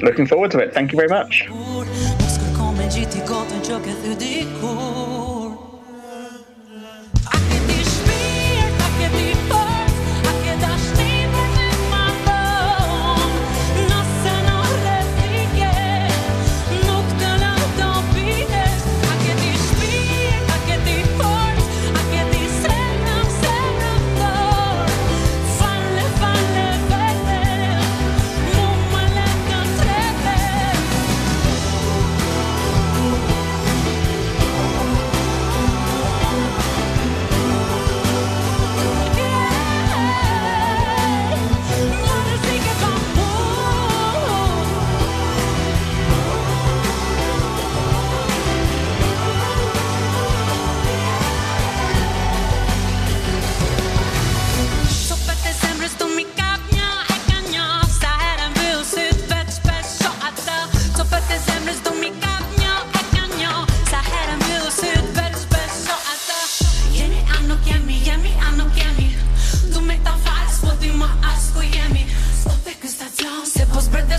Looking forward to it. Thank you very much.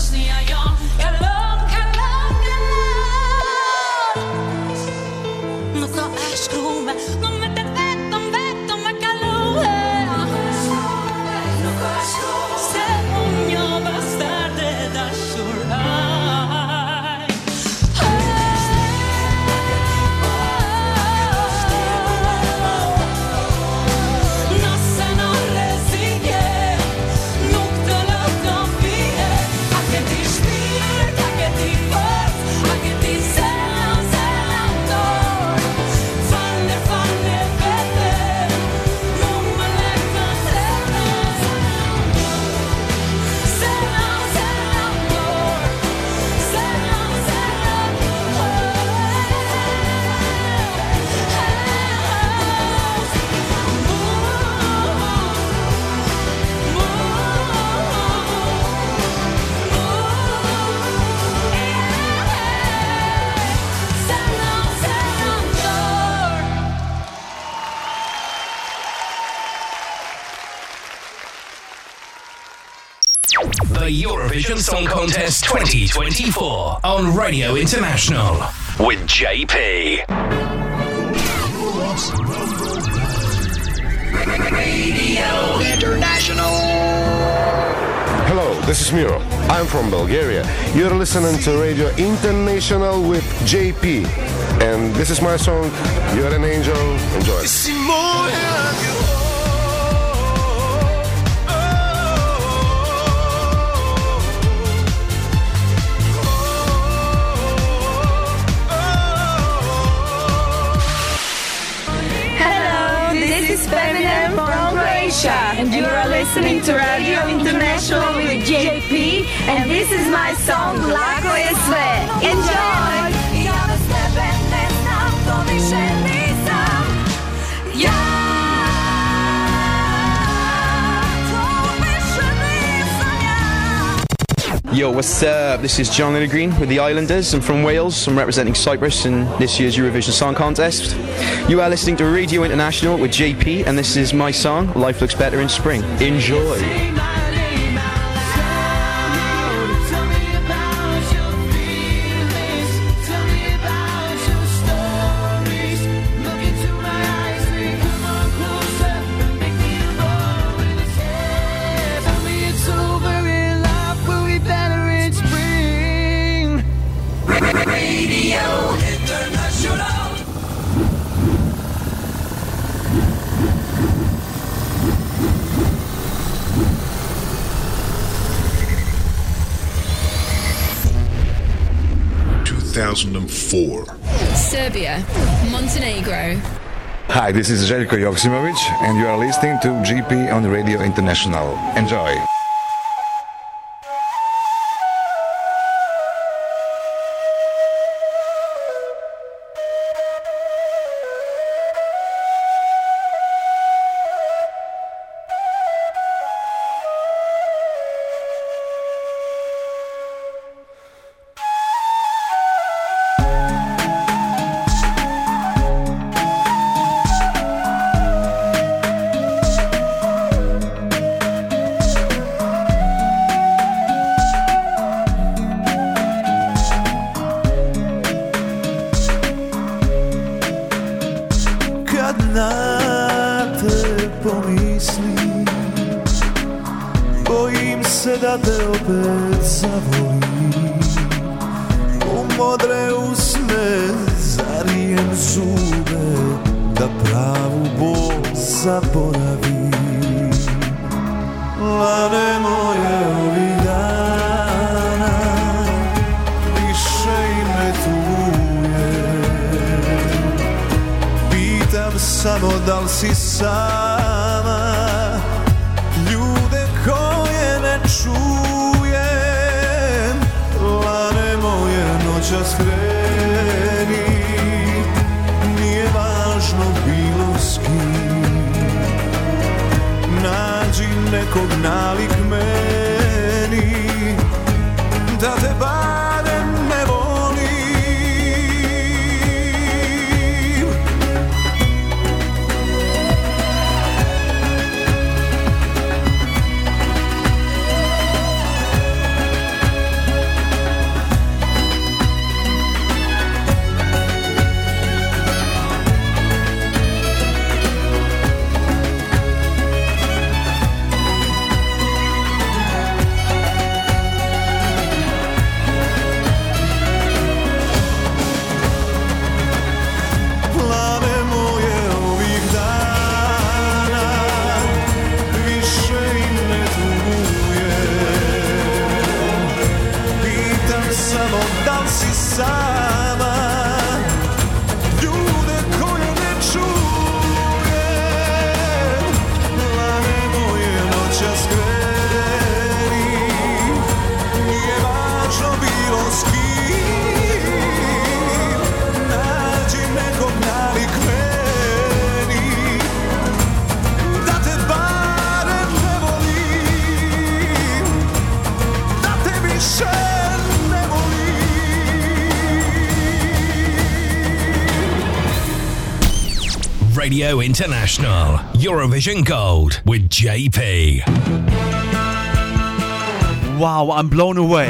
Po zbredesh 2024 on Radio International with JP. Radio International. Hello, this is Miro. I'm from Bulgaria. You're listening to Radio International with JP. And this is my song, You're an Angel. Enjoy. And you are listening to Radio International with JP, and this is my song Lako je sve. Enjoy! Yo, what's up? This is Jon Lilygreen with the Islanders. I'm from Wales. I'm representing Cyprus in this year's Eurovision Song Contest. You are listening to Radio International with JP, and this is my song, Life Looks Better in Spring. Enjoy. Serbia, Montenegro. Hi, this is Željko Joksimović, and you are listening to GP on Radio International. Enjoy. International, Eurovision Gold with JP. Wow, I'm blown away.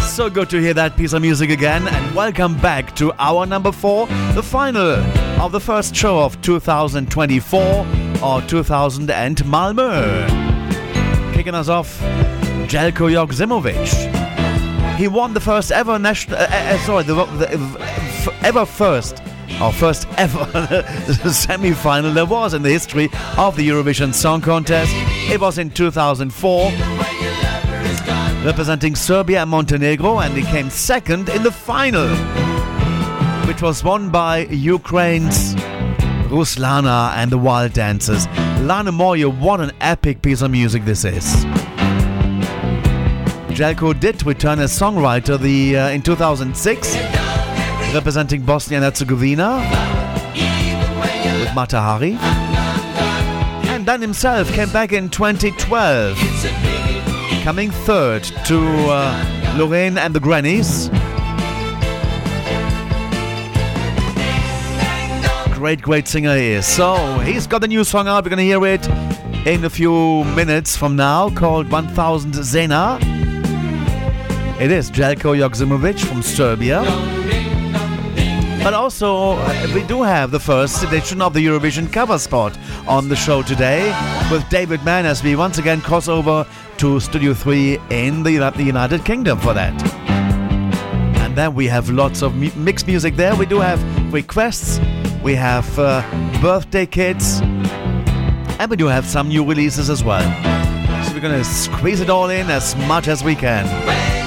So good to hear that piece of music again, and welcome back to our number four, the final of the first show of 2024 or 2000 and Malmö. Kicking us off, Željko Joksimović. He won the first ever national, uh, uh, sorry, the, the ever first or first ever semi-final there was in the history of the Eurovision Song Contest. It was in 2004 representing Serbia and Montenegro, and he came second in the final, which was won by Ukraine's Ruslana and the Wild Dancers. Lane moje, what an epic piece of music this is. Željko did return as songwriter the uh, in 2006, representing Bosnia and Herzegovina with Mata Hari. And then himself came back in 2012 coming third to uh, Loreen and the Grannies. Great, great singer he is. So he's got a new song out. We're gonna hear it in a few minutes from now, called 1000 Zena. It is Željko Joksimović from Serbia. But also, uh, we do have the first edition of the Eurovision cover spot on the show today with David Mann as we once again cross over to Studio 3 in the, United Kingdom for that. And then we have lots of mixed music there. We do have requests, we have uh, birthday kits, and we do have some new releases as well. So we're gonna squeeze it all in as much as we can.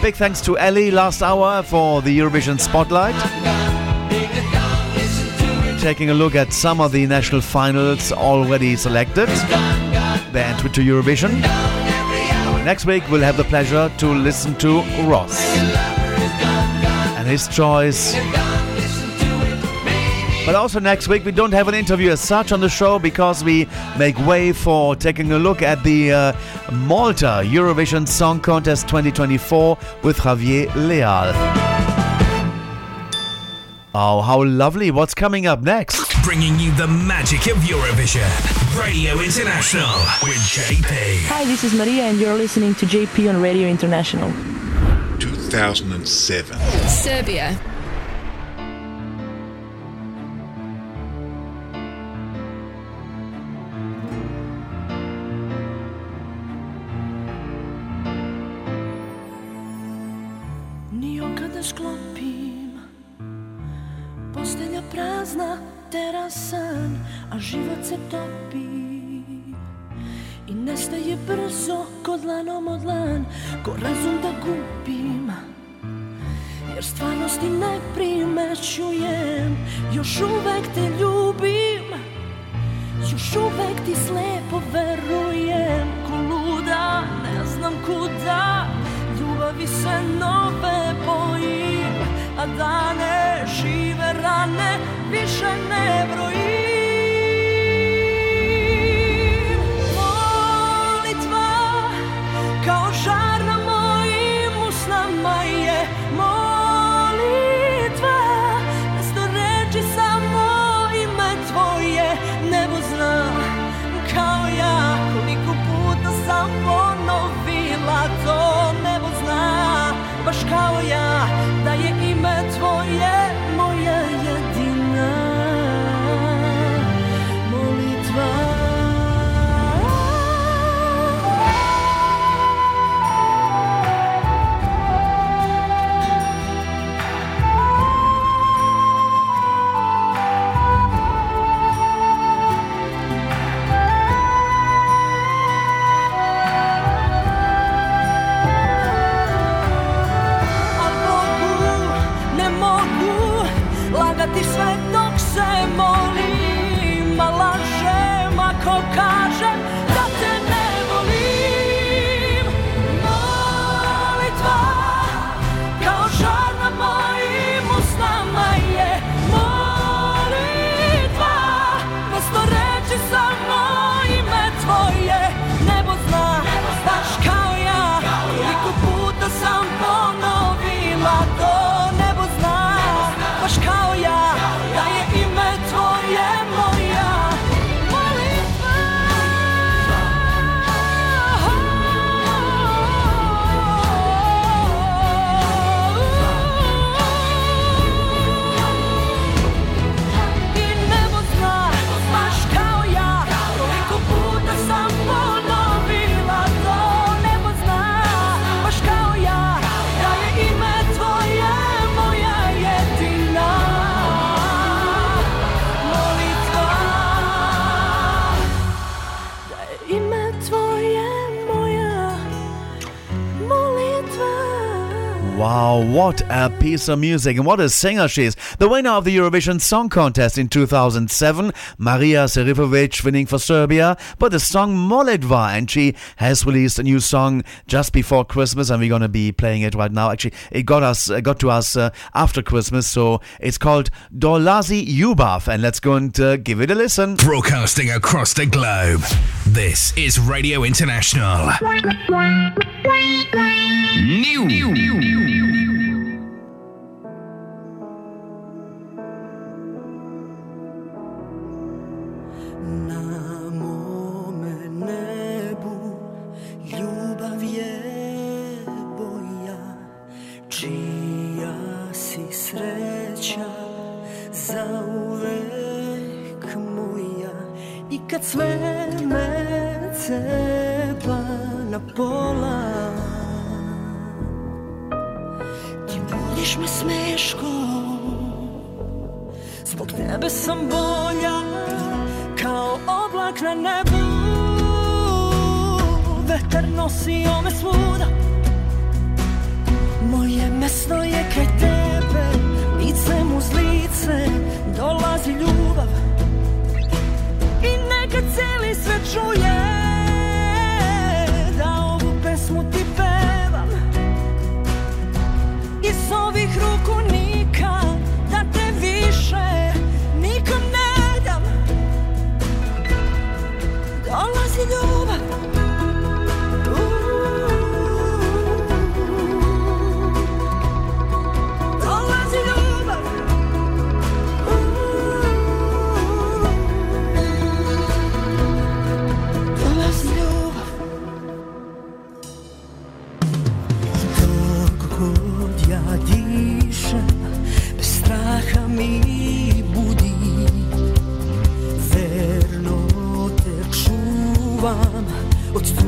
Big thanks to Ellie last hour for the Eurovision Spotlight. Taking a look at some of the national finals already selected. Entry to Eurovision. Next week, we'll have the pleasure to listen to Ross and his choice. But also next week, we don't have an interview as such on the show because we make way for taking a look at the uh, Malta Eurovision Song Contest 2024 with Javier Leal. Oh, how lovely. What's coming up next? Bringing you the magic of Eurovision. Radio International with JP. Hi, this is Maria, and you're listening to JP on Radio International. 2007. Serbia. A piece of music and what a singer she is. The winner of the Eurovision Song Contest in 2007, Maria Šerifović, winning for Serbia, but the song Molitva. And she has released a new song just before Christmas, and we're going to be playing it right now. Actually, it got us, uh, got to us uh, after Christmas, so it's called Dolazi ljubav. And let's go and uh, give it a listen. Broadcasting across the globe. This is Radio International. New. Na kad sve me cepa na pola. Ti budiš me smeškom Zbog tebe sam bolja kao oblak na nebu. Vetar nosio me svuda Moje mesto je kraj tebe, licem uz lice dolazi ljubav neka cijeli sve čuje da ovu pesmu ti pevam. Iz ovih ruku 30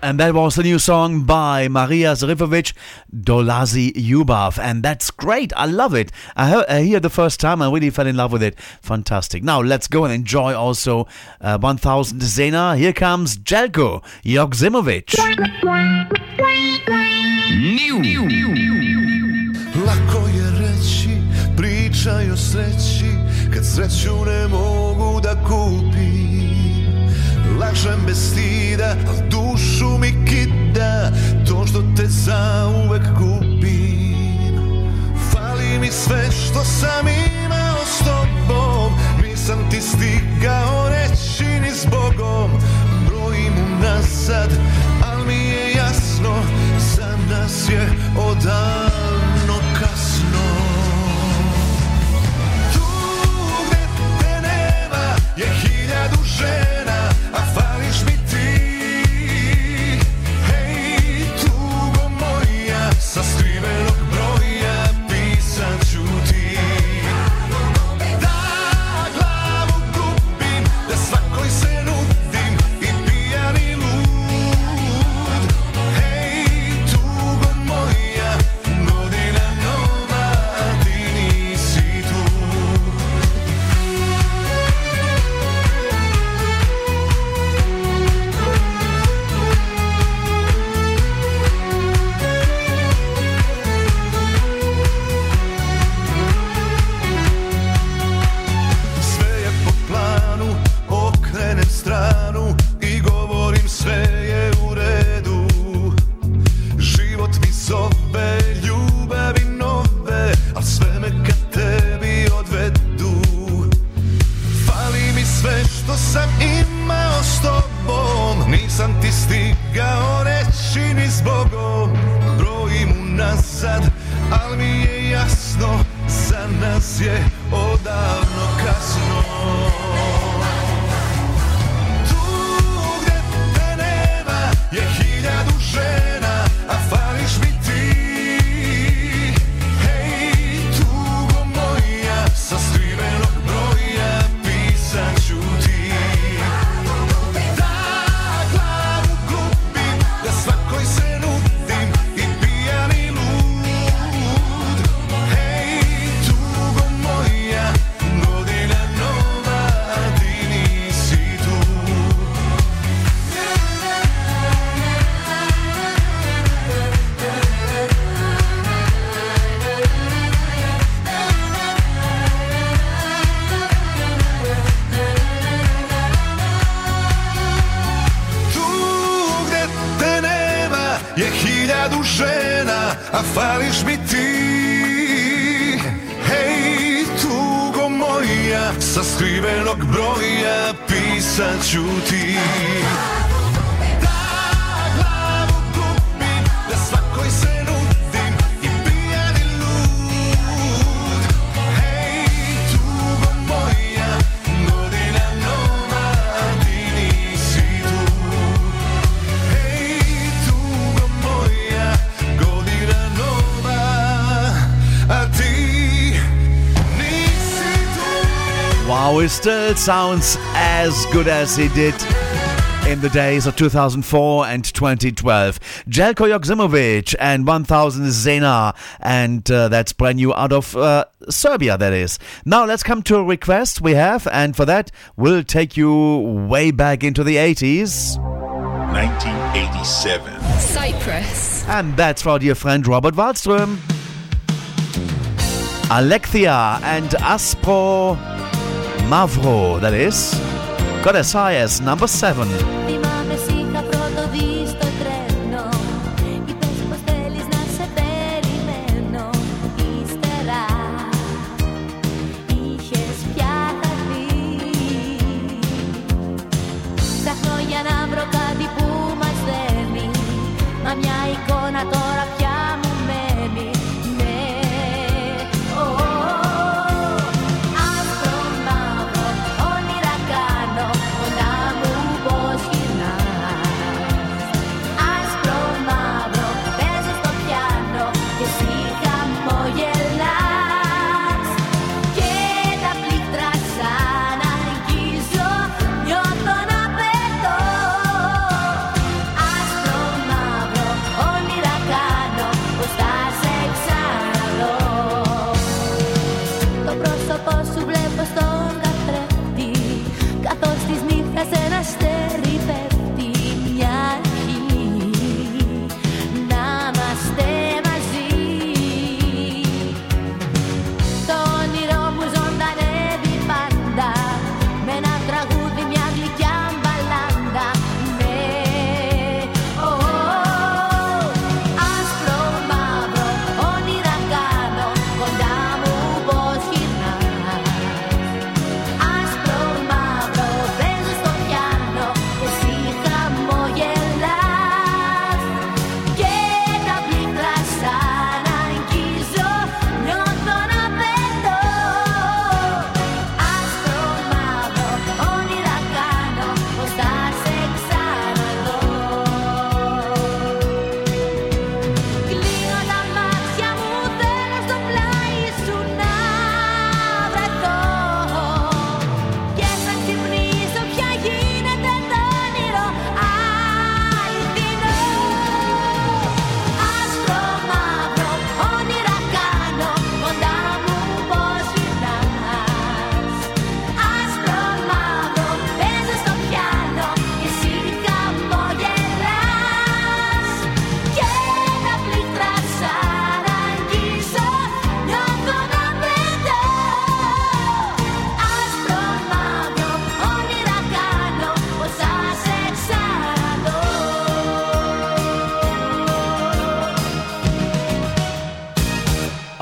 And that was the new song by Maria Šerifović, Dolazi ljubav. And that's great. I love it. I, heard, I hear the first time. I really fell in love with it. Fantastic. Now let's go and enjoy also uh, 1000 Zena. Here comes Željko Joksimović. Lako je reći, pričaj o sreći Kad sreću ne mogu da kupim Lažem bez stida, al dušu mi kida To što te zauvek gubim. Fali mi sve što sam imao s tobom. Nisam ti stigao reći ni zbogom. Brojim unazad, al mi je jasno Za nas je odavno Nisam ti stigao reći ni zbogom Brojim unazad, al mi je jasno Za nas je odavno a fališ mi ti. Hej, tugo moja, sa skrivenog broja pisat ću ti Wow, he still sounds as good as he did in the days of 2004 and 2012. Željko Joksimović and 1000 Zena, and uh, that's brand new out of uh, Serbia, that is. Now let's come to a request we have, and for that, we'll take you way back into the 80s. 1987. Cyprus. And that's for our dear friend Robert Wallström. Alexia and Aspro Mavro, that is. Got as high as number seven.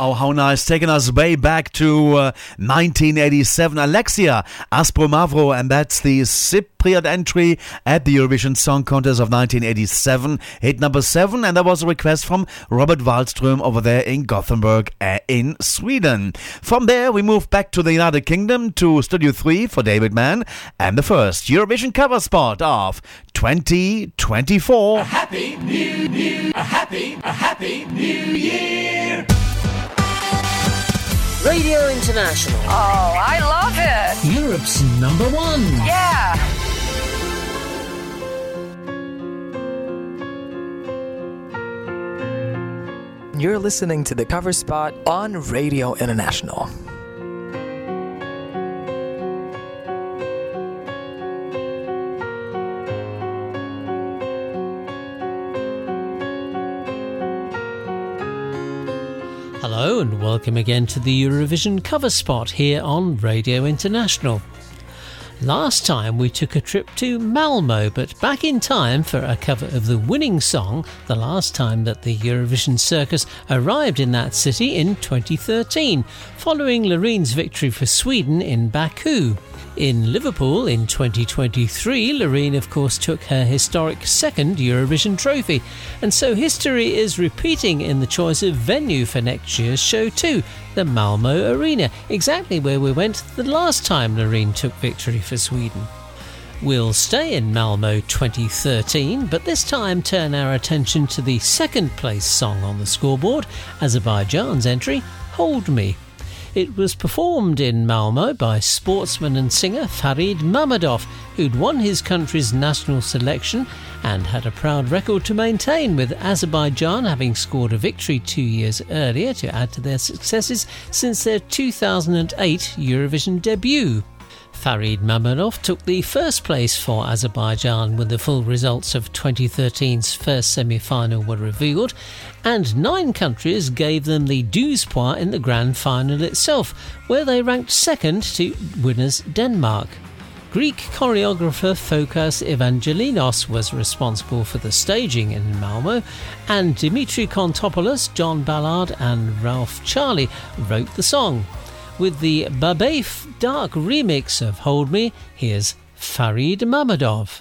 Oh, how nice. Taking us way back to uh, 1987. Alexia Aspro Mavro, and that's the Cypriot entry at the Eurovision Song Contest of 1987. Hit number seven, and that was a request from Robert Wallström over there in Gothenburg uh, in Sweden. From there, we move back to the United Kingdom to Studio 3 for David Mann, and the first Eurovision cover spot of 2024. Happy New New a happy a happy New Year. Radio International. Oh, I love it. Europe's number one. Yeah. You're listening to the cover spot on Radio International. And welcome again to the Eurovision cover spot here on Radio International. Last time we took a trip to Malmo, but back in time for a cover of the winning song the last time that the Eurovision Circus arrived in that city in 2013, following Loreen's victory for Sweden in Baku. In Liverpool in 2023, Loreen, of course, took her historic second Eurovision trophy, and so history is repeating in the choice of venue for next year's show, too the Malmo Arena, exactly where we went the last time Loreen took victory for Sweden. We'll stay in Malmo 2013, but this time turn our attention to the second place song on the scoreboard, Azerbaijan's entry, Hold Me. It was performed in Malmo by sportsman and singer Farid Mammadov, who'd won his country's national selection and had a proud record to maintain, with Azerbaijan having scored a victory two years earlier to add to their successes since their 2008 Eurovision debut. Farid Mammadov took the first place for Azerbaijan when the full results of 2013's first semi final were revealed, and nine countries gave them the douze points in the grand final itself, where they ranked second to winners Denmark. Greek choreographer Fokas Evangelinos was responsible for the staging in Malmo, and Dimitri Kontopoulos, John Ballard, and Ralph Charlie wrote the song. With the Babafe Dark remix of Hold Me, here's Farid Mammadov.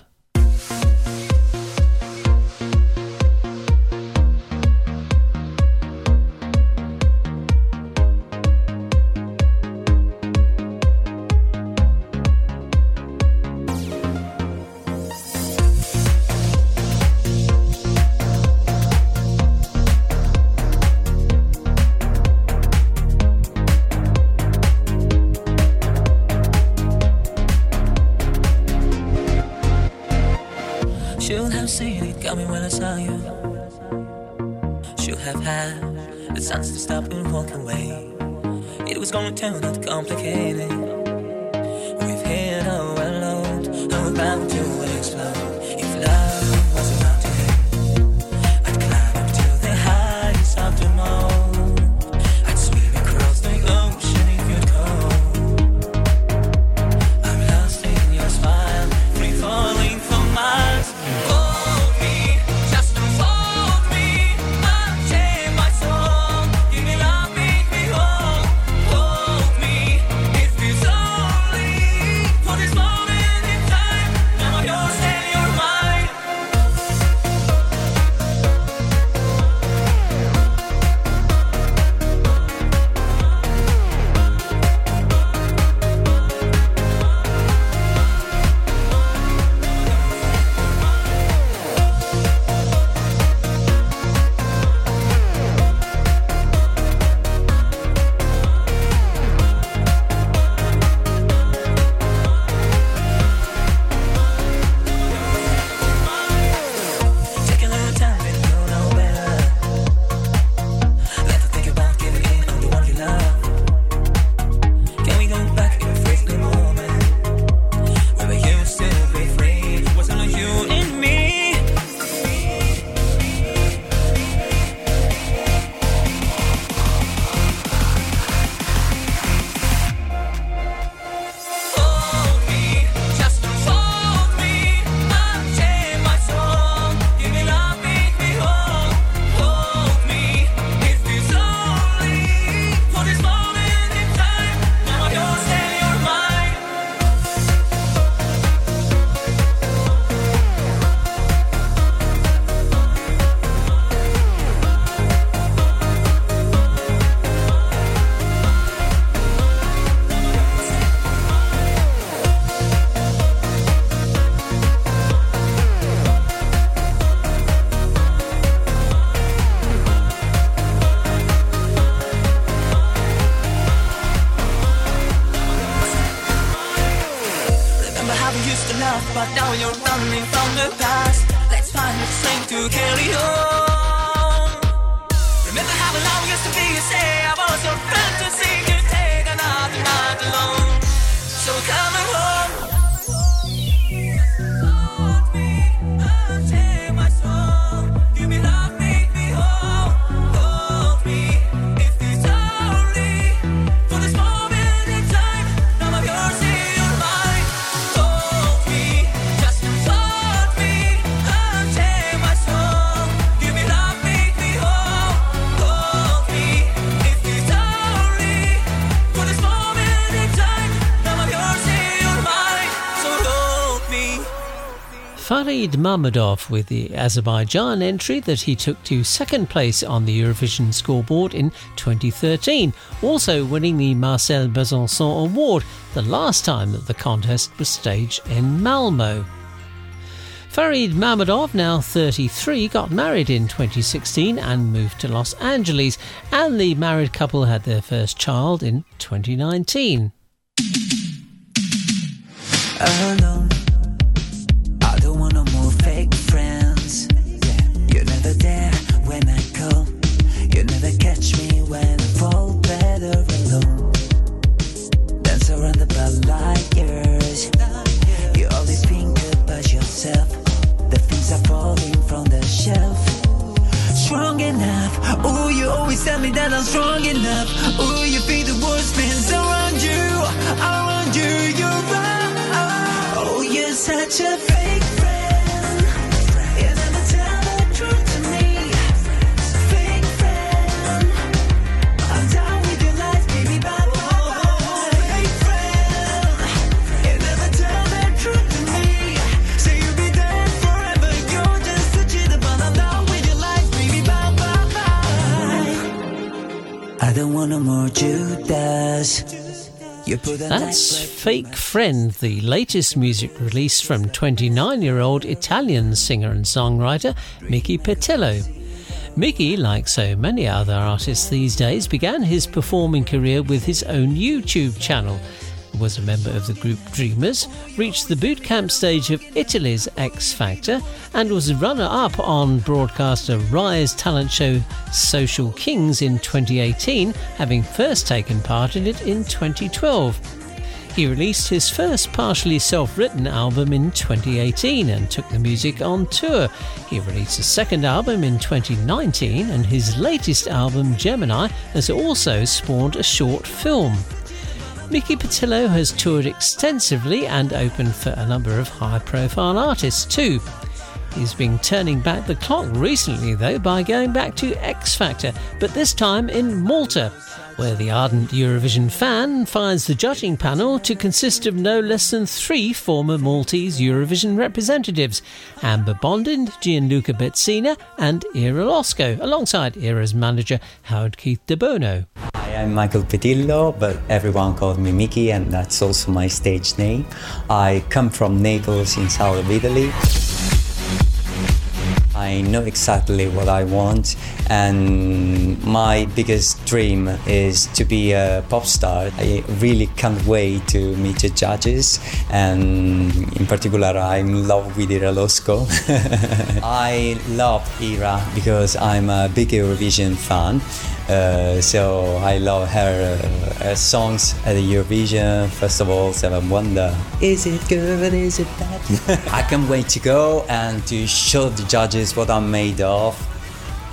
Farid Mammadov with the Azerbaijan entry that he took to second place on the Eurovision scoreboard in 2013, also winning the Marcel Bezençon Award the last time that the contest was staged in Malmo. Farid Mammadov, now 33, got married in 2016 and moved to Los Angeles, and the married couple had their first child in 2019. Fake Friend, the latest music release from 29 year old Italian singer and songwriter Mickey Petillo. Mickey, like so many other artists these days, began his performing career with his own YouTube channel. Was a member of the group Dreamers, reached the boot camp stage of Italy's X Factor, and was a runner up on broadcaster Rai's talent show Social Kings in 2018, having first taken part in it in 2012. He released his first partially self written album in 2018 and took the music on tour. He released a second album in 2019, and his latest album, Gemini, has also spawned a short film. Mickey Petillo has toured extensively and opened for a number of high profile artists too. He's been turning back the clock recently, though, by going back to X Factor, but this time in Malta, where the ardent Eurovision fan finds the judging panel to consist of no less than three former Maltese Eurovision representatives Amber Bondin, Gianluca Bezzina, and Ira Losco, alongside Ira's manager Howard Keith De Bono. Hi, I'm Michael Petillo, but everyone calls me Mickey, and that's also my stage name. I come from Naples in south of Italy. I know exactly what I want, and my biggest dream is to be a pop star. I really can't wait to meet the judges, and in particular, I'm in love with Ira Losco. I love Ira because I'm a big Eurovision fan. Uh, so I love her, uh, her songs at the Eurovision Festival, Seven Wonder. Is it good? Is it bad? I can't wait to go and to show the judges what I'm made of.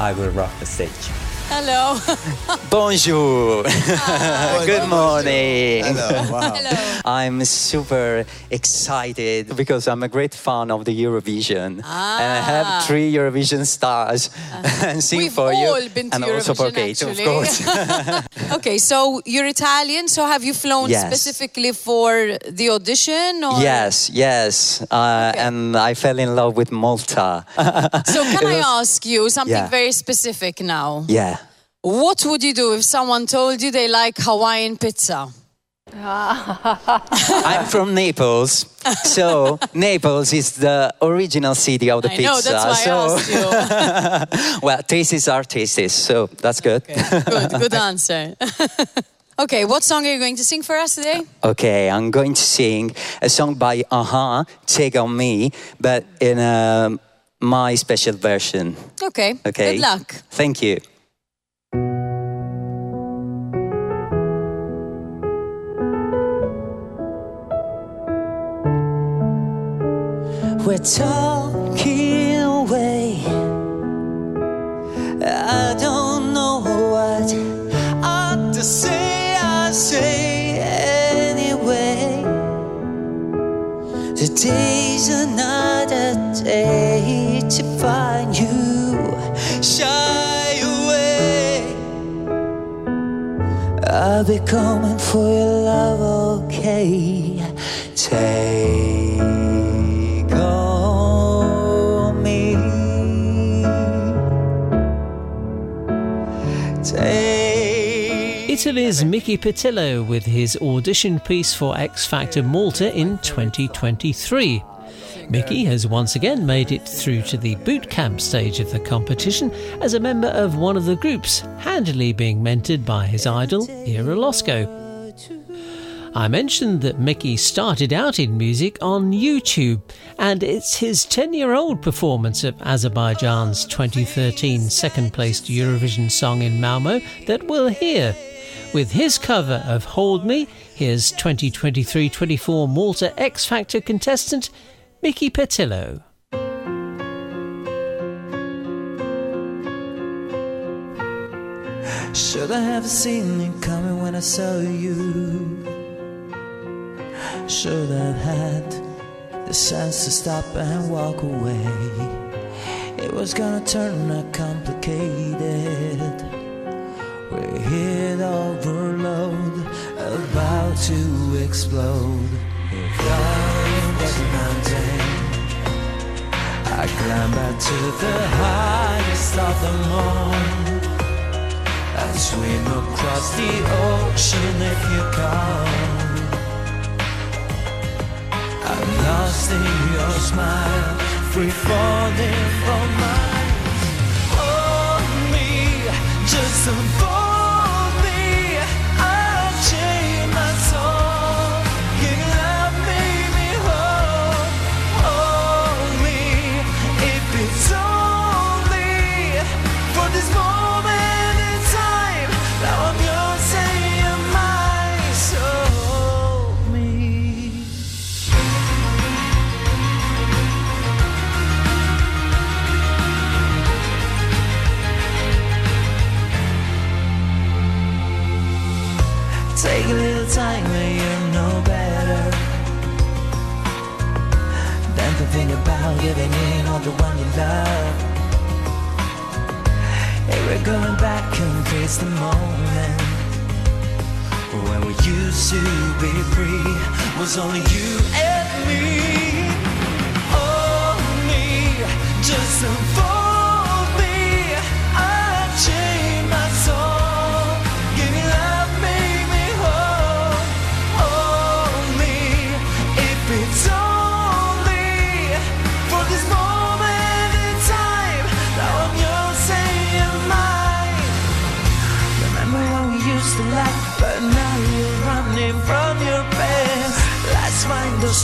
I will rock the stage. Hello. Bonjour. Good morning. Hello. Wow. Hello. I'm super excited because I'm a great fan of the Eurovision. And I have three Eurovision stars and sing Ah. We've for you. all been to and also for Eurovision, Kate, of course. okay, so you're Italian, so have you flown Yes. specifically for the audition? Or? Yes, yes. Uh, And I fell in love with Malta. So can It I ask you something Yeah. very specific now? Yeah. What would you do if someone told you they like Hawaiian pizza? I'm from Naples, so Naples is the original city of the I pizza. know, that's why I so, well, tastes are tastes, so that's good. Good, good answer. okay, what song are you going to sing for us today? Okay, I'm going to sing a song by a-ha, Take on Me, but in um my special version. Okay, Okay. good luck. Thank you. We're talking away. I don't know what have to say. I say anyway. Today's another day to find you shy away. I'll be coming for your love, okay? Take Italy's Mickey Pitillo with his audition piece for X Factor Malta in 2023. Mickey has once again made it through to the boot camp stage of the competition as a member of one of the groups, handily being mentored by his idol, Ira Losco. I mentioned that Mickey started out in music on YouTube, and it's his 10 year old performance of Azerbaijan's 2013 second placed Eurovision song in Malmo that we'll hear. With his cover of Hold Me, here's 2023 24 Malta X Factor contestant Mickey Patillo. Should I have seen it coming when I saw you? Should have had the sense to stop and walk away. It was gonna turn out complicated. We're hit overload, about to explode. If I was a mountain, I climb back to the highest of them all. And swim across the ocean if you come. I'm lost in your smile, free falling from mine. Hold me, just unfold think giving in on the one you love. Hey, we're going back and face the moment. When we used to be free Was only you and me. Oh, me, just unfold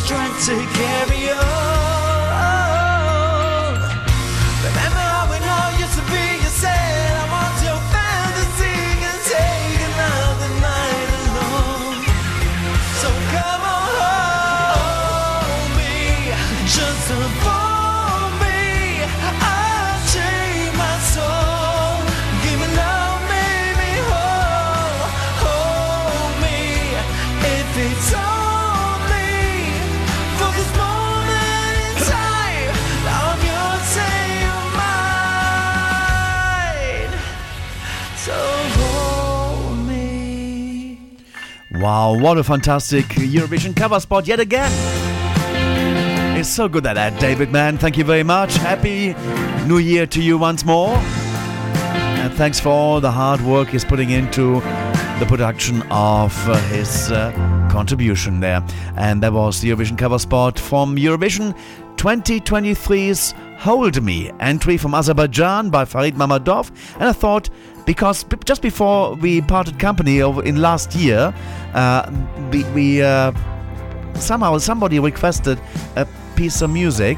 strength to carry Wow, what a fantastic Eurovision cover spot yet again. It's so good at that, David Mann. Thank you very much. Happy New Year to you once more. And thanks for all the hard work he's putting into the production of uh, his uh, contribution there. And that was the Eurovision cover spot from Eurovision 2023's Hold Me entry from Azerbaijan by Farid Mammadov. And I thought, because b- just before we parted company over in last year, uh, we, we uh, somehow somebody requested a piece of music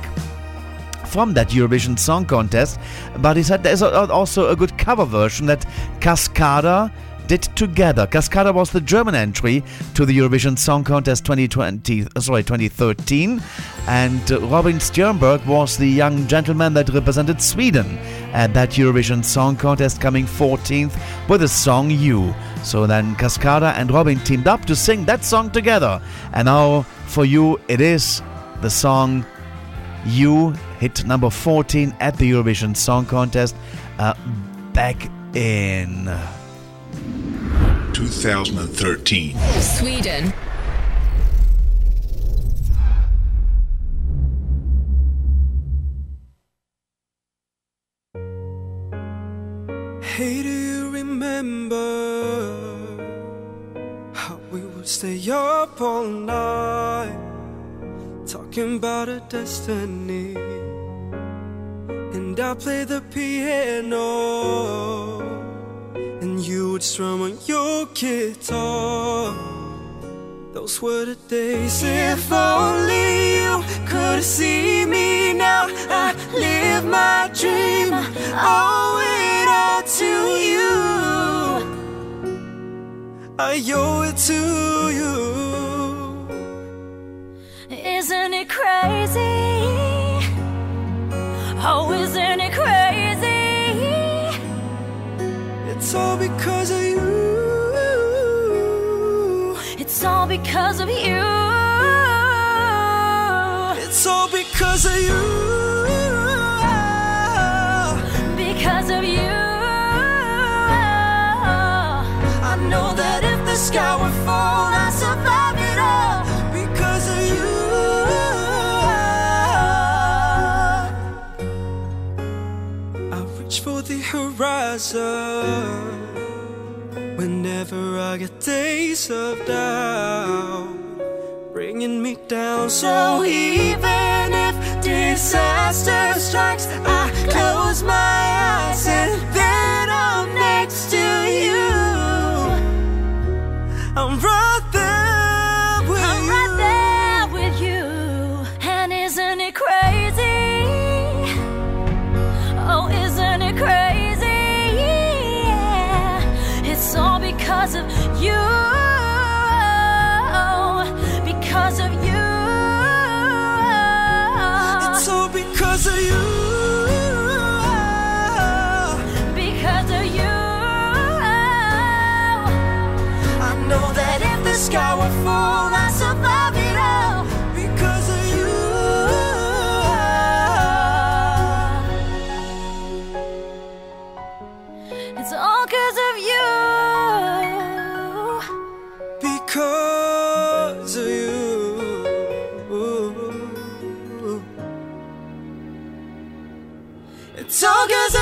from that Eurovision Song Contest, but he said there's a, also a good cover version that Cascada did together. Cascada was the German entry to the Eurovision Song Contest 2020, uh, sorry, 2013, and uh, Robin Stjernberg was the young gentleman that represented Sweden at that Eurovision Song Contest, coming 14th with the song "You." So then Cascada and Robin teamed up to sing that song together, and now for you it is the song "You." Hit number 14 at the Eurovision Song Contest uh, back in 2013. Sweden. Hey, do you remember how we would stay up all night talking about a destiny. And I play the piano, and you would strum on your guitar. Those were the days. If only you could see me now, I live my dream. Owe it all to you. I owe it to you. Isn't it crazy? Oh, isn't it crazy? It's all because of you. It's all because of you. It's all because of you. Because of you. I know that if the sky horizon whenever I get days of doubt, bringing me down. So even if disaster strikes, I close my eyes and then I'm next to you. I'm right sky would fall, I'd survive it all because of you. It's all because of you. Because of you. It's all because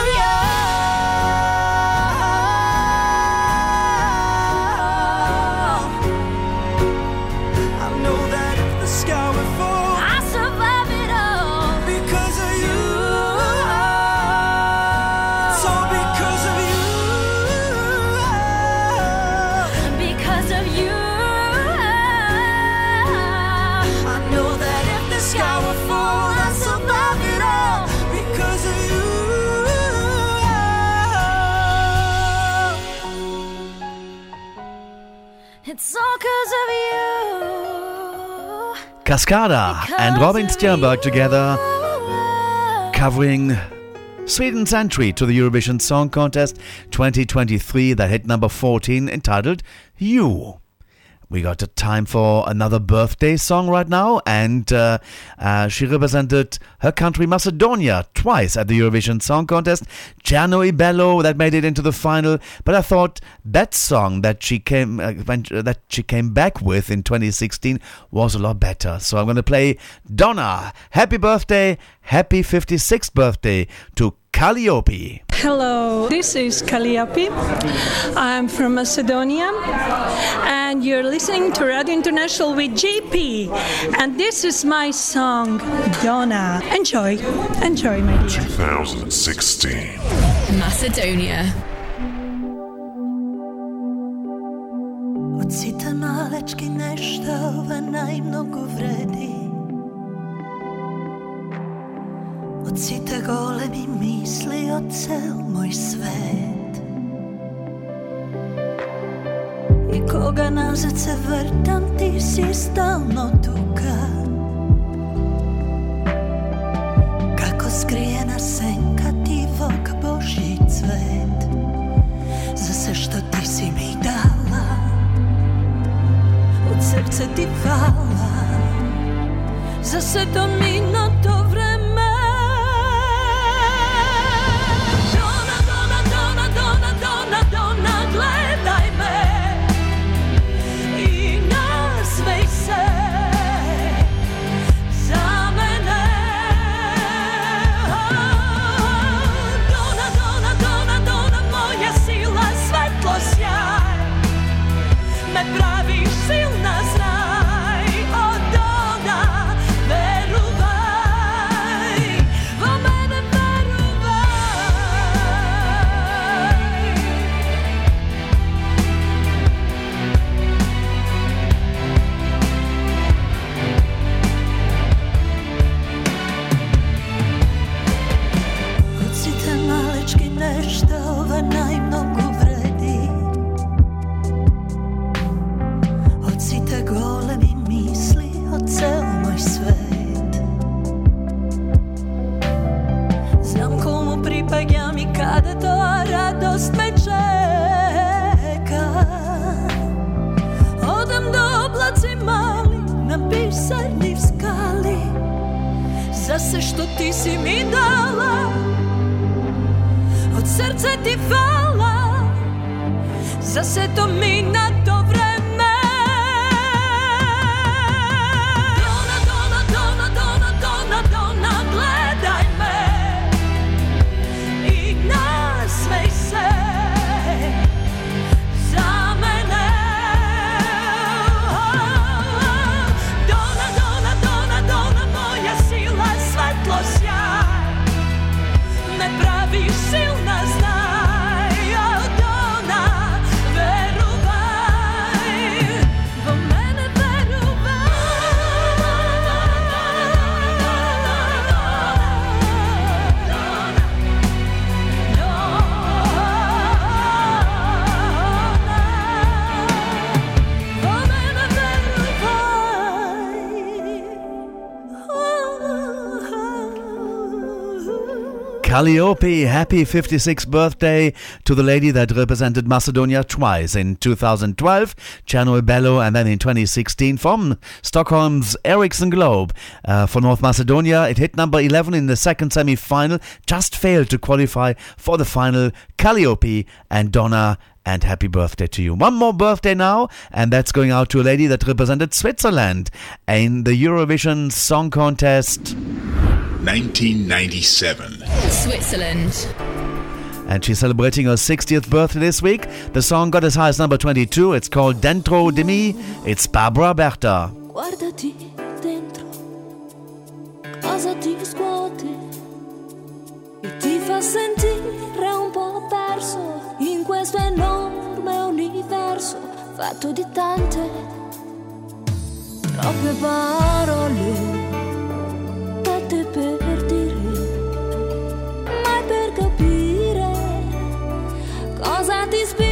Cascada and Robin Stjernberg together covering Sweden's entry to the Eurovision Song Contest 2023 that hit number 14 entitled You. We got time for another birthday song right now, and uh, uh, she represented her country Macedonia twice at the Eurovision Song Contest. Gianno Bello that made it into the final, but I thought that song that she came uh, when, that she came back with in 2016 was a lot better. So I'm going to play Donna. Happy birthday, happy 56th birthday to Kaliopi. Hello, this is Kaliopi. I'm from Macedonia, and you're listening to Radio International with JP. And this is my song, Donna. Enjoy, enjoy, my dear. 2016. Macedonia. Od sita malečky nešta najmnogo vredi Od sita golemi misli od cel moj svet. I koga nazad se vrtam ti si stalno tuka Kako skrijena senka ti voka Božji cvet? Za sve što ti si mi dala Od srca ti hvala Za sve to minuto vreme се што ти си ми дала. Од срце ти фала. За сето ми надолу Kaliopi, happy 56th birthday to the lady that represented Macedonia twice in 2012, Cherno Bello, and then in 2016 from Stockholm's Ericsson Globe. Uh, for North Macedonia, it hit number 11 in the second semi final, just failed to qualify for the final. Kaliopi and Donna and happy birthday to you. One more birthday now, and that's going out to a lady that represented Switzerland in the Eurovision Song Contest. 1997. Switzerland. And she's celebrating her 60th birthday this week. The song got as high as number 22. It's called Dentro di Me. It's Barbara Berta. Guardati dentro, cosa ti scuote e ti fa sentire un po' perso in questo enorme universo fatto di tante, troppe parole fatte per dire, mai per capire cosa ti spinge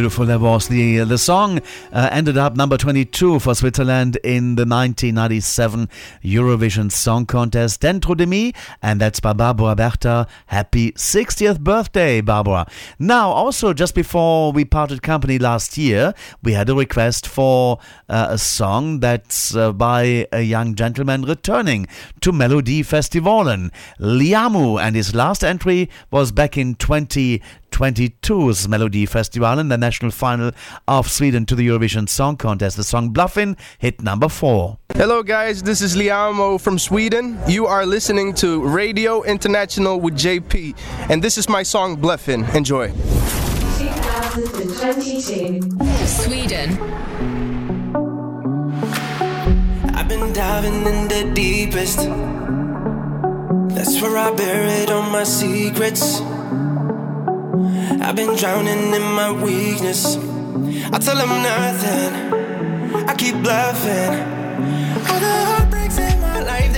beautiful that was. The, the song uh, ended up number 22 for Switzerland in the 1997 Eurovision Song Contest. Dentro de Me, and that's by Barbara Berta. Happy 60th birthday, Barbara. Now, also, just before we parted company last year, we had a request for uh, a song that's uh, by a young gentleman returning to Melody Festivalen, Liamoo, and his last entry was back in 2022's Melody Festival in the national final of Sweden to the Eurovision Song Contest. The song Bluffin hit number four. Hello, guys. This is Liamoo from Sweden. You are listening to Radio International with JP, and this is my song Bluffin. Enjoy. 2022. Sweden. I've been diving in the deepest. That's where I buried all my secrets. I've been drowning in my weakness. I tell them nothing. I keep bluffing. All the heartbreaks in my life,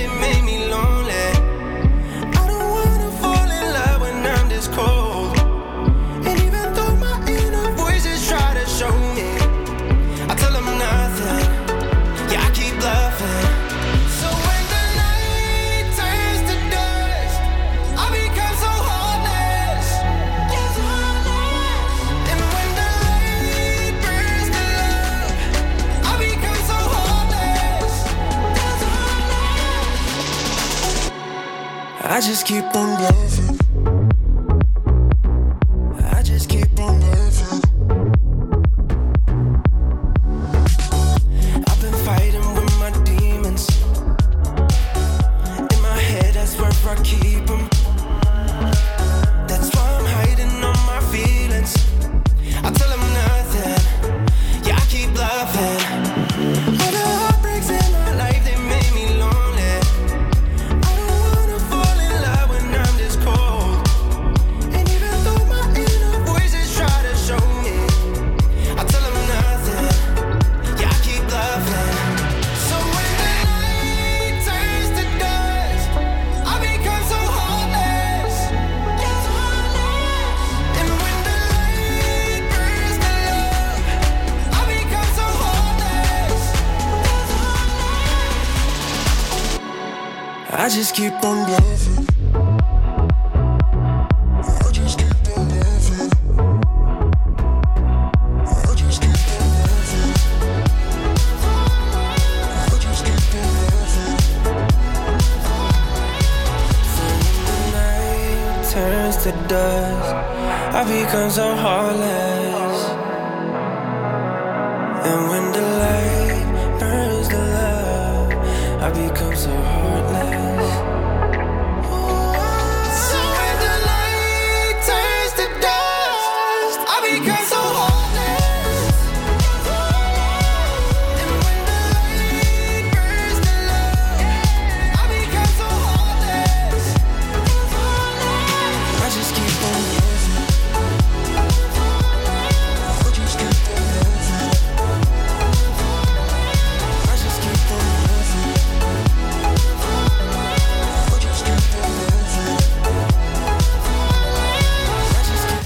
I just keep on bluffing. I just keep on bluffing. I've been fighting with my demons. In my head, that's where I keep on bluffing. When the night turns to dust, I become so heartless.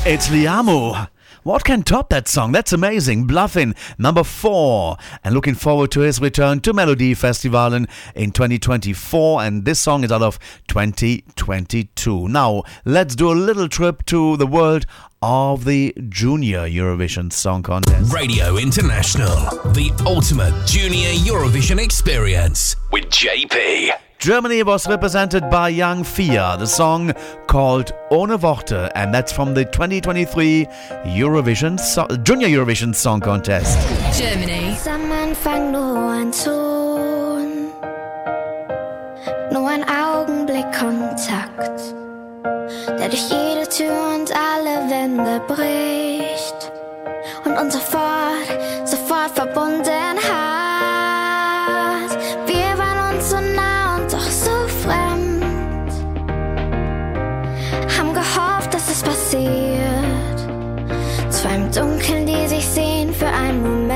It's Liamoo. What can top that song? That's amazing. Bluffin, number four. And looking forward to his return to Melodifestivalen in 2024. And this song is out of 2022. Now, let's do a little trip to the world of the Junior Eurovision Song Contest. Radio International, the ultimate junior Eurovision experience with JP. Germany was represented by Young Fia, the song called Ohne Worte, and that's from the 2023 Eurovision so- Junior Eurovision Song Contest. Germany. Am Anfang nur ein Ton, nur ein Augenblick Kontakt, der durch jede Tür und alle Wände bricht und uns sofort, sofort verbunden hat. Wir waren uns so nah und doch so fremd, haben gehofft, dass es passiert. Zwei im Dunkeln, die sich sehen für einen Moment.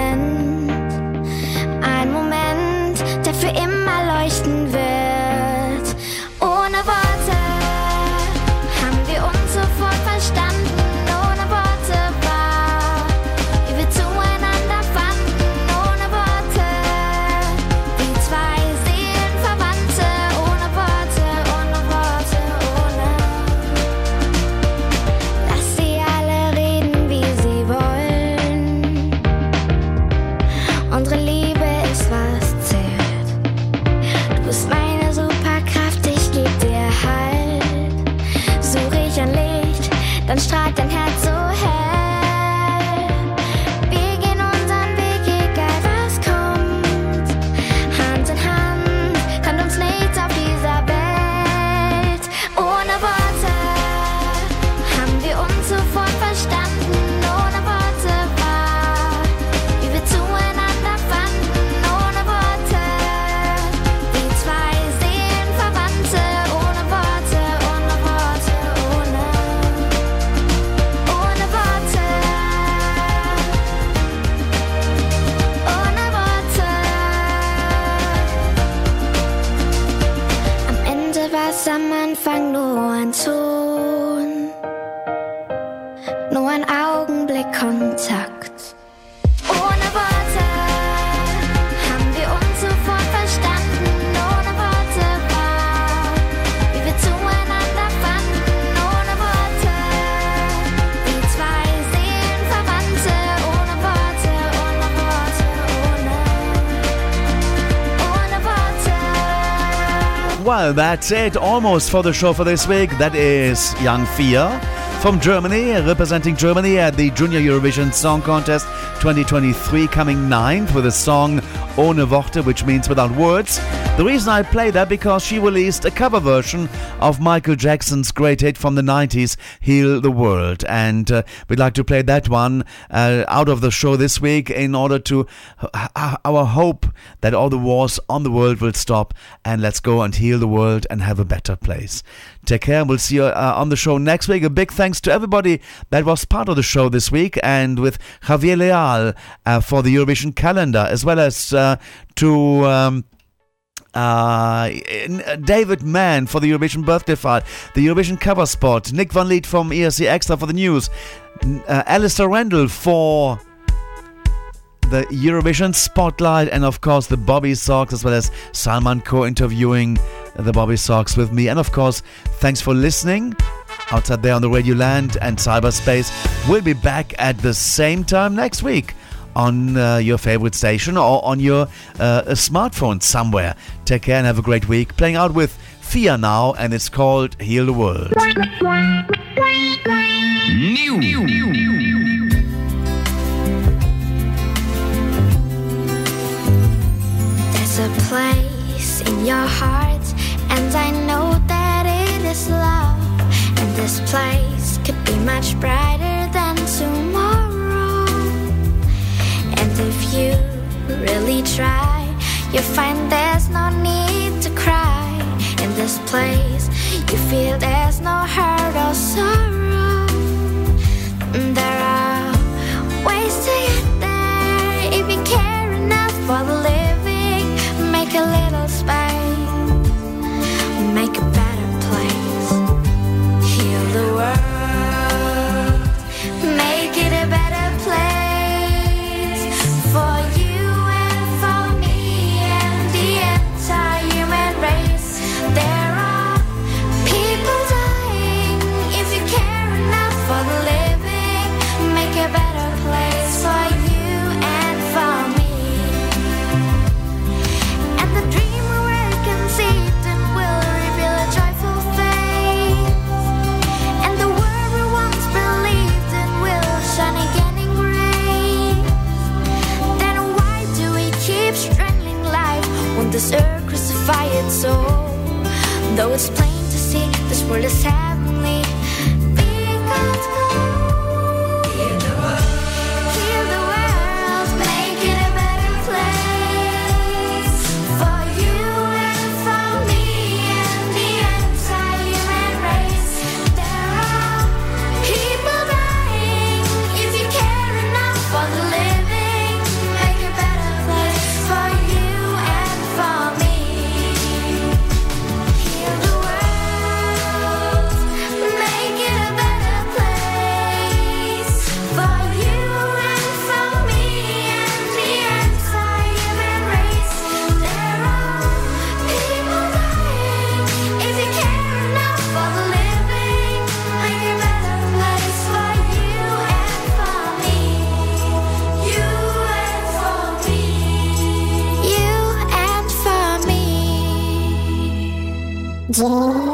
Well, that's it almost for the show for this week. That is Young Fia from Germany, representing Germany at the Junior Eurovision Song Contest 2023, coming ninth with the song Ohne Worte, which means without words. The reason I play that because she released a cover version of Michael Jackson's great hit from the 90s, Heal the World. And uh, we'd like to play that one uh, out of the show this week in order to uh, our hope that all the wars on the world will stop and let's go and heal the world and have a better place. Take care and we'll see you uh, on the show next week. A big thanks to everybody that was part of the show this week and with Javier Leal uh, for the Eurovision calendar as well as uh, to. Um, uh, David Mann for the Eurovision birthday fight, the Eurovision cover spot, Nick van Lith from escXtra for the news, uh, Alasdair Rendall for the Eurovision Spotlight, and of course the Bobbysocks, as well as Salman co interviewing the Bobbysocks with me. And of course, thanks for listening outside there on the radio land and cyberspace. We'll be back at the same time next week on uh, your favorite station or on your uh, smartphone somewhere. Take care and have a great week. Playing out with Fia now, and it's called Heal the World. New. There's a place in your heart, and I know that it is love. And this place could be much brighter than tomorrow. You really try, you'll find there's no need to cry. In this place, you feel there's no hurt or sorrow. There are ways to get there if you care enough for the living. Make a little space, make a crucify its soul? Though it's plain to see this world is heavenly, Going